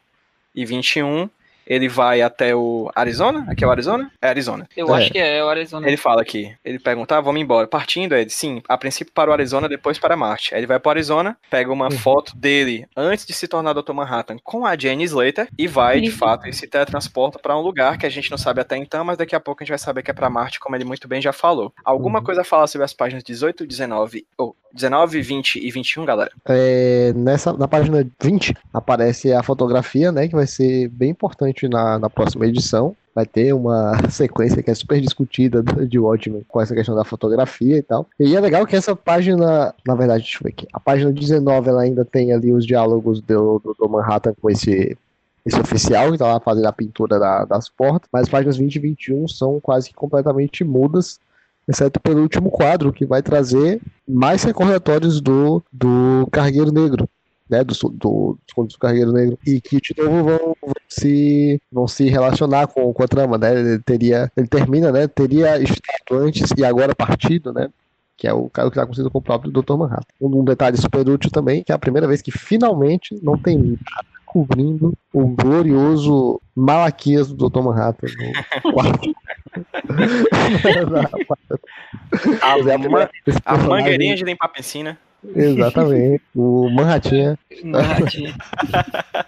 e 21, ele vai até o Arizona? Aqui é o Arizona? É Arizona. Eu É. acho que é, é o Arizona. Ele fala aqui, ele pergunta, ah, vamos embora. Partindo, ele, sim, a princípio para o Arizona, depois para Marte. Aí ele vai para o Arizona, pega uma Uhum. foto dele antes de se tornar Dr. Manhattan com a Jane Slater e vai, de Uhum. fato, e se teletransporta para um lugar que a gente não sabe até então, mas daqui a pouco a gente vai saber que é para Marte, como ele muito bem já falou. Alguma Uhum. coisa a falar sobre as páginas 18, 19, ou 19, 20 e 21, galera? É, nessa, na página 20 aparece a fotografia, né? Que vai ser bem importante na, na próxima edição. Vai ter uma sequência que é super discutida de Watchmen com essa questão da fotografia e tal. E é legal que essa página, na verdade, deixa eu ver aqui. A página 19 ela ainda tem ali os diálogos do, do, do Manhattan com esse, esse oficial que tá lá fazendo a pintura da- das portas. Mas as páginas 20 e 21 são quase que completamente mudas. Exceto pelo último quadro, que vai trazer mais recordatórios do, do Cargueiro Negro, né? Do, do, dos contos do Cargueiro Negro. E que, de novo, vão, vão se, vão se relacionar com, com a trama, né? Ele, teria, ele termina, né? Teria estado antes e agora partido, né? Que é o cara que está acontecendo com o próprio Dr. Manhattan. Um, detalhe super útil também, que é a primeira vez que finalmente não tem nada cobrindo o glorioso Malaquias do Dr. Manhattan no quarto. A, é a a mangueirinha de limpar a piscina. Exatamente. O Manhattan. Manhattan.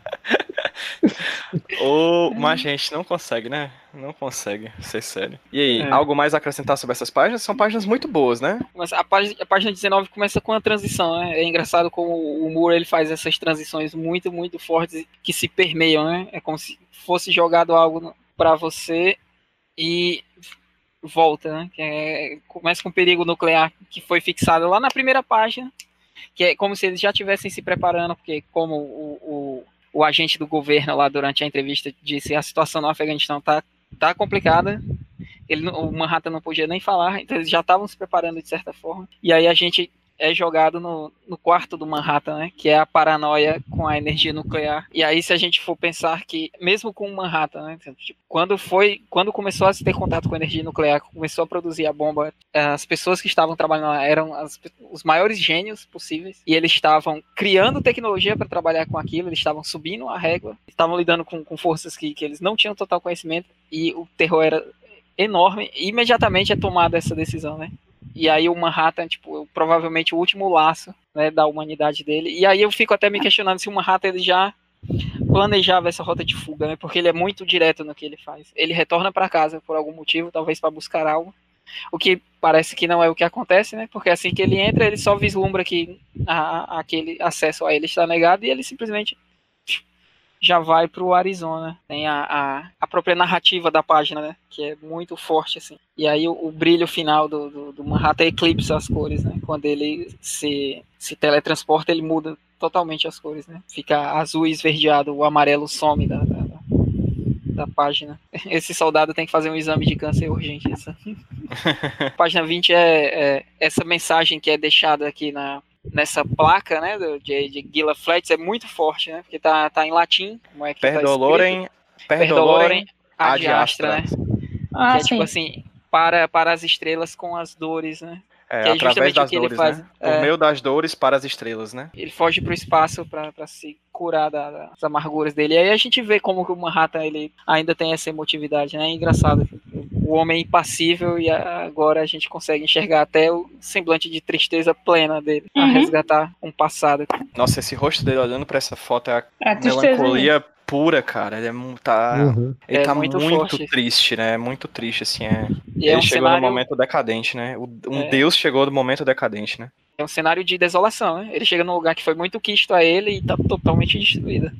Ou, mas a gente não consegue, né? Não consegue, ser sério. E aí, É. algo mais a acrescentar sobre essas páginas? São páginas muito boas, né? Mas a página, a página 19 começa com a transição, né? É engraçado como o Moore ele faz essas transições muito, muito fortes que se permeiam, né? É como se fosse jogado algo para você e volta, né? É, começa com o perigo nuclear que foi fixado lá na primeira página, que é como se eles já estivessem se preparando, porque como o, o, o agente do governo lá durante a entrevista disse, a situação no Afeganistão tá, tá complicada, ele, o Manhattan não podia nem falar, então eles já estavam se preparando de certa forma. E aí a gente é jogado no, no quarto do Manhattan, né? Que é a paranoia com a energia nuclear. E aí, se a gente for pensar que, mesmo com o Manhattan, né? tipo, quando foi, quando começou a se ter contato com a energia nuclear, começou a produzir a bomba, as pessoas que estavam trabalhando lá eram as- os maiores gênios possíveis. E eles estavam criando tecnologia para trabalhar com aquilo, eles estavam subindo a régua, estavam lidando com, com forças que, que eles não tinham total conhecimento. E o terror era enorme. E imediatamente é tomada essa decisão, né? E aí o Manhattan, tipo, provavelmente o último laço né, da humanidade dele. E aí eu fico até me questionando se o Manhattan ele já planejava essa rota de fuga, né? Porque ele é muito direto no que ele faz. Ele retorna para casa por algum motivo, talvez para buscar algo. O que parece que não é o que acontece, né? Porque assim que ele entra, ele só vislumbra que a- aquele acesso a ele está negado e ele simplesmente já vai pro Arizona. Tem a, a, a própria narrativa da página, né? Que é muito forte, assim. E aí o, o brilho final do, do, do Manhattan eclipsa as cores, né? Quando ele se, se teletransporta, ele muda totalmente as cores, né? Fica azul esverdeado, o amarelo some da, da, da- da página. Esse soldado tem que fazer um exame de câncer urgente. Essa. Página 20 é, é essa mensagem que é deixada aqui na, nessa placa, né, de, de Gila Flats é muito forte, né, porque tá, tá em latim, como é que tá? Perdolorem, Perdolorem perdolorem ad astra, né, Ah, que é sim. tipo assim, para, para as estrelas com as dores, né, É, que é através justamente o das que ele dores, faz. né? Por É. meio das dores para as estrelas, né? ele foge pro espaço para se curar da- das amarguras dele. E aí a gente vê como que o Manhattan ele ainda tem essa emotividade, né? É engraçado. O homem impassível e a- agora a gente consegue enxergar até o semblante de tristeza plena dele a Uhum. resgatar um passado. Nossa, esse rosto dele olhando pra essa foto é a É tristeza. melancolia pura, cara. Ele é, tá, Uhum. ele É tá muito muito, triste, né? É muito triste, assim. É... E ele é um chegou cenário, no momento decadente, né? Um É. deus chegou no momento decadente, né? é um cenário de desolação, né? Ele chega num lugar que foi muito quisto a ele e tá totalmente destruído.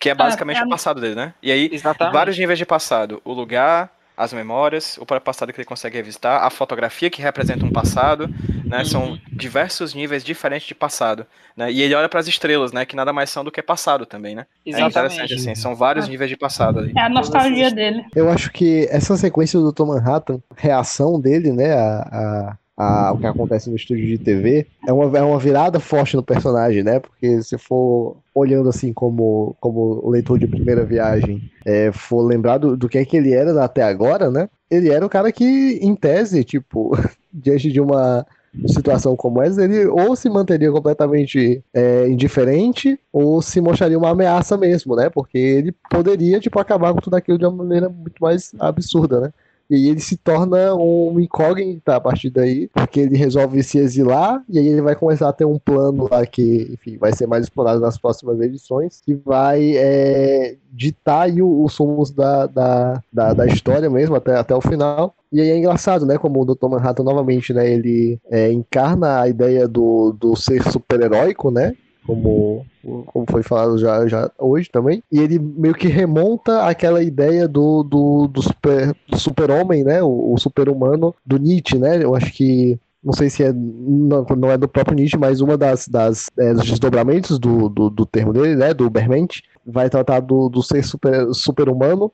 Que é basicamente é- o passado dele, né? E aí, Exatamente. vários níveis de passado. O lugar, as memórias, o próprio passado que ele consegue revisitar, a fotografia que representa um passado, né? Uhum. São diversos níveis diferentes de passado, né? E ele olha para as estrelas, né? Que nada mais são do que passado também, né? É interessante, Exatamente. assim. São vários Ah. níveis de passado ali. É a nostalgia dele. Eu acho que essa sequência do Dr. Manhattan, reação dele, né, a, a, a- o que acontece no estúdio de TV, é uma, é uma virada forte no personagem, né? Porque se for olhando assim como, como leitor de primeira viagem, é, for lembrar do, do que é que ele era até agora, né? Ele era o cara que, em tese, tipo, diante de uma situação como essa, ele ou se manteria completamente é, indiferente ou se mostraria uma ameaça mesmo, né? Porque ele poderia, tipo, acabar com tudo aquilo de uma maneira muito mais absurda, né? E aí ele se torna um incógnita a partir daí, porque ele resolve se exilar, e aí ele vai começar a ter um plano lá que, enfim, vai ser mais explorado nas próximas edições, que vai é, ditar aí os sumos da, da, da, da história mesmo, até, até o final. E aí é engraçado, né, como o Dr. Manhattan novamente, né, ele é, encarna a ideia do, do ser super-heróico, né, como, como foi falado já, já hoje também, e ele meio que remonta aquela ideia do, do, do super, do super-homem, né, o, o super-humano do Nietzsche, né, eu acho que não sei se é não, não é do próprio Nietzsche, mas uma das, das é, dos desdobramentos do, do, do termo dele, né, do Bermente, vai tratar do, do ser super, super-humano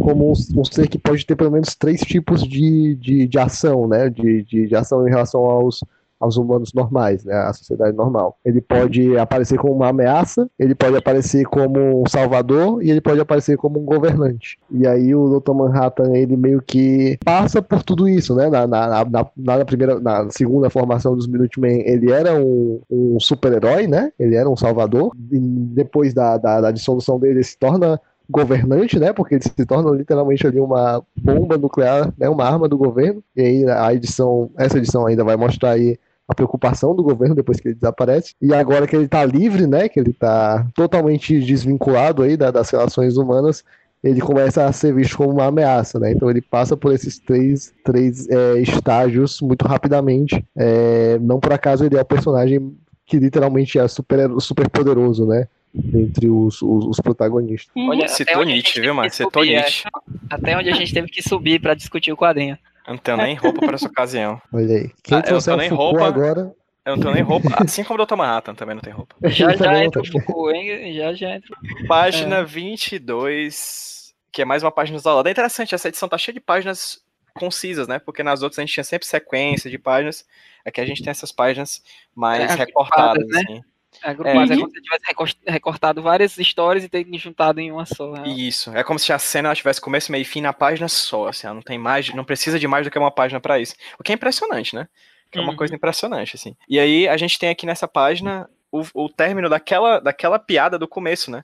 como um, um ser que pode ter pelo menos três tipos de, de, de ação, né, de, de, de ação em relação aos, aos humanos normais, né, à sociedade normal. Ele pode aparecer como uma ameaça, ele pode aparecer como um salvador e ele pode aparecer como um governante. E aí o Dr. Manhattan, ele meio que passa por tudo isso, né, na, na, na, na primeira, na segunda formação dos Minutemen, ele era um, um super-herói, né, ele era um salvador, e depois da, da, da dissolução dele, ele se torna governante, né? Porque ele se torna literalmente ali uma bomba nuclear, né? Uma arma do governo. E aí a edição, essa edição ainda vai mostrar aí a preocupação do governo depois que ele desaparece. E agora que ele tá livre, né? Que ele tá totalmente desvinculado aí da- das relações humanas, ele começa a ser visto como uma ameaça, né? Então ele passa por esses três, três é, estágios muito rapidamente. É, não por acaso ele é o personagem que literalmente é super, super poderoso, né? Entre os, os, os protagonistas. Uhum. Olha, até Citou onde a gente Nietzsche, viu, que mano? Citou subir. Nietzsche. Até onde a gente teve que subir pra discutir o quadrinho. Eu não tenho nem roupa para essa ocasião. Olha aí. Quem Ah, eu trouxer tô o nem roupa. agora. Eu não tenho nem roupa. Assim como o Dr. Manhattan também não tem roupa. Já já entra não o. Foucault, hein? Já já entra. Página 22, que é mais uma página isolada. É interessante, essa edição tá cheia de páginas concisas, né? Porque nas outras a gente tinha sempre sequência de páginas. Aqui a gente tem essas páginas mais É, recortadas, né? assim. Agrupado, é É. como se tivesse recor- recortado várias histórias e ter juntado em uma só. né? Isso. É como se a cena ela tivesse começo, meio e fim na página só. Assim, ela não tem mais, não precisa de mais do que uma página para isso. O que é impressionante, né? Que é uma Uhum. coisa impressionante, assim. E aí a gente tem aqui nessa página o, o término daquela, daquela piada do começo, né?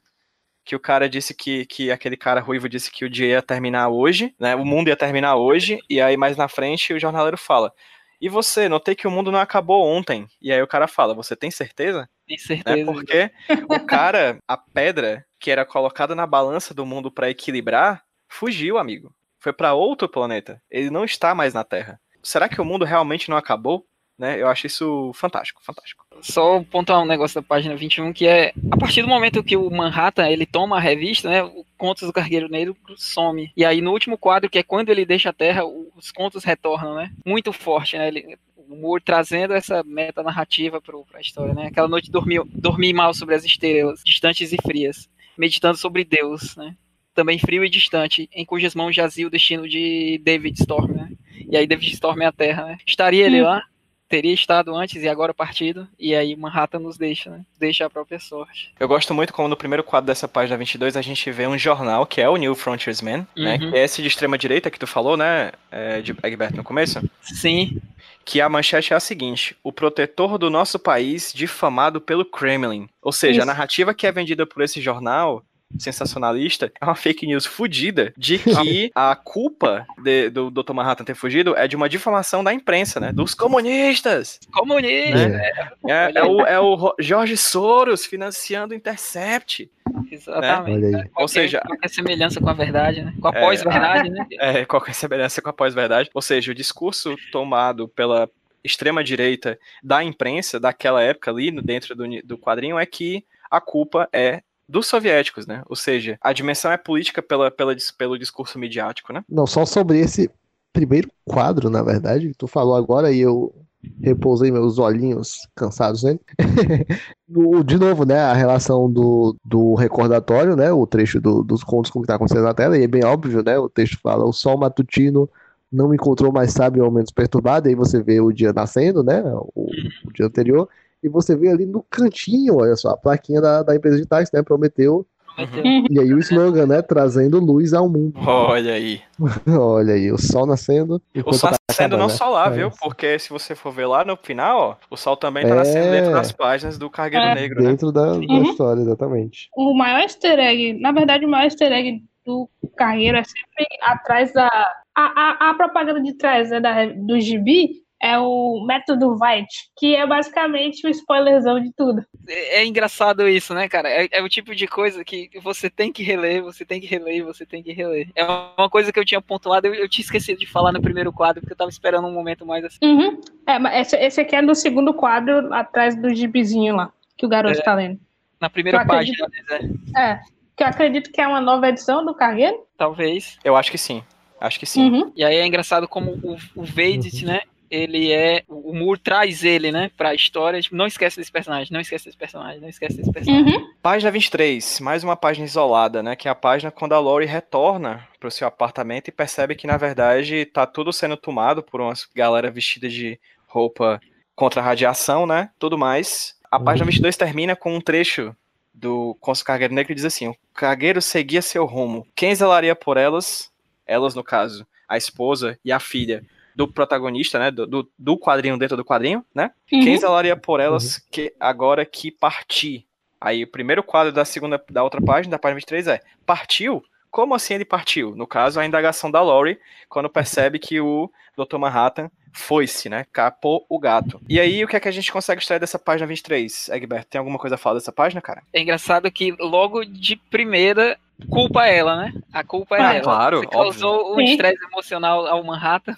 Que o cara disse que, que aquele cara ruivo disse que o dia ia terminar hoje, né? O mundo ia terminar hoje, e aí mais na frente o jornaleiro fala. E você, notei que o mundo não acabou ontem. E aí o cara fala, você tem certeza? Tem né? certeza. Porque o cara, a pedra que era colocada na balança do mundo para equilibrar, fugiu, amigo. Foi para outro planeta. Ele não está mais na Terra. será que o mundo realmente não acabou? Né? Eu acho isso fantástico, fantástico. Só pontuar um negócio da página 21, que é a partir do momento que o Manhattan ele toma a revista, né, o Contos do Cargueiro Negro some. E aí no último quadro, que é quando ele deixa a Terra, os contos retornam, né? Muito forte, né? Ele, o Moore trazendo essa meta narrativa para a história, né? Aquela noite dormi, dormi mal sobre as estrelas, distantes e frias, meditando sobre Deus, né? Também frio e distante, em cujas mãos jazia o destino de David Storm, né? E aí David Storm é a Terra, né? Estaria ele lá? Teria estado antes e agora partido, e aí Manhattan nos deixa, né? Deixa a própria sorte. Eu gosto muito como no primeiro quadro dessa página 22 a gente vê um jornal que é o New Frontiersman, né? Uhum. Que é esse de extrema direita que tu falou, né, é, de Egbert no começo. Sim, Que a manchete é a seguinte: o protetor do nosso país difamado pelo Kremlin. Ou seja, Isso. a narrativa que é vendida por esse jornal sensacionalista é uma fake news fudida de que a culpa de- do Dr. Manhattan ter fugido é de uma difamação da imprensa, né? Dos comunistas. comunista, É, É, é o, é o Ro- Jorge Soros financiando o Intercept. exatamente. olha aí. Ou Qualquer- seja, qualquer semelhança com a verdade, né? Com a É, pós-verdade, né? é, qualquer semelhança com a pós-verdade. Ou seja, o discurso tomado pela extrema-direita da imprensa daquela época ali, no- dentro do, do quadrinho, é que a culpa é dos soviéticos, né? Ou seja, a dimensão é política pela, pela, pelo discurso midiático, né? Não, só sobre esse primeiro quadro, na verdade, que tu falou agora e eu repousei meus olhinhos cansados nele. No- de novo, né, a relação do, do recordatório, né, o trecho do- dos contos com o que está acontecendo na tela, e é bem óbvio, né, o texto fala, o sol matutino não me encontrou mais sábio ou menos perturbado, e aí você vê o dia nascendo, né, o, o dia anterior, e você vê ali no cantinho, olha só, a plaquinha da, da empresa de táxi, né, prometeu, Prometeu. e aí o slogan, né, trazendo luz ao mundo. Olha aí. Olha aí, o sol nascendo. O sol tá nascendo não acabando, só lá, né? viu? É. Porque se você for ver lá no final, ó, o sol também tá nascendo É. dentro das páginas do Cargueiro É. Negro, né? Dentro da, da Uhum. história, exatamente. O maior easter egg, na verdade, o maior easter egg do carreiro é sempre atrás da. A, a, a propaganda de trás né, da, do gibi é o método White, que é basicamente o spoilerzão de tudo. É, é engraçado isso, né, cara? É, é o tipo de coisa que você tem que reler, você tem que reler, você tem que reler. É uma coisa que eu tinha pontuado, eu, eu tinha esquecido de falar no primeiro quadro, porque eu tava esperando um momento mais assim. Uhum. É, mas esse, esse aqui é no segundo quadro, atrás do gibizinho lá, que o garoto É. tá lendo. Na primeira Eu acredito. página, né? É, que eu acredito que é uma nova edição do carreiro. talvez. Eu acho que sim. Acho que sim. Uhum. E aí é engraçado como o, o Vedit, né? Ele é. O Moore traz ele, né? Pra história. Tipo, não esquece desse personagem, não esquece desse personagem, não esquece desse personagem. Uhum. Página 23, mais uma página isolada, né? Que é a página quando a Lori retorna pro seu apartamento e percebe que, na verdade, tá tudo sendo tomado por umas galera vestida de roupa contra a radiação, né? Tudo mais. A página 22 termina com um trecho do Consul Cargueiro Negro que diz assim: O cargueiro seguia seu rumo. Quem zelaria por elas? Elas, no caso, a esposa e a filha do protagonista, né? Do, do, do quadrinho dentro do quadrinho, né? Quem Uhum. zelaria por elas que agora que parti? Aí o primeiro quadro da segunda da outra página, da página 23 é: partiu? Como assim ele partiu? No caso, a indagação da Laurie, quando percebe que o Dr. Manhattan foi-se, né? Capou o gato. E aí, o que é que a gente consegue extrair dessa página 23, Egbert? Tem alguma coisa a falar dessa página, cara? É engraçado que logo de primeira culpa ela, né? A culpa é Ah, ela. claro, Você causou um estresse emocional ao Manhattan.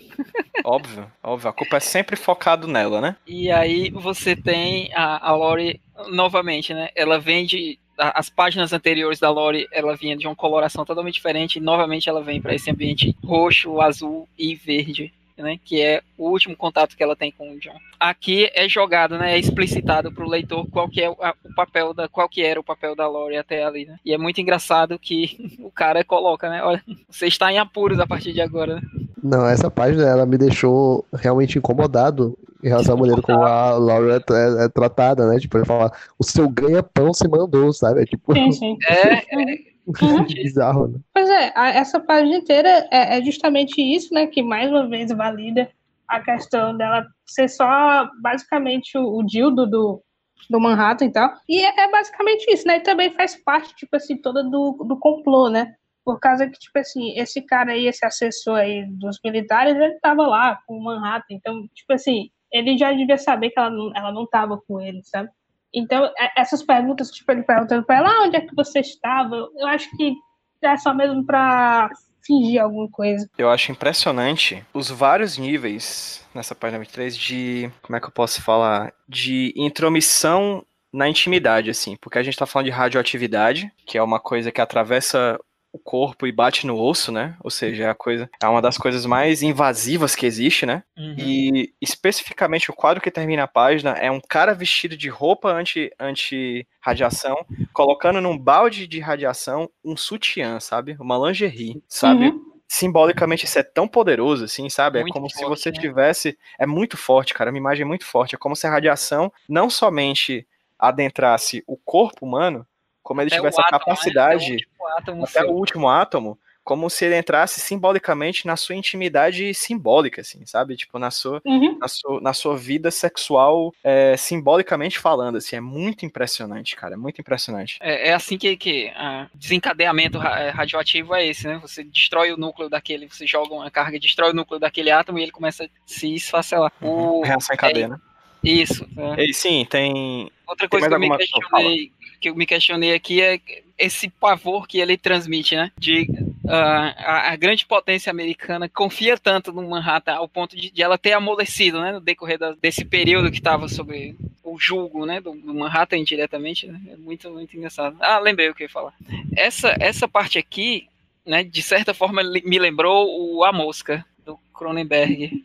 Óbvio, óbvio. A culpa é sempre focado nela, né? E aí você tem a, a Lori novamente, né? Ela vem de. a- As páginas anteriores da Lori, ela vinha de uma coloração totalmente diferente, e novamente ela vem para esse ambiente roxo, azul e verde, né? Que é o último contato que ela tem com o John. Aqui é jogado, né? É explicitado para o leitor qual que é o, a- o papel da, qual que era o papel da Lori até ali, né? E é muito engraçado que o cara coloca, né? Olha, você está em apuros a partir de agora. Né? Não, essa página ela me deixou realmente incomodado em relação à maneira como a Laura é, é- é tratada, né? Tipo, ele fala, o seu ganha-pão se mandou, sabe? É tipo Sim, sim. É, Uhum. bizarro, né? Pois é, a- essa página inteira é, é justamente isso, né? Que mais uma vez valida a questão dela ser só basicamente o, o dildo do, do Manhattan e tal. E é, é basicamente isso, né? E também faz parte, tipo assim, toda do, do complô, né? Por causa que, tipo assim, esse cara aí, esse assessor aí dos militares, ele tava lá com o Manhattan. Então, tipo assim, ele já devia saber que ela não, ela não tava com ele, sabe? Então, é- essas perguntas, tipo, ele perguntando pra ela, ah, onde é que você estava? Eu acho que é só mesmo pra fingir alguma coisa. Eu acho impressionante os vários níveis nessa página 23 de. Como é que eu posso falar? De intromissão na intimidade, assim. Porque a gente tá falando de radioatividade, que é uma coisa que atravessa o corpo e bate no osso, né? Ou seja, é a coisa é uma das coisas mais invasivas que existe, né? Uhum. E especificamente o quadro que termina a página é um cara vestido de roupa anti, anti radiação, colocando num balde de radiação um sutiã, sabe? Uma lingerie, sabe? Uhum. Simbolicamente isso é tão poderoso, assim, sabe? Muito é como se forte, você né? tivesse. É muito forte, cara. É uma imagem muito forte. É como se a radiação não somente adentrasse o corpo humano, como ele Até tivesse a átomo, né? capacidade Até o último átomo até o último átomo, como se ele entrasse simbolicamente na sua intimidade simbólica, assim, sabe? Tipo, na sua, Uhum. na sua, na sua vida sexual, é, simbolicamente falando, assim, é muito impressionante, cara, é muito impressionante. É, é assim que, que ah, desencadeamento é, radioativo é esse, né? Você destrói o núcleo daquele, você joga uma carga, destrói o núcleo daquele átomo e ele começa a se esfacelar. O- Reação em cadeia, né? isso. é. E sim, tem. Outra coisa que eu, me questionei, que eu me questionei aqui é esse pavor que ele transmite, né? De ah, a, a grande potência americana confia tanto no Manhattan ao ponto de, de ela ter amolecido, né? No decorrer da- desse período que estava sob o julgo, né? Do, do Manhattan indiretamente, né? É muito, muito engraçado. Ah, lembrei o que eu ia falar. Essa, essa parte aqui, né? De certa forma me lembrou o A Mosca do Cronenberg,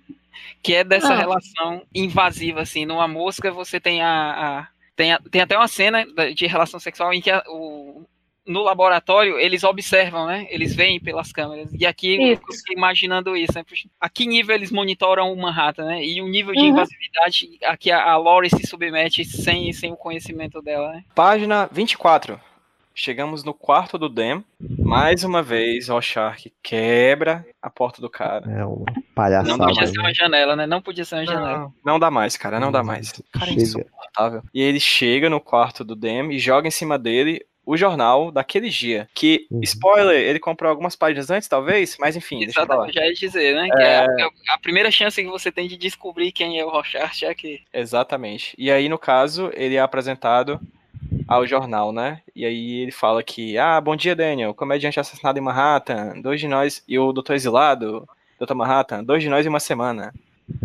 que é dessa Ah. relação invasiva, assim. Numa mosca você tem a, a- tem, tem até uma cena de relação sexual em que a- o, no laboratório eles observam, né? Eles veem pelas câmeras. E aqui eu Isso. fiquei imaginando isso, né? A que nível eles monitoram o Manhattan, né? E o nível de Uhum. invasividade a que a, a Laurie se submete sem, sem o conhecimento dela, né? Página 24. Chegamos no quarto do Dem. Mais uma vez, Rorschach quebra a porta do cara. É Não palhaçada. podia ser né? uma janela, né? Não podia ser uma janela. Não, não dá mais, cara, não dá mais. Cara, é insuportável. E ele chega no quarto do Dem e joga em cima dele o jornal daquele dia. Que, Uhum. spoiler, ele comprou algumas páginas antes, talvez, mas enfim, deixa eu falar. Exatamente, já ia dizer, né? Que é a, a primeira chance que você tem de descobrir quem é o Rorschach é aqui. Exatamente. E aí, no caso, ele é apresentado ao jornal, né? E aí ele fala que, ah, bom dia, Daniel, comediante assassinado em Manhattan, dois de nós, e o doutor exilado, doutor Manhattan, dois de nós em uma semana.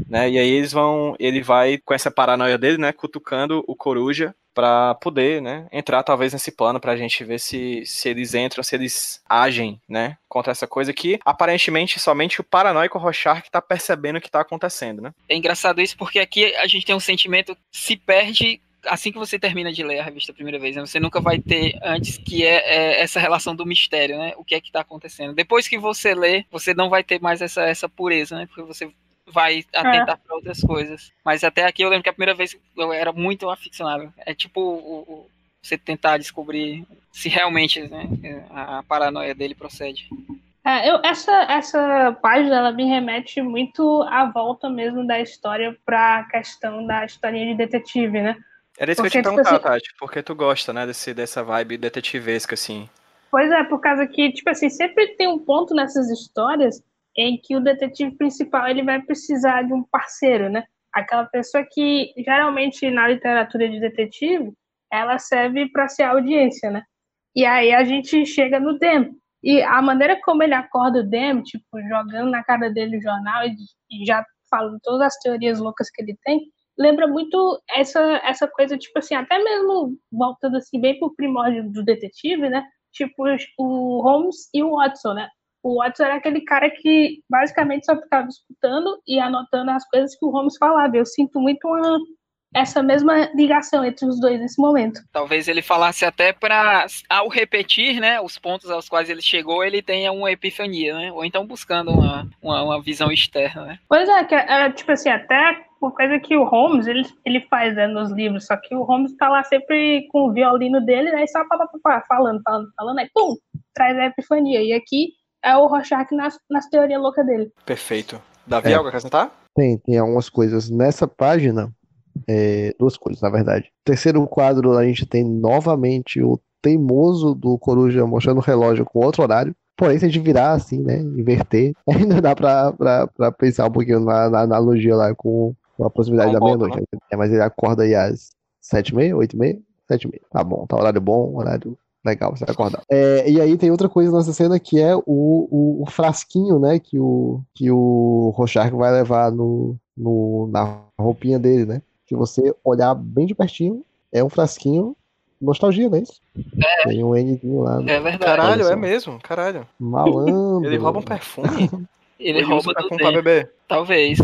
Né? E aí eles vão, ele vai com essa paranoia dele, né, cutucando o Coruja pra poder, né, entrar talvez nesse plano pra gente ver se, se eles entram, se eles agem, né, contra essa coisa que aparentemente somente o paranoico Rorschach que tá percebendo o que tá acontecendo, né? É engraçado isso porque aqui a gente tem um sentimento que se perde assim que você termina de ler a revista a primeira vez. Né? Você nunca vai ter antes que é, é essa relação do mistério, né? O que é que tá acontecendo. Depois que você lê, você não vai ter mais essa, essa pureza, né? Porque você vai atentar para outras coisas. Mas até aqui eu lembro que a primeira vez eu era muito aficionado. É tipo o, o- você tentar descobrir se realmente né, a, a paranoia dele procede. É, eu, essa, essa página ela me remete muito à volta mesmo da história para a questão da historinha de detetive, né? Era isso que eu Porque, ia te tipo perguntar, assim- Tati, porque tu gosta, né, desse, dessa vibe detetivesca, assim. Pois é, por causa que, tipo assim, sempre tem um ponto nessas histórias em que o detetive principal ele vai precisar de um parceiro, né? Aquela pessoa que geralmente na literatura de detetive ela serve para ser audiência, né? E aí a gente chega no Dem. E a maneira como ele acorda o Dem, tipo, jogando na cara dele o jornal e já falando todas as teorias loucas que ele tem, lembra muito essa, essa coisa, tipo assim, até mesmo voltando assim bem pro primórdio do detetive, né? Tipo, o Holmes e o Watson, né? O Watson era aquele cara que basicamente só ficava escutando e anotando as coisas que o Holmes falava. Eu sinto muito uma, essa mesma ligação entre os dois nesse momento. Talvez ele falasse até para, ao repetir, né, os pontos aos quais ele chegou, ele tenha uma epifania, né? Ou então buscando uma, uma, uma visão externa, né? Pois é, que é, tipo assim, até uma coisa que o Holmes ele, ele faz né, nos livros, só que o Holmes tá lá sempre com o violino dele, né? E só pá, pá, pá, pá, falando, falando, falando, aí pum, traz a epifania. E aqui é o Rorschach nas, nas teorias loucas dele. Perfeito. Davi, É. algo a acrescentar? Tem, tem algumas coisas nessa página. é, duas coisas, na verdade. Terceiro quadro, a gente tem novamente o teimoso do Coruja mostrando o relógio com outro horário. Porém, se a gente virar assim, né? Inverter, ainda dá pra, pra, pra pensar um pouquinho na, na analogia lá com, com a proximidade Com da meia-noite. É, mas ele acorda aí às sete e meia, oito e meia, sete e meia. Tá bom, tá horário bom, horário Legal, você vai acordar. É, e aí tem outra coisa nessa cena que é o, o, o frasquinho, né? Que o, que o Rochark vai levar no, no, na roupinha dele, né? Se você olhar bem de pertinho, é um frasquinho nostalgia, não é isso? É. Tem um Nzinho lá. né? É verdade. Caralho, é mesmo, caralho. Malandro. Ele rouba um perfume? Ele rouba do perfume pra dele. beber. Talvez.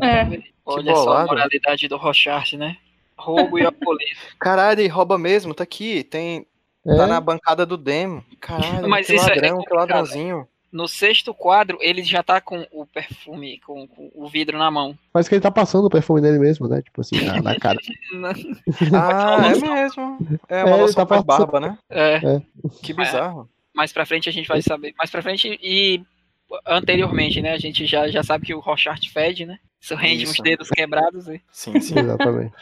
É. Olha só a moralidade do Rochart, né? Roubo e alcoolismo. Caralho, ele rouba mesmo, tá aqui, tem... É, Tá na bancada do demo. Caralho, Mas que isso é ladrão, que complicado. ladrãozinho. No sexto quadro, ele já tá com o perfume, com, com o vidro na mão. Parece que ele tá passando o perfume nele mesmo, né? Tipo assim, na, na cara. Ah, é mesmo. É uma É, ele loção tá faz passando- barba, né? É, Que bizarro. mais pra frente a gente vai saber. Mais pra frente e anteriormente, né? A gente já, já sabe que o Rochart fede, né? Isso rende Isso. uns dedos quebrados. E... Sim, sim. Exatamente.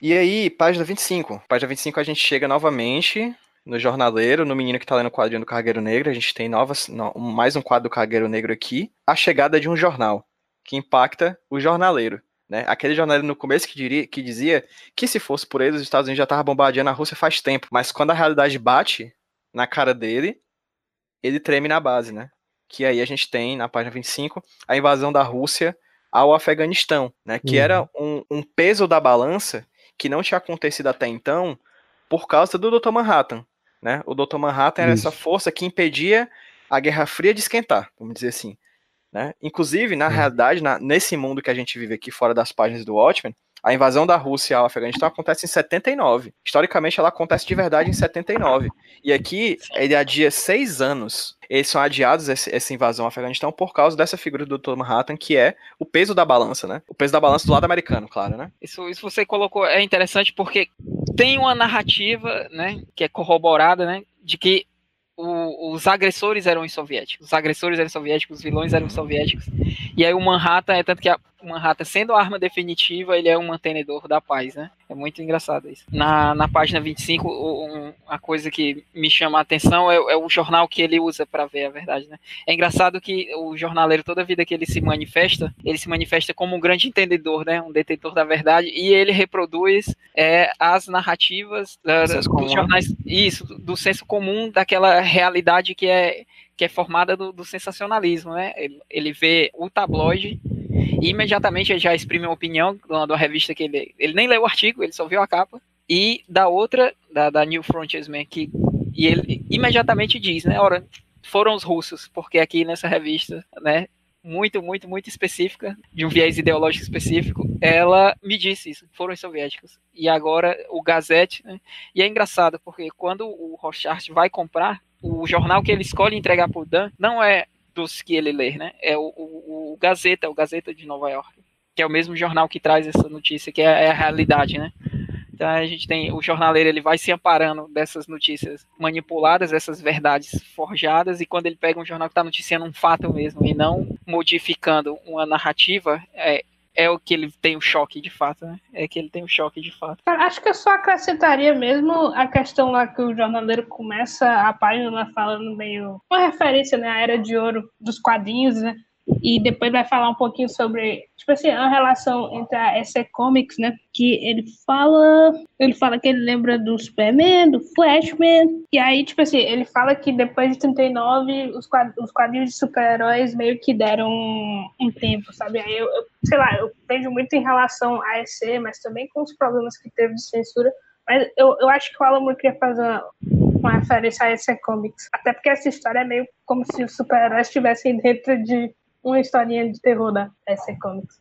E aí, página 25. Página 25 a gente chega novamente no Jornaleiro, no menino que tá lendo o quadrinho do Cargueiro Negro. A gente tem novas, no- mais um quadro do Cargueiro Negro aqui. A chegada de um jornal que impacta o jornaleiro. Né? Aquele jornaleiro no começo que, diria, que dizia que se fosse por ele, os Estados Unidos já estavam bombardeando a Rússia faz tempo. Mas quando a realidade bate na cara dele, ele treme na base, né? Que aí a gente tem, na página 25, a invasão da Rússia ao Afeganistão, né? Que Uhum. era um, um peso da balança que não tinha acontecido até então por causa do Dr. Manhattan, né? O Dr. Manhattan era essa Isso. força que impedia a Guerra Fria de esquentar, vamos dizer assim. Né? Inclusive, na realidade, na- nesse mundo que a gente vive aqui fora das páginas do Watchmen, a invasão da Rússia ao Afeganistão acontece em 79. Historicamente, ela acontece de verdade em 79. E aqui, ele adia seis anos. Eles são adiados, essa invasão ao Afeganistão, por causa dessa figura do Dr. Manhattan, que é o peso da balança, né? O peso da balança do lado americano, claro, né? Isso, isso você colocou é interessante porque tem uma narrativa, né, que é corroborada, né, de que o- os agressores eram os soviéticos, os agressores eram soviéticos, os vilões eram soviéticos. E aí o Manhattan é tanto que a, Manhattan sendo a arma definitiva, ele é um mantenedor da paz, né? É muito engraçado isso. Na, na página 25, o- um, a coisa que me chama a atenção é, é o jornal que ele usa para ver a verdade, né? É engraçado que o jornaleiro, toda vida que ele se manifesta, ele se manifesta como um grande entendedor, né? Um detentor da verdade, e ele reproduz é, as narrativas da- senso dos comum, jornais, isso, do, do senso comum daquela realidade que é, que é formada do, do sensacionalismo, né? Ele, ele vê o tabloide e imediatamente ele já exprime uma opinião de uma, revista que ele, ele nem leu o artigo, ele só viu a capa, e da outra, da, da New Frontiersman, que e ele imediatamente diz, né, ora, foram os russos, porque aqui nessa revista, né, muito, muito, muito específica, de um viés ideológico específico, ela me disse isso, foram os soviéticos. E agora o Gazette, né, e é engraçado, porque quando o Rochart vai comprar, o jornal que ele escolhe entregar pro Dan não é dos que ele lê, né, é o, o, o Gazeta, o Gazeta de Nova York, que é o mesmo jornal que traz essa notícia, que é, é a realidade, né. Então a gente tem o jornaleiro, ele vai se amparando dessas notícias manipuladas, essas verdades forjadas, e quando ele pega um jornal que está noticiando um fato mesmo e não modificando uma narrativa, é, é o que ele tem o choque de fato, né? É que ele tem o choque de fato. Cara, acho que eu só acrescentaria mesmo a questão lá que o jornaleiro começa a página falando meio. Uma referência, né? à era de ouro dos quadrinhos, né? E depois vai falar um pouquinho sobre, tipo assim, a relação entre a EC Comics, né? Que ele fala. Ele fala que ele lembra do Superman, do Flashman. E aí, tipo assim, ele fala que depois de 39, os quad- os quadrinhos de super-heróis meio que deram um, um tempo, sabe? Aí eu, eu, sei lá, eu vejo muito em relação a EC, mas também com os problemas que teve de censura. Mas eu, eu acho que o Alan Moore queria fazer uma, referência a EC Comics. Até porque essa história é meio como se os super-heróis estivessem dentro de uma historinha de terror da EC Comics.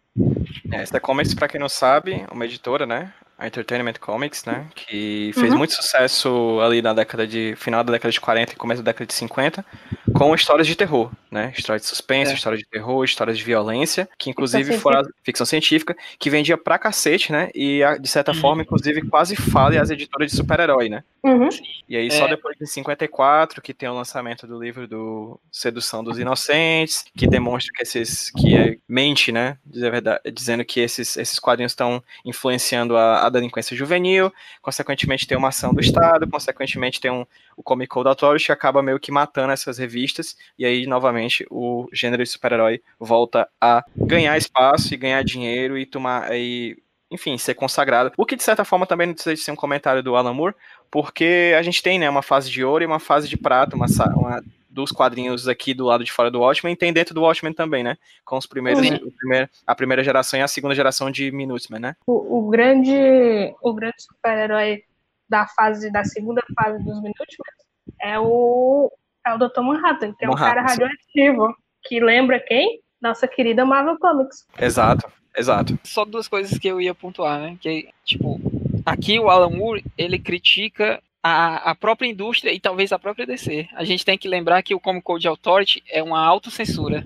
É, essa Comics, pra quem não sabe, uma editora, né? A Entertainment Comics, né? Que fez Uhum. muito sucesso ali na década de. final da década de 40 e começo da década de 50, com histórias de terror, né? Histórias de suspense, É. histórias de terror, histórias de violência, que inclusive foram ficção científica, que vendia pra cacete, né? E de certa Uhum. forma, inclusive, quase fale as editoras de super-herói, né? Uhum. E aí, só É. depois de 54, que tem o lançamento do livro do Sedução dos Inocentes, que demonstra que esses. que é, mente, né? dizer a verdade, Dizendo que esses, esses quadrinhos estão influenciando a, a delinquência juvenil, consequentemente tem uma ação do Estado, consequentemente tem um, o Comic Code Authority que acaba meio que matando essas revistas, e aí, novamente, o gênero de super-herói volta a ganhar espaço e ganhar dinheiro e tomar. E, enfim, ser consagrado. O que de certa forma também não precisa de ser um comentário do Alan Moore, porque a gente tem, né, uma fase de ouro e uma fase de prata, uma, uma dos quadrinhos aqui do lado de fora do Watchmen, e tem dentro do Watchmen também, né? Com os primeiros, primeiro- a primeira geração e a segunda geração de Minutemen, né? O, o grande, o grande super-herói da fase da segunda fase dos Minutemen é o é o Dr. Manhattan, que é um Manhattan, cara sim. radioativo, que lembra quem? Nossa querida Marvel Comics. Exato, exato. Só duas coisas que eu ia pontuar, né? Que, tipo, aqui o Alan Moore, ele critica a, a própria indústria e talvez a própria DC. A gente tem que lembrar que o Comic Code Authority é uma autocensura,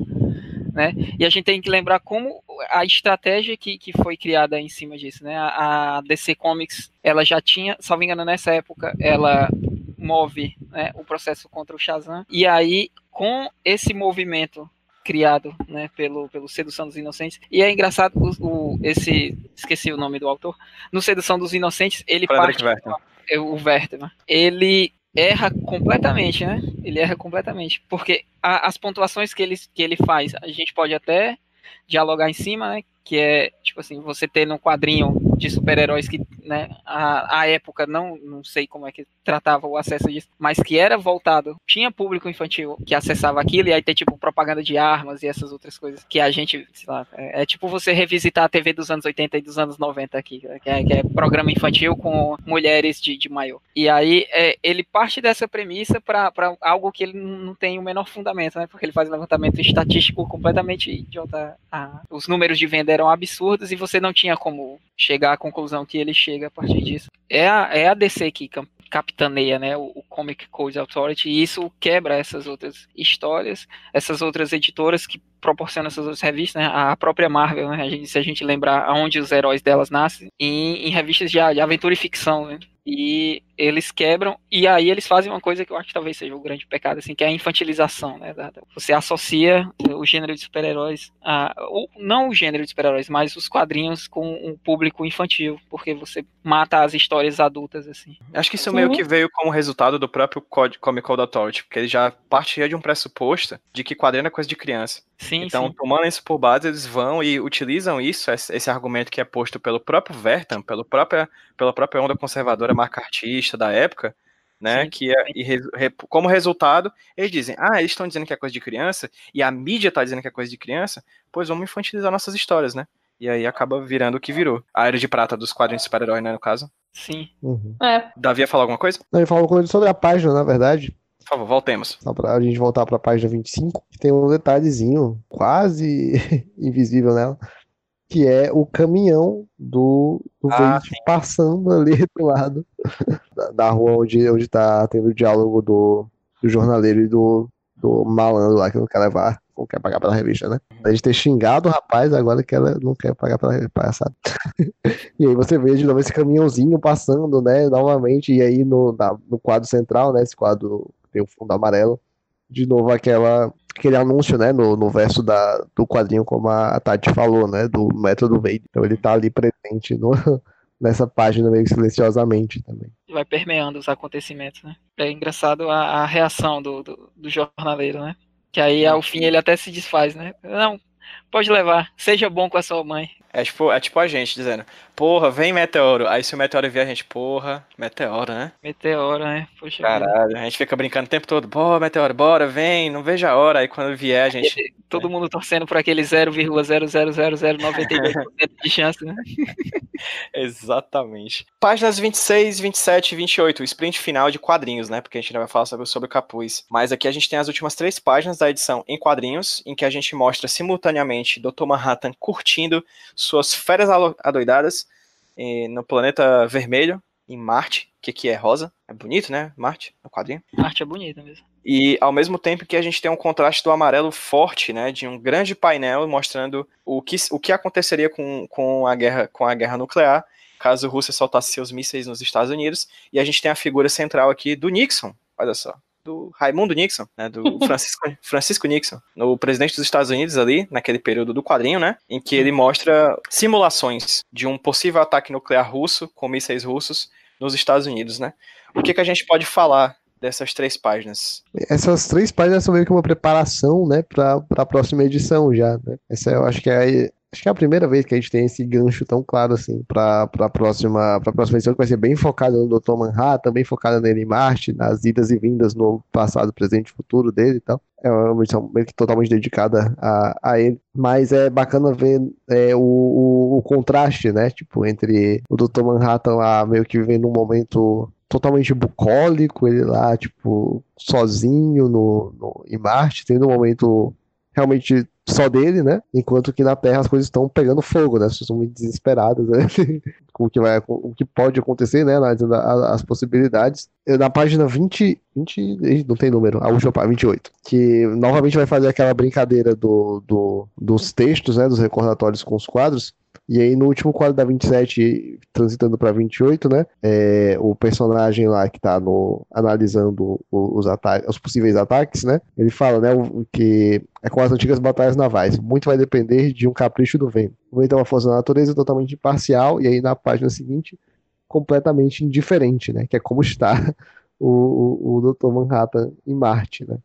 né? E a gente tem que lembrar como a estratégia que, que foi criada em cima disso, né? A, a DC Comics, ela já tinha, salvo engano, nessa época, ela move né, o processo contra o Shazam. E aí, com esse movimento criado né, pelo, pelo Sedução dos Inocentes. E é engraçado, o, o- esse. Esqueci o nome do autor. No Sedução dos Inocentes, ele Frederick parte. Wertham. é, O Werthmann. Ele erra completamente, né? Ele erra completamente. Porque a- as pontuações que ele, que ele faz, a gente pode até dialogar em cima, né? Que é, tipo assim, você ter num quadrinho de super-heróis que, né, a, a época, não, não sei como é que tratava o acesso disso, mas que era voltado, tinha público infantil que acessava aquilo, e aí ter, tipo, propaganda de armas e essas outras coisas, que a gente, sei lá, é, é tipo você revisitar a TV dos anos 80 e dos anos 90 aqui, que é, que é programa infantil com mulheres de, de maior. E aí, é, ele parte dessa premissa para algo que ele não tem o menor fundamento, né, porque ele faz um levantamento estatístico completamente idiota. Ah, os números de venda eram absurdos e você não tinha como chegar à conclusão que ele chega a partir disso. É a, é a DC que capitaneia né, o, o Comic Code Authority e isso quebra essas outras histórias, essas outras editoras que proporcionam essas outras revistas, né, a própria Marvel, né, a gente, se a gente lembrar aonde os heróis delas nascem, em, em revistas de, de aventura e ficção, né, e eles quebram, e aí eles fazem uma coisa que eu acho que talvez seja o grande pecado, assim, que é a infantilização, né? Você associa o gênero de super-heróis, a, ou não o gênero de super-heróis, mas os quadrinhos com um público infantil, porque você mata as histórias adultas, assim. Acho que isso Sim. meio que veio como resultado do próprio Comic Code Authority, porque ele já partia de um pressuposto de que quadrinho é coisa de criança. Sim, Então, sim. tomando isso por base, eles vão e utilizam isso, esse argumento que é posto pelo próprio Vertam, pelo própria, pela própria onda conservadora marca-artista da época, né? Sim, que é, e re- re- como resultado, eles dizem, ah, eles estão dizendo que é coisa de criança, e a mídia está dizendo que é coisa de criança, pois vamos infantilizar nossas histórias, né? E aí acaba virando o que virou. A era de prata dos quadrinhos de super-herói, né, no caso. Sim. Uhum. É, Davi ia falar alguma coisa? Não, Ele falou coisa sobre a página, na verdade. Por favor, voltemos. Só pra gente voltar pra página 25, que tem um detalhezinho quase invisível nela, que é o caminhão do, do Ah, passando ali do lado da, da rua onde, onde tá tendo o diálogo do, do jornaleiro e do, do malandro lá que não quer levar, não quer pagar pela revista, né? A gente ter xingado o rapaz, agora que ela não quer pagar pela palhaçada. E aí você vê de novo esse caminhãozinho passando, né, novamente, e aí no, na- no quadro central, né, esse quadro tem o fundo amarelo, de novo aquela, aquele anúncio, né, no, no verso da, do quadrinho, como a Tati falou, né, do método Wade. Então ele tá ali presente no, nessa página meio silenciosamente também. Vai permeando os acontecimentos, né? É engraçado a, a reação do, do, do jornaleiro, né? Que aí, ao fim, ele até se desfaz, né? Não, pode levar, seja bom com a sua mãe. É tipo, é tipo a gente dizendo, porra, vem meteoro. Aí se o meteoro vier, a gente, porra, meteoro, né? Meteora, né? Poxa vida. Caralho, a gente fica brincando o tempo todo, bora, meteoro, bora, vem, não vejo a hora. Aí quando vier, a gente. Todo mundo torcendo por aquele 0,0000092% de chance, né? Exatamente. Páginas 26, 27 e 28, o sprint final de quadrinhos, né? Porque a gente ainda vai falar sobre, sobre o capuz. Mas aqui a gente tem as últimas três páginas da edição em quadrinhos, em que a gente mostra simultaneamente Dr. Manhattan curtindo suas férias adoidadas eh, no planeta vermelho, em Marte, que aqui é rosa. É bonito, né? Marte, no quadrinho. A arte é bonita mesmo. E ao mesmo tempo que a gente tem um contraste do amarelo forte, né, de um grande painel mostrando o que, o que aconteceria com, com, a guerra, com a guerra nuclear, caso a Rússia soltasse seus mísseis nos Estados Unidos, e a gente tem a figura central aqui do Nixon, olha só, do Raimundo Nixon, né, do Francisco, Francisco Nixon, o presidente dos Estados Unidos ali, naquele período do quadrinho, né, em que ele mostra simulações de um possível ataque nuclear russo com mísseis russos nos Estados Unidos, né. O que, que a gente pode falar dessas três páginas? Essas três páginas são meio que uma preparação, né, para a próxima edição já, né? Essa eu acho que é acho que é a primeira vez que a gente tem esse gancho tão claro assim para a próxima para próxima edição que vai ser bem focada no Dr. Manhattan, bem focada nele em Marte, nas idas e vindas no passado, presente e futuro dele e tal. É uma edição meio que totalmente dedicada a, a ele, mas é bacana ver é, o, o, o contraste, né, tipo entre o Dr. Manhattan lá meio que vivendo um momento totalmente bucólico, ele lá, tipo, sozinho no, no, em Marte, tendo um momento realmente só dele, né? Enquanto que na Terra as coisas estão pegando fogo, né? As pessoas estão muito desesperadas, né? com o que, vai, o que pode acontecer, né? Analisando as possibilidades. Na página 20, 20. Não tem número, a última página, 28. Que novamente vai fazer aquela brincadeira do, do, dos textos, né? Dos recordatórios com os quadros e aí no último quadro da 27, transitando para 28, né? É, o personagem lá que tá no, analisando os, ataques, os possíveis ataques, né? Ele fala, né, que é com as antigas batalhas navais. Muito vai depender de um capricho do vento. O vento é uma força da natureza totalmente imparcial, e aí na página seguinte, completamente indiferente, né? Que é como está o, o, o Dr. Manhattan em Marte, né?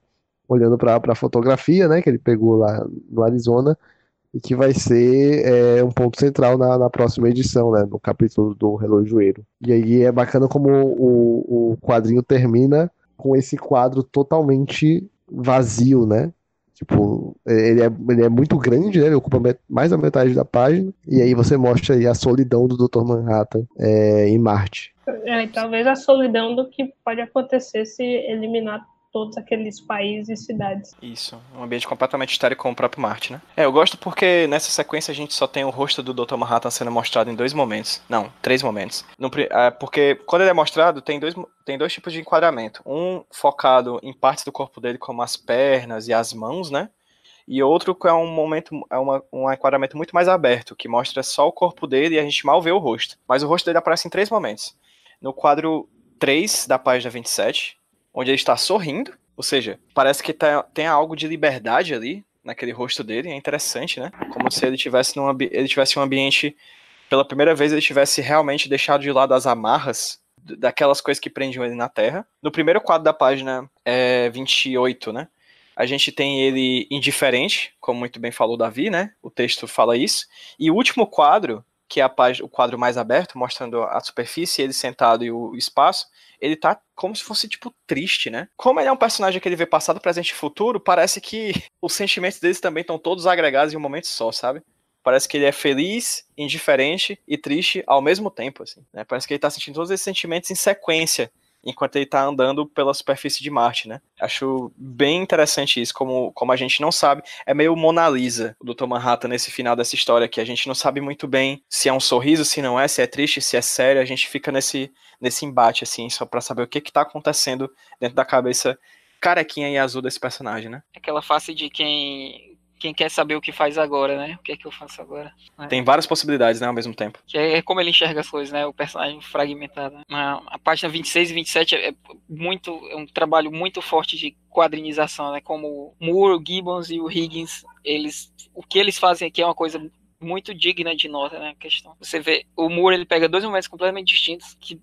Olhando para a fotografia, né? Que ele pegou lá no Arizona e que vai ser é, um ponto central na, na, próxima edição, né, no capítulo do Relojoeiro. E aí é bacana como o, o quadrinho termina com esse quadro totalmente vazio, né? Tipo, ele é, ele é muito grande, né? Ele ocupa mais da metade da página. E aí você mostra aí a solidão do Dr. Manhattan é, em Marte. É, talvez a solidão do que pode acontecer se eliminar todos aqueles países e cidades. Isso, um ambiente completamente estéril como o próprio Marte, né? É, eu gosto porque nessa sequência a gente só tem o rosto do Dr. Manhattan sendo mostrado em dois momentos. Não, três momentos. No, é, porque quando ele é mostrado, tem dois, tem dois tipos de enquadramento. Um focado em partes do corpo dele, como as pernas e as mãos, né? E outro que é um momento, é uma, um enquadramento muito mais aberto, que mostra só o corpo dele e a gente mal vê o rosto. Mas o rosto dele aparece em três momentos. No quadro 3 da página 27, onde ele está sorrindo, ou seja, parece que tá, tem algo de liberdade ali naquele rosto dele, é interessante, né? Como se ele tivesse num ele tivesse um ambiente pela primeira vez ele tivesse realmente deixado de lado as amarras daquelas coisas que prendiam ele na Terra. No primeiro quadro da página é, 28, né? A gente tem ele indiferente, como muito bem falou Davi, né? O texto fala isso. E o último quadro, que é página, o quadro mais aberto, mostrando a superfície, ele sentado e o espaço, ele tá como se fosse, tipo, triste, né? Como ele é um personagem que ele vê passado, presente e futuro, parece que os sentimentos deles também estão todos agregados em um momento só, sabe? Parece que ele é feliz, indiferente e triste ao mesmo tempo, assim. Né? Parece que ele tá sentindo todos esses sentimentos em sequência enquanto ele tá andando pela superfície de Marte, né? Acho bem interessante isso, como, como a gente não sabe. É meio Mona Lisa, o Dr. Manhattan, nesse final dessa história, que a gente não sabe muito bem se é um sorriso, se não é, se é triste, se é sério. A gente fica nesse, nesse embate, assim, só para saber o que que tá acontecendo dentro da cabeça carequinha e azul desse personagem, né? Aquela face de quem quem quer saber o que faz agora, né? O que é que eu faço agora? Né? Tem várias possibilidades, né, ao mesmo tempo. Que é, como ele enxerga as coisas, né? O personagem fragmentado. A, a página 26 e 27 é, muito, é um trabalho muito forte de quadrinização, né? Como Moore, o Gibbons e o Higgins, eles, o que eles fazem aqui é uma coisa muito digna de nota, né? questão. Você vê, o Moore ele pega dois momentos completamente distintos que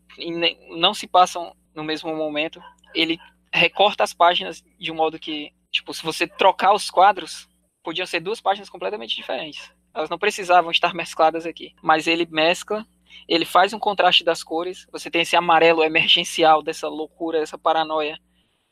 não se passam no mesmo momento. Ele recorta as páginas de um modo que, tipo, se você trocar os quadros, podiam ser duas páginas completamente diferentes. Elas não precisavam estar mescladas aqui. Mas ele mescla, ele faz um contraste das cores. Você tem esse amarelo emergencial dessa loucura, dessa paranoia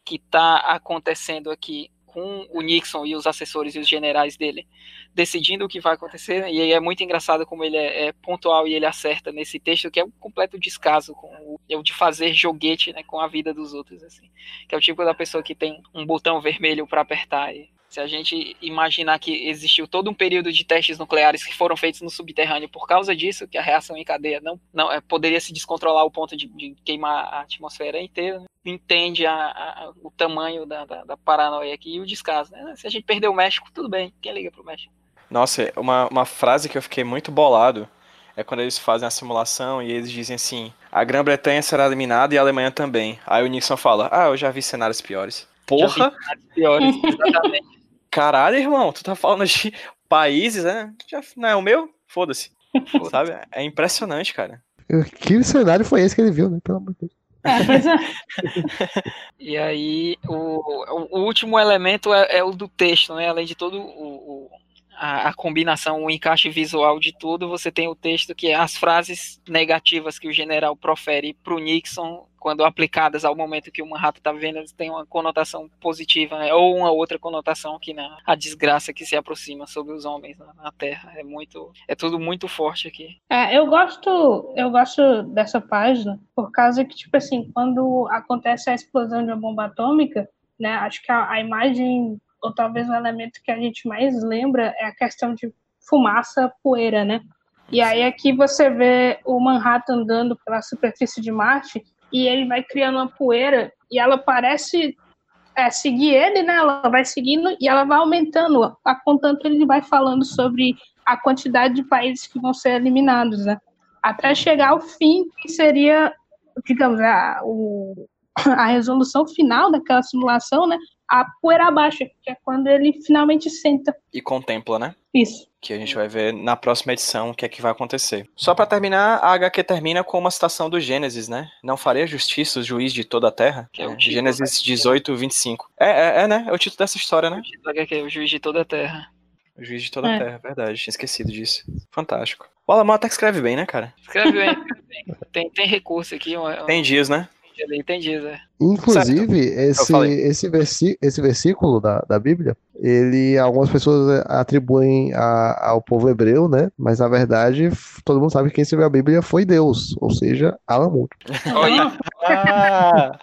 que está acontecendo aqui com o Nixon e os assessores e os generais dele decidindo o que vai acontecer. E aí é muito engraçado como ele é, é pontual e ele acerta nesse texto, que é um completo descaso com o, é o de fazer joguete né, com a vida dos outros. assim Que é o tipo da pessoa que tem um botão vermelho para apertar e se a gente imaginar que existiu todo um período de testes nucleares que foram feitos no subterrâneo por causa disso, que a reação em cadeia não, não é, poderia se descontrolar ao ponto de, de queimar a atmosfera inteira, né? entende a, a, o tamanho da, da, da, paranoia aqui e o descaso. Né? Se a gente perder o México, tudo bem, quem liga pro México? Nossa, uma, uma frase que eu fiquei muito bolado é quando eles fazem a simulação e eles dizem assim: a Grã-Bretanha será eliminada e a Alemanha também. Aí o Nixon fala: ah, eu já vi cenários piores. Porra! Piores, exatamente. Caralho, irmão, tu tá falando de países, né? Já não é o meu? Foda-se. Sabe? É impressionante, cara. Que cenário foi esse que ele viu, né? Pelo amor de Deus. É, é. E aí, o, o- o último elemento é, é o do texto, né? Além de todo o, o- a, a combinação, o encaixe visual de tudo, você tem o texto que é as frases negativas que o general profere para o Nixon, quando aplicadas ao momento que o Manhattan está vivendo, eles têm uma conotação positiva, né? Ou uma outra conotação que na a desgraça que se aproxima sobre os homens na, na Terra. É muito, é tudo muito forte aqui. É, eu gosto, eu gosto dessa página por causa que, tipo assim, quando acontece a explosão de uma bomba atômica, né, acho que a, a imagem, ou talvez o elemento que a gente mais lembra é a questão de fumaça, poeira, né? E aí aqui você vê o Manhattan andando pela superfície de Marte e ele vai criando uma poeira e ela parece é, seguir ele, né? Ela vai seguindo e ela vai aumentando, a contanto ele vai falando sobre a quantidade de países que vão ser eliminados, né? Até chegar ao fim, que seria, digamos, a, o, a resolução final daquela simulação, né? A poeira abaixo, que é quando ele finalmente senta. E contempla, né? Isso. Que a gente vai ver na próxima edição o que é que vai acontecer. Só pra terminar, a HQ termina com uma citação do Gênesis, né? Não farei justiça o juiz de toda a terra. Que é o título, Gênesis 18, 25. É, é, é, né? É o título dessa história, né? Que é o juiz de toda a Terra. O juiz de toda a É. terra, verdade. Tinha esquecido disso. Fantástico. O alemão até que escreve bem, né, cara? Escreve bem. Tem, tem recurso aqui, um, um- Tem dias, né? Dias, é. Inclusive, esse, esse, versi esse versículo da, da Bíblia, ele, algumas pessoas atribuem a- ao povo hebreu, né? Mas na verdade, todo mundo sabe que quem escreveu a Bíblia foi Deus, ou seja. Olha, Ah!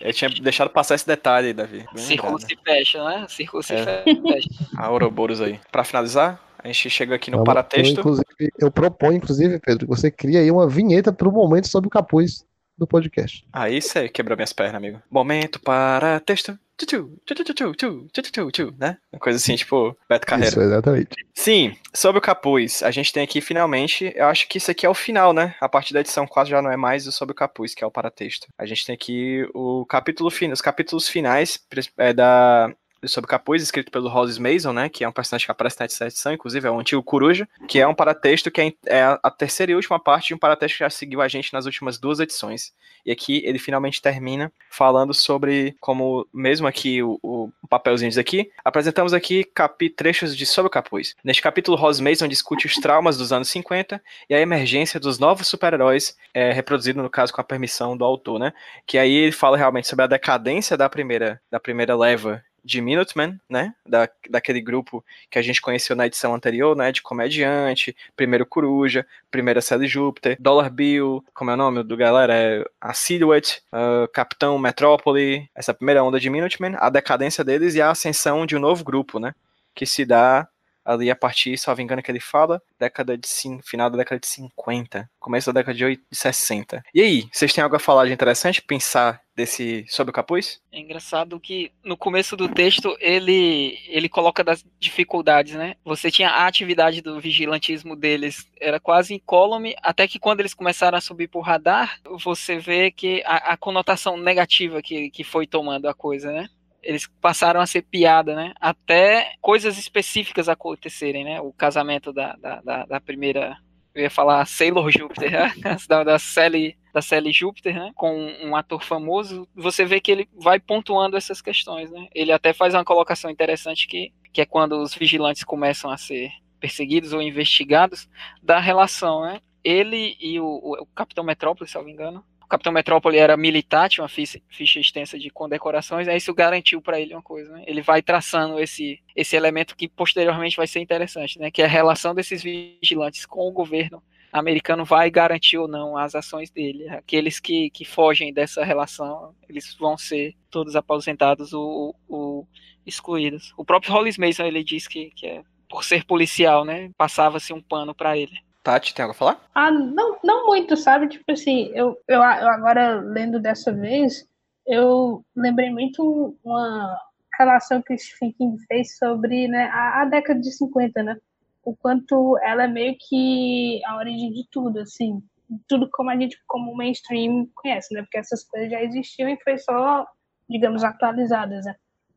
Eu tinha deixado passar esse detalhe aí, Davi. Bem círculo se fecha, né? Círculo se É. fecha. A Ouroboros aí. Pra finalizar, a gente chega aqui no Vamos- paratexto. Eu, inclusive, eu proponho, inclusive, Pedro, que você crie aí uma vinheta para o momento sobre o capuz do podcast. Ah, isso aí quebrou minhas pernas, amigo. Momento para texto. Tchu, tchu, tchu, né? Uma coisa assim, tipo, Beto Carreira. Isso, exatamente. Sim, sobre o capuz, a gente tem aqui finalmente, eu acho que isso aqui é o final, né? A partir da edição quase já não é mais o sobre o capuz, que é o paratexto. A gente tem aqui o capítulo final, os capítulos finais é, da, sobre capuz, escrito pelo Rose Mason, né? Que é um personagem que aparece na edição, inclusive é o antigo Coruja, que é um paratexto que é, é a- a terceira e última parte de um paratexto que já seguiu a gente nas últimas duas edições. E aqui ele finalmente termina falando sobre como, mesmo aqui o, o papelzinho diz aqui, apresentamos aqui capi, trechos de Sobre o Capuz. Neste capítulo, Rose Mason discute os traumas dos anos 50 e a emergência dos novos super-heróis, é, reproduzido no caso com a permissão do autor, né? Que aí ele fala realmente sobre a decadência da primeira, da primeira leva de Minutemen, né? Da, daquele grupo que a gente conheceu na edição anterior, né? De comediante, primeiro Coruja, primeira Sally Júpiter, Dollar Bill, como é o nome do galera? É a Silhouette, ah, Capitão Metrópole, essa primeira onda de Minutemen, a decadência deles e a ascensão de um novo grupo, né? Que se dá ali a partir, salvo engano, que ele fala, década de final da década de 50, começo da década de, 8, de 60. E aí, vocês têm algo a falar de interessante, pensar desse sobre o capuz? É engraçado que no começo do texto ele ele coloca das dificuldades, né? Você tinha a atividade do vigilantismo deles, era quase incólume, até que quando eles começaram a subir por radar, você vê que a, a conotação negativa que, que foi tomando a coisa, né? Eles passaram a ser piada, né? Até coisas específicas acontecerem, né? O casamento da, da, da, da primeira. Eu ia falar Sailor Júpiter, da, da Sally da Sally Júpiter, né, com um ator famoso, você vê que ele vai pontuando essas questões, né? Ele até faz uma colocação interessante que, que é quando os vigilantes começam a ser perseguidos ou investigados, da relação, né? Ele e o, o, o Capitão Metrópole, se eu não me engano. Capitão Metrópole era militar, tinha uma ficha, ficha extensa de condecorações, aí isso garantiu para ele uma coisa, né? Ele vai traçando esse, esse elemento que posteriormente vai ser interessante, né? Que é a relação desses vigilantes com o governo americano vai garantir ou não as ações dele. Aqueles que, que fogem dessa relação, eles vão ser todos aposentados ou, ou excluídos. O próprio Hollis Mason, ele diz que, que é, por ser policial, né, passava-se um pano para ele. Tati, tem algo a falar? Ah, não, não muito, sabe? Tipo assim, eu, eu, eu agora lendo dessa vez, eu lembrei muito uma relação que o Stephen King fez sobre né, a, a década de 50, né? o quanto ela é meio que a origem de tudo, assim, tudo como a gente, como o mainstream conhece, né? Porque essas coisas já existiam e foi só, digamos, atualizadas, né?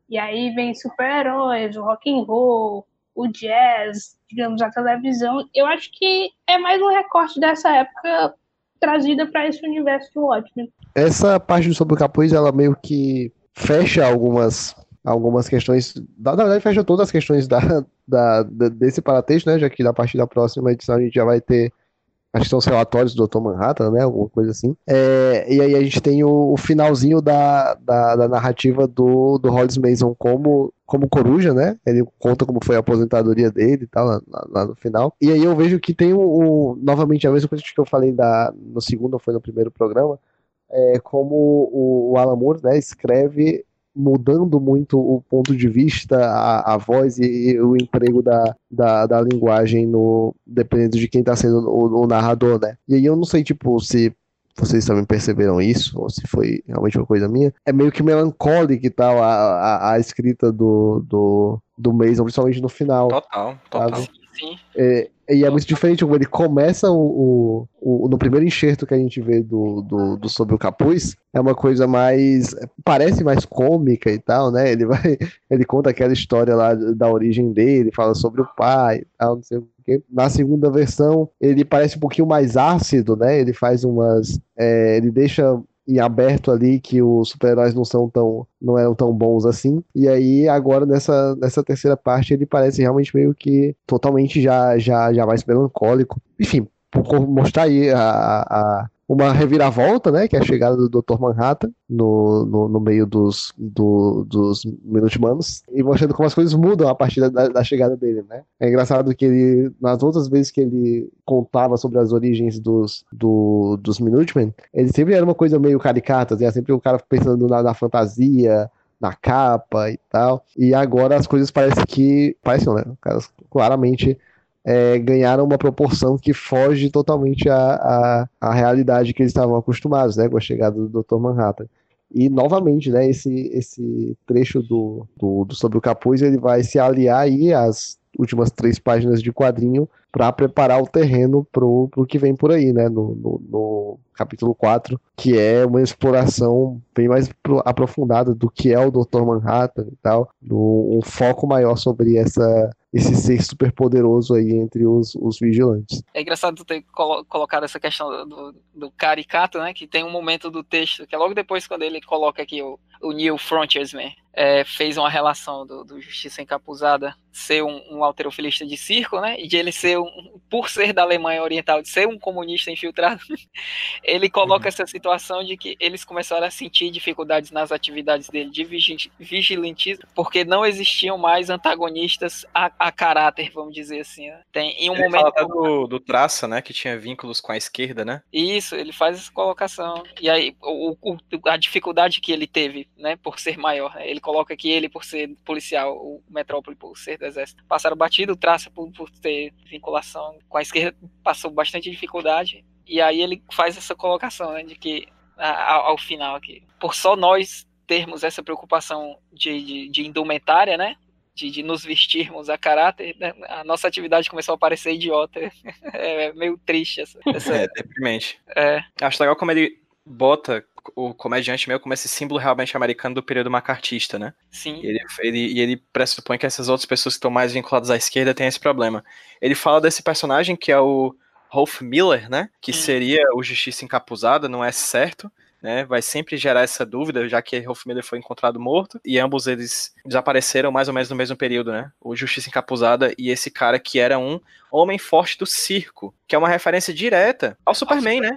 E aí vem super-heróis, o rock and roll, o jazz, digamos, a televisão. Eu acho que é mais um recorte dessa época trazida para esse universo do Watchmen. Essa parte Sobre o Capuz, ela meio que fecha algumas, algumas questões. Na verdade, fecha todas as questões da, da, desse paratexto, né? Já que a partir da próxima edição a gente já vai ter. Acho que são os relatórios do Dr. Manhattan, né? Alguma coisa assim. É, e aí a gente tem o, o finalzinho da, da, da narrativa do, do Hollis Mason como, como coruja, né? Ele conta como foi a aposentadoria dele e tal, lá, lá- no final. E aí eu vejo que tem o, o- novamente a mesma coisa que eu falei da, no segundo ou foi no primeiro programa, é como o, o Alan Moore, né, escreve mudando muito o ponto de vista, a, a voz e, e o emprego da, da, da linguagem no dependendo de quem está sendo o, o narrador, né? E aí eu não sei, tipo, se vocês também perceberam isso, ou se foi realmente uma coisa minha, é meio que melancólica e tal a, a, a escrita do, do, do Mason, principalmente no final. Total, total. Sabe? Sim. É, e é muito diferente, como ele começa o, o, o- no primeiro enxerto que a gente vê do, do, do Sobre o Capuz, é uma coisa mais, parece mais cômica e tal, né, ele vai, ele conta aquela história lá da origem dele, fala sobre o pai e tal, não sei o quê. Na segunda versão, ele parece um pouquinho mais ácido, né, ele faz umas, é, ele deixa em aberto ali que os super-heróis não são tão não eram tão bons assim. E aí agora nessa, nessa terceira parte ele parece realmente meio que totalmente já já já mais melancólico. Enfim, por mostrar aí a, a- uma reviravolta, né, que é a chegada do Dr. Manhattan no, no, no meio dos, do, dos Minutemanos e mostrando como as coisas mudam a partir da, da chegada dele, né. É engraçado que ele, nas outras vezes que ele contava sobre as origens dos, do, dos Minutemen, ele sempre era uma coisa meio caricata, né? sempre o cara pensando na, na fantasia, na capa e tal. E agora as coisas parecem que. Parecem, né? Claramente é, ganharam uma proporção que foge totalmente à, à, à realidade que eles estavam acostumados, né? Com a chegada do Dr. Manhattan. E novamente, né, esse, esse trecho do, do, do Sobre o Capuz, ele vai se aliar aí às últimas três páginas de quadrinho para preparar o terreno pro, pro que vem por aí, né, no, no, no capítulo 4, que é uma exploração bem mais pro- aprofundada do que é o Dr. Manhattan e tal, um foco maior sobre essa, esse ser super poderoso aí entre os, os vigilantes. É engraçado ter colo- colocado essa questão do, do caricato, né? Que tem um momento do texto, que é logo depois quando ele coloca aqui o, o Neil Frontiersman, é, fez uma relação do, do Justiça Encapuzada ser um, um alterofilista de circo, né? E de ele ser, um, por ser da Alemanha Oriental, de ser um comunista infiltrado, ele coloca essa situação de que eles começaram a sentir dificuldades nas atividades dele de vigi- vigilantismo, porque não existiam mais antagonistas a, a caráter, vamos dizer assim. né? Tem, em um Ele momento fala do, do Traça, né? Que tinha vínculos com a esquerda, né? Isso, ele faz essa colocação. E aí, o, o- a dificuldade que ele teve, né, por ser maior, né, ele coloca que ele, por ser policial, o Metrópole, por ser do exército, passaram batido, o Traça, por, por ter com a esquerda, passou bastante dificuldade. E aí ele faz essa colocação, né, de que, ao, ao final aqui, por só nós termos essa preocupação de, de, de indumentária, né, de, de nos vestirmos a caráter, né, a nossa atividade começou a parecer idiota. É meio triste essa, essa É, deprimente. é, Acho legal como ele bota o comediante meio como esse símbolo realmente americano do período macartista, né? sim. E ele, ele, e ele pressupõe que essas outras pessoas que estão mais vinculadas à esquerda têm esse problema. Ele fala desse personagem que é o Rolf Miller, né? Que Hum. seria o Justiça Encapuzada, não é certo. Né, vai sempre gerar essa dúvida, já que Rolf Miller foi encontrado morto, e ambos eles desapareceram mais ou menos no mesmo período, né? O Justiça Encapuzada e esse cara que era um homem forte do circo, que é uma referência direta ao Superman, né?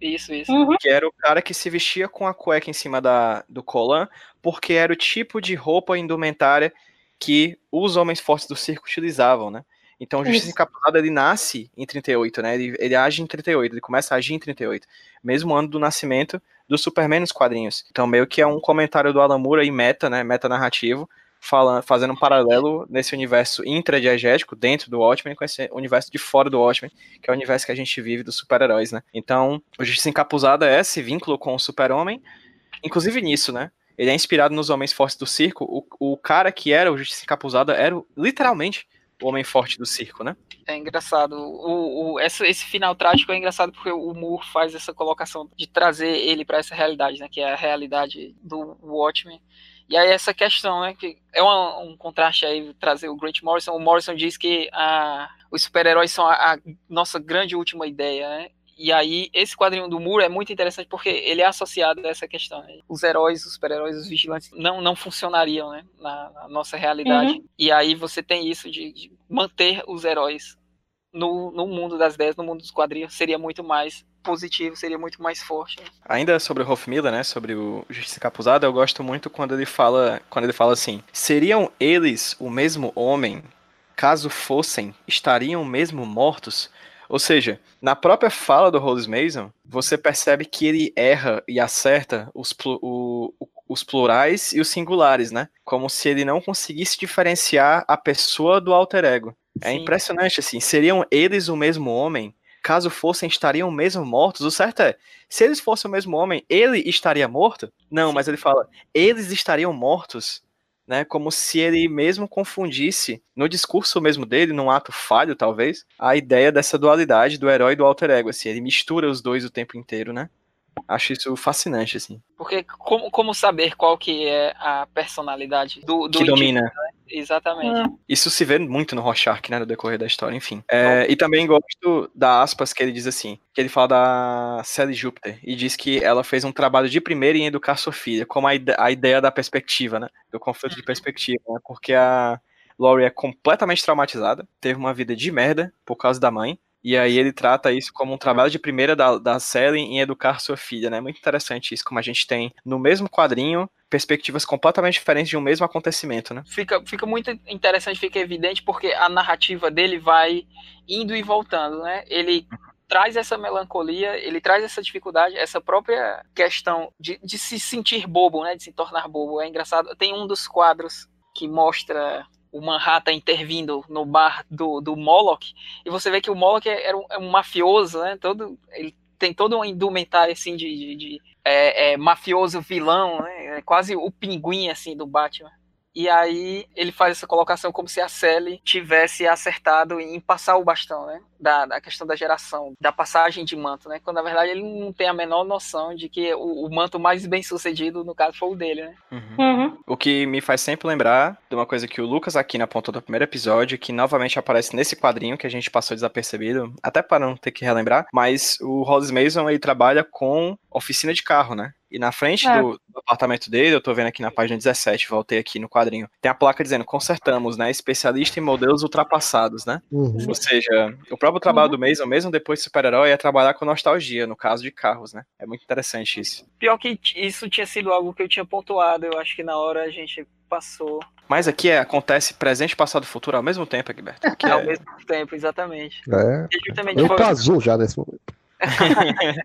Isso, isso. Uhum. que era o cara que se vestia com a cueca em cima da, do colan, porque era o tipo de roupa indumentária que os homens fortes do circo utilizavam, né? Então, o Justiça Isso. Encapuzada, ele nasce em 38, né? Ele, ele age em 38, ele começa a agir em 38. Mesmo ano do nascimento do Superman nos quadrinhos. Então, meio que é um comentário do Alan Moore aí, meta, né? Meta narrativo, falando, fazendo um paralelo nesse universo intradiegético, dentro do Watchmen, com esse universo de fora do Watchmen, que é o universo que a gente vive dos super-heróis, né? Então, o Justiça Encapuzada é esse vínculo com o super-homem, inclusive nisso, né? Ele é inspirado nos Homens Fortes do Circo. O, o cara que era o Justiça Encapuzada era literalmente o Homem Forte do Circo, né? É engraçado. O, o, essa, esse final trágico é engraçado porque o Moore faz essa colocação de trazer ele para essa realidade, né? Que é a realidade do Watchmen. E aí essa questão, né? Que é uma- um contraste aí trazer o Grant Morrison. O Morrison diz que a, os super-heróis são a, a nossa grande última ideia, né? E aí, esse quadrinho do Moore é muito interessante porque ele é associado a essa questão. Né? Os heróis, os super-heróis, os vigilantes não, não funcionariam né? na, na nossa realidade. Uhum. E aí você tem isso de, de manter os heróis no, no mundo das ideias, no mundo dos quadrinhos, seria muito mais positivo, seria muito mais forte. Ainda sobre o Miller, né, sobre o Justiça Capuzada, eu gosto muito quando ele fala, quando ele fala assim: "Seriam eles o mesmo homem? Caso fossem, estariam mesmo mortos?" Ou seja, na própria fala do Rose Mason, você percebe que ele erra e acerta os, o- o- os plurais e os singulares, né? Como se ele não conseguisse diferenciar a pessoa do alter ego. É Sim. impressionante, assim. Seriam eles o mesmo homem? Caso fossem, estariam mesmo mortos? O certo é, se eles fossem o mesmo homem, ele estaria morto? Não, Sim. mas ele fala, eles estariam mortos, né? Como se ele mesmo confundisse, no discurso mesmo dele, num ato falho, talvez, a ideia dessa dualidade do herói e do alter ego, assim. Ele mistura os dois o tempo inteiro, né? Acho isso fascinante, assim. Porque como, como saber qual que é a personalidade do, do que domina. Exatamente. Hum. Isso se vê muito no Rorschach, né, no decorrer da história, enfim. É, e também gosto da aspas que ele diz assim, que ele fala da Sally Júpiter, e diz que ela fez um trabalho de primeira em educar sua filha, como a, a ideia da perspectiva, né, do conflito de perspectiva, né, porque a Laurie é completamente traumatizada, teve uma vida de merda por causa da mãe, e aí ele trata isso como um trabalho de primeira da, da Sally em educar sua filha, né, muito interessante isso, como a gente tem no mesmo quadrinho, perspectivas completamente diferentes de um mesmo acontecimento, né. Fica, fica muito interessante, fica evidente, porque a narrativa dele vai indo e voltando, né? Ele traz essa melancolia, ele traz essa dificuldade, essa própria questão de, de se sentir bobo, né? De se tornar bobo. É engraçado. Tem um dos quadros que mostra o Manhattan intervindo no bar do, do Moloch, e você vê que o Moloch é- era um, é um mafioso, né? Todo, ele tem todo um indumentário assim de, de- de, é, é, mafioso vilão, né? É quase o pinguim assim do Batman. E aí ele faz essa colocação como se a Sally tivesse acertado em passar o bastão, né? Da, da questão da geração, da passagem de manto, né? Quando na verdade ele não tem a menor noção de que o, o manto mais bem sucedido, no caso, foi o dele, né? Uhum. O que me faz sempre lembrar de uma coisa que o Lucas aqui apontou no primeiro episódio, que novamente aparece nesse quadrinho que a gente passou desapercebido, até para não ter que relembrar, mas o Hollis Mason ele trabalha com oficina de carro, né? E na frente É. do, do apartamento dele, eu tô vendo aqui na página 17, voltei aqui no quadrinho, tem a placa dizendo consertamos, né? Especialista em modelos ultrapassados, né? Uhum. Ou seja, o próprio trabalho do Mason, mesmo depois de super-herói, é trabalhar com nostalgia, no caso de carros, né? É muito interessante isso. Pior que isso tinha sido algo que eu tinha pontuado, eu acho que na hora a gente passou Mas aqui é, acontece presente, passado e futuro ao mesmo tempo, Egberto. Aqui ao é- mesmo tempo, exatamente. É. Eu foi- azul já nesse momento.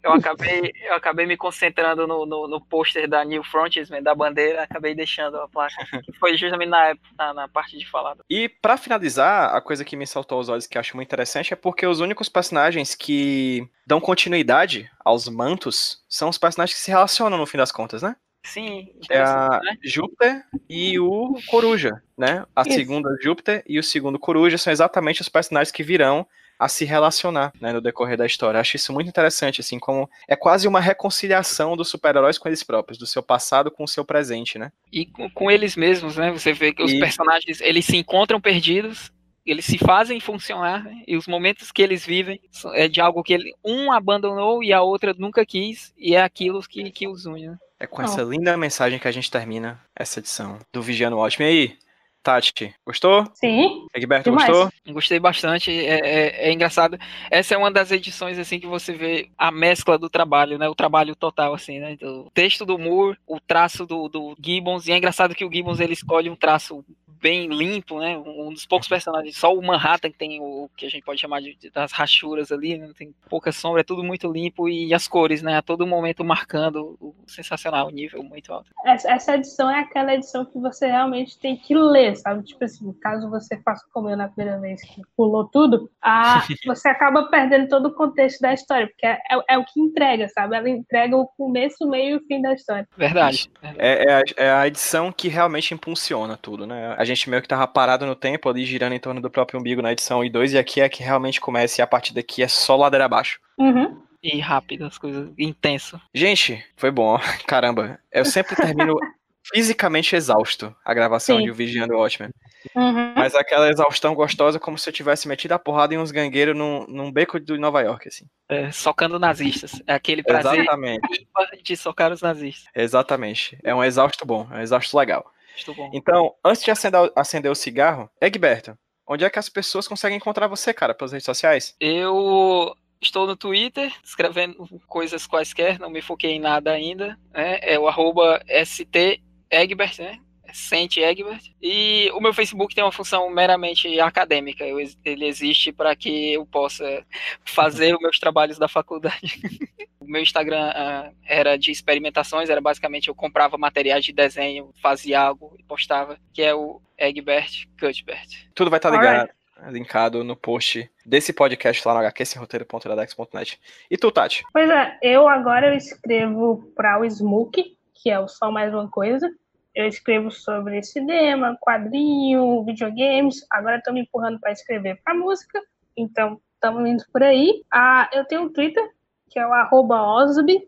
Eu acabei, eu acabei me concentrando no, no, no pôster da New Frontiers, da bandeira, acabei deixando a placa. Que foi justamente na época, na, na parte de falado. E pra finalizar, a coisa que me saltou aos olhos que eu acho muito interessante é porque os únicos personagens que dão continuidade aos mantos são os personagens que se relacionam no fim das contas, né? Sim, é a interessante, né? Júpiter e o Coruja, né? A Isso. segunda Júpiter e o segundo Coruja são exatamente os personagens que virão a se relacionar, né, no decorrer da história. Acho isso muito interessante, assim, como é quase uma reconciliação dos super-heróis com eles próprios, do seu passado com o seu presente, né? E com, com eles mesmos, né? Você vê que os Isso. personagens, eles se encontram perdidos, eles se fazem funcionar, né? e os momentos que eles vivem são- é de algo que ele, um abandonou e a outra nunca quis, e é aquilo que, que os une, né? É com essa linda mensagem que a gente termina essa edição do Vigiano Ótimo. E aí, Tati, gostou? Sim. Egberto, Demais. gostou? Gostei bastante, é, é- é engraçado. Essa é uma das edições assim que você vê a mescla do trabalho, né? O trabalho total, assim, né? O texto do Moore, o traço do, do Gibbons, e é engraçado que o Gibbons ele escolhe um traço bem limpo, né? Um dos poucos personagens, só o Manhattan que tem o que a gente pode chamar de, de- das rachuras ali, né? Tem pouca sombra, é tudo muito limpo e as cores, né? A todo momento marcando o sensacional, o nível muito alto. Essa, essa edição é aquela edição que você realmente tem que ler, sabe? Tipo assim, caso você faça como eu na primeira vez, que pulou tudo, a, você acaba perdendo todo o contexto da história, porque é, é- é o que entrega, sabe? Ela entrega o começo, o meio e o fim da história. Verdade. É, é a, é a edição que realmente impulsiona tudo, né? A gente meio que tava parado no tempo ali, girando em torno do próprio umbigo na edição 1 e 2, e aqui é que realmente começa, e a partir daqui é só ladeira abaixo. Uhum. E rápido, as coisas, intenso. Gente, foi bom, ó. caramba. Eu sempre termino fisicamente exausto a gravação Sim. de O Vigiando o Watchmen. Uhum. Mas aquela exaustão gostosa como se eu tivesse metido a porrada em uns gangueiros num, num beco de Nova York, assim. É, socando nazistas. É aquele prazer Exatamente. de socar os nazistas. Exatamente. É um exausto bom, é um exausto legal. Estou bom. Então, antes de acender, acender o cigarro, Egberto, onde é que as pessoas conseguem encontrar você, cara, pelas redes sociais? Eu estou no Twitter, escrevendo coisas quaisquer, não me foquei em nada ainda. Né? É o arroba STEgbert, né? Sente Egbert. E o meu Facebook tem uma função meramente acadêmica. Eu- ele existe para que eu possa fazer os meus trabalhos da faculdade. o meu Instagram ah, era de experimentações, era basicamente eu comprava materiais de desenho, fazia algo e postava, que é o Egbert Cuthbert. Tudo vai estar Alright. ligado, linkado no post desse podcast lá no hqsroteiro.iradex.net. E tu, Tati? Pois é, eu agora eu escrevo para o Smook, que é o Só Mais Uma Coisa. Eu escrevo sobre cinema, quadrinho, videogames. Agora estou me empurrando para escrever para música. Então, estamos indo por aí. Ah, eu tenho um Twitter, que é o arroba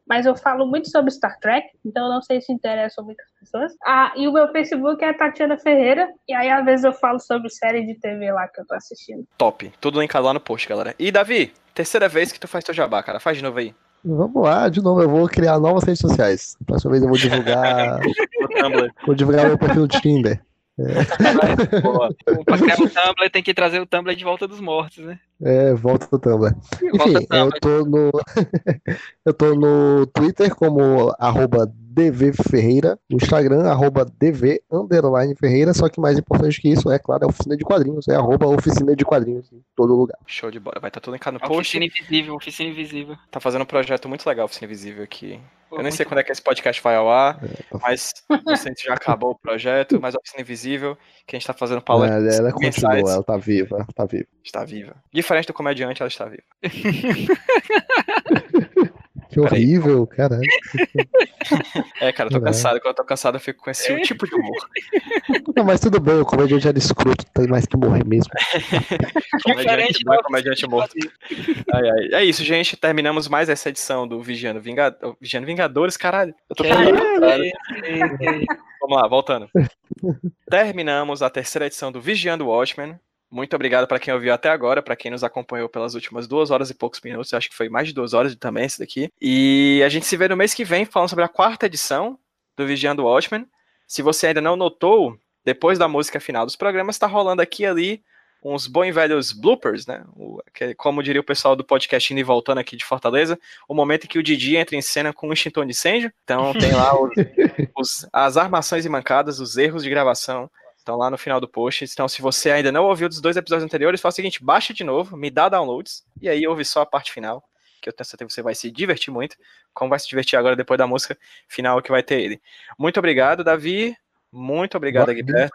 mas eu falo muito sobre Star Trek, então não sei se interessam muitas pessoas. Ah, e o meu Facebook é Tatiana Ferreira, e aí às vezes eu falo sobre série de TV lá que eu tô assistindo. Top. Tudo linkado lá no post, galera. E, Davi, terceira vez que tu faz teu jabá, cara. Faz de novo aí. Vamos lá, de novo, eu vou criar novas redes sociais. Próxima vez eu vou divulgar. Vou divulgar meu perfil no Tinder. Boa. Pra criar o Tumblr tem que trazer o Tumblr de volta dos mortos, né? É, volta do Tumblr. Volta Enfim, eu tô no. eu tô no Twitter como arroba dvferreira, no Instagram, arroba dv underline ferreira, só que mais importante que isso, é claro, é oficina de quadrinhos, é arroba oficina de quadrinhos em todo lugar. Show de bola. Vai estar tudo linkado no post. Oficina invisível, oficina invisível. Tá fazendo um projeto muito legal, Oficina Invisível aqui. Pô, Eu nem sei quando é que esse podcast vai ao ar, tá- mas não sei se já acabou o projeto, mas a Oficina Invisível, que a gente tá fazendo Ela, palestras ela mensais, continua, ela tá viva, tá viva. está viva. Diferente do comediante, ela está viva. Que Peraí. horrível, caralho. É, cara, eu tô Não. cansado. Quando eu tô cansado, eu fico com esse tipo de humor. Não, mas tudo bem, o comediante era escroto, tem mais que morrer mesmo. Comediante bom, da comediante morto. Ai, ai. É isso, gente. Terminamos mais essa edição do Vigiando, Vinga... Vigiando Vingadores, caralho. Eu tô caralho. Vamos lá, voltando. Terminamos a terceira edição do Vigiando Watchmen. Muito obrigado para quem ouviu até agora, para quem nos acompanhou pelas últimas duas horas e poucos minutos. Acho que foi mais de duas horas também esse daqui. E a gente se vê no mês que vem falando sobre a quarta edição do Vigiando Watchmen. Se você ainda não notou, depois da música final dos programas, está rolando aqui e ali uns bons e velhos bloopers, né? O- que- como diria o pessoal do podcast indo e voltando aqui de Fortaleza, o momento em que o Didi entra em cena com um extintor de incêndio. Então tem lá os, os- as armações e mancadas, os erros de gravação. Estão lá no final do post. Então, se você ainda não ouviu dos dois episódios anteriores, faz o seguinte: baixa de novo, me dá downloads, e aí ouve só a parte final, que eu tenho certeza que você vai se divertir muito, como vai se divertir agora depois da música final que vai ter ele. Muito obrigado, Davi. Muito obrigado. Guilherme.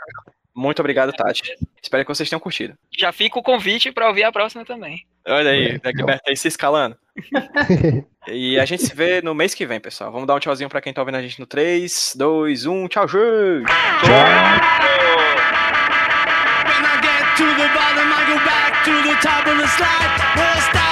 Muito obrigado, Tati. Espero que vocês tenham curtido. Já fica o convite para ouvir a próxima também. Olha aí, o Guilherme aí se escalando. E a gente se vê no mês que vem, pessoal. Vamos dar um tchauzinho pra quem tá ouvindo a gente no 3, 2, 1. Tchau, gente! Get to the bottom, I go back to the top of the slide. I stop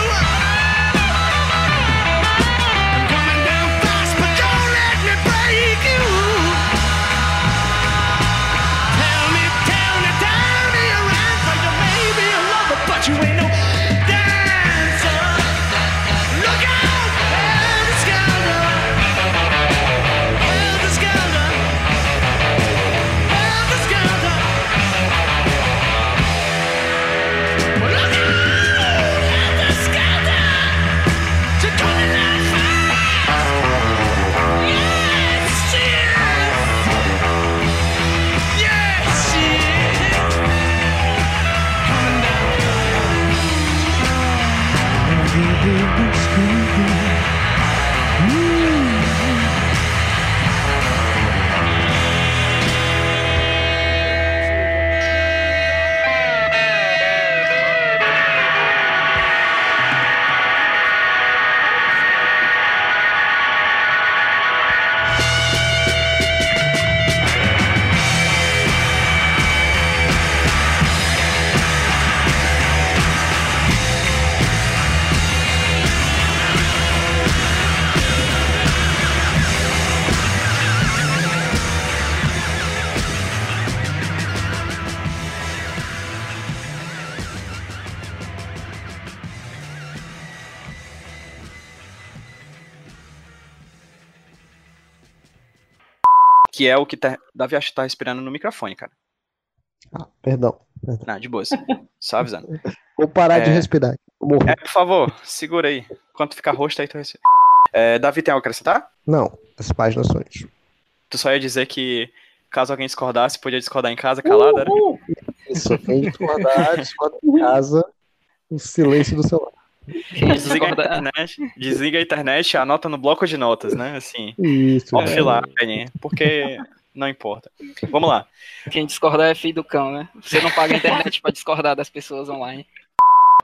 Que é o que tá, Davi acho que tá respirando no microfone, cara. Ah, perdão. Não, de boas. Só avisando. Vou parar de É. respirar. Vou morrer. É, por favor, segura aí. Enquanto ficar rosto aí, tu respira. É, Davi, tem algo a acrescentar? Não, as páginas são isso. Tu só ia dizer que caso alguém discordasse, podia discordar em casa, calado, era? Isso, quem discordar, discorda em casa, o silêncio do celular. Desliga a internet, desliga a internet anota no bloco de notas, né? Assim, Isso. é. offline, porque não importa. Vamos lá. quem discordar é filho do cão, né? Você não paga a internet pra discordar das pessoas online.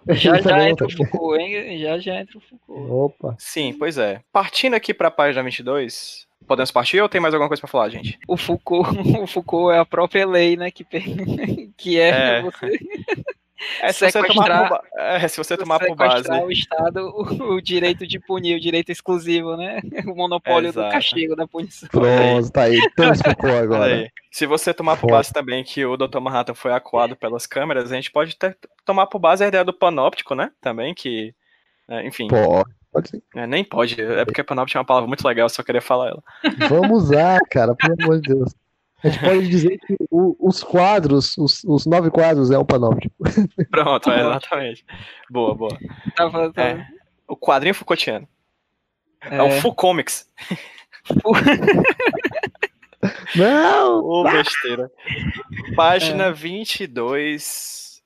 Já já entra o Foucault, hein? Já já entra o Foucault. Opa. Sim, pois é. Partindo aqui pra página 22, podemos partir ou tem mais alguma coisa pra falar, gente? O Foucault, o Foucault é a própria lei, né? Que, que é, É. você É, se você tomar por, é, se você tomar por base. o Estado o, o direito de punir, o direito exclusivo, né? O monopólio do Exato. castigo, da punição. Pronto, tá aí. Foucault Olha agora. aí. Se você tomar por base também que o Dr. Manhattan foi acuado pelas câmeras, a gente pode ter- tomar por base a ideia do panóptico, né? Também, que. é, enfim, Pode, pode sim. é, nem pode. É porque panóptico é uma palavra muito legal, eu só queria falar ela. Vamos usar, cara, pelo amor de Deus. A gente pode dizer que o- os quadros, os, os nove quadros é o panóptico. Pronto, é, exatamente. Boa, boa. Tava, tava- É. O quadrinho Foucaultiano. É, o é, Foucomics. Não! Ô, besteira. Página 22.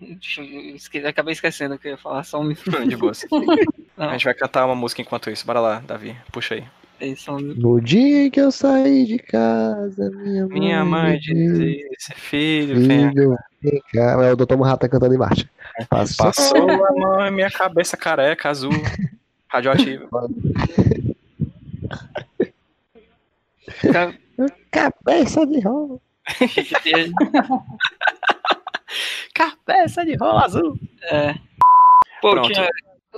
deixa eu esque- acabei esquecendo o que eu ia falar, só um minuto. De boa. A gente vai cantar uma música enquanto isso. Bora lá, Davi. Puxa aí. É um. No dia que eu saí de casa, minha mãe. Minha mãe disse, filho, Filho, vem cá. É o Dr. Manhattan cantando em marcha. Passou. Passou a mão em minha cabeça careca, azul, radioativa. Ca- Cabeça de rola. Cabeça de rola azul. É. Pô, Pronto. tinha,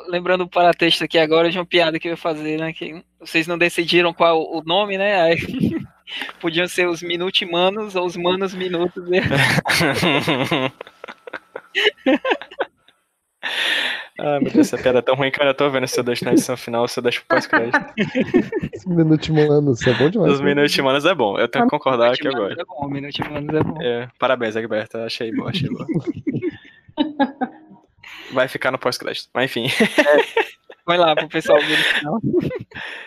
lembrando o paratexto aqui agora de uma piada que eu ia fazer, né? Que vocês não decidiram qual o nome, né? Aí, podiam ser os Minutimanos ou os Manos Minutos. né? Ai, meu Deus, essa piada é tão ruim que eu ainda tô vendo se eu deixo na edição final, se eu deixo pro pós-crédito. Esse minutimano, isso é bom demais. Os Minute Manos é bom, eu tenho que concordar que eu Minutimanos gosto. é bom, Minutimanos é bom. É, parabéns, Egberto, achei bom, achei bom. Vai ficar no pós-crédito, mas enfim. Vai lá pro pessoal ver.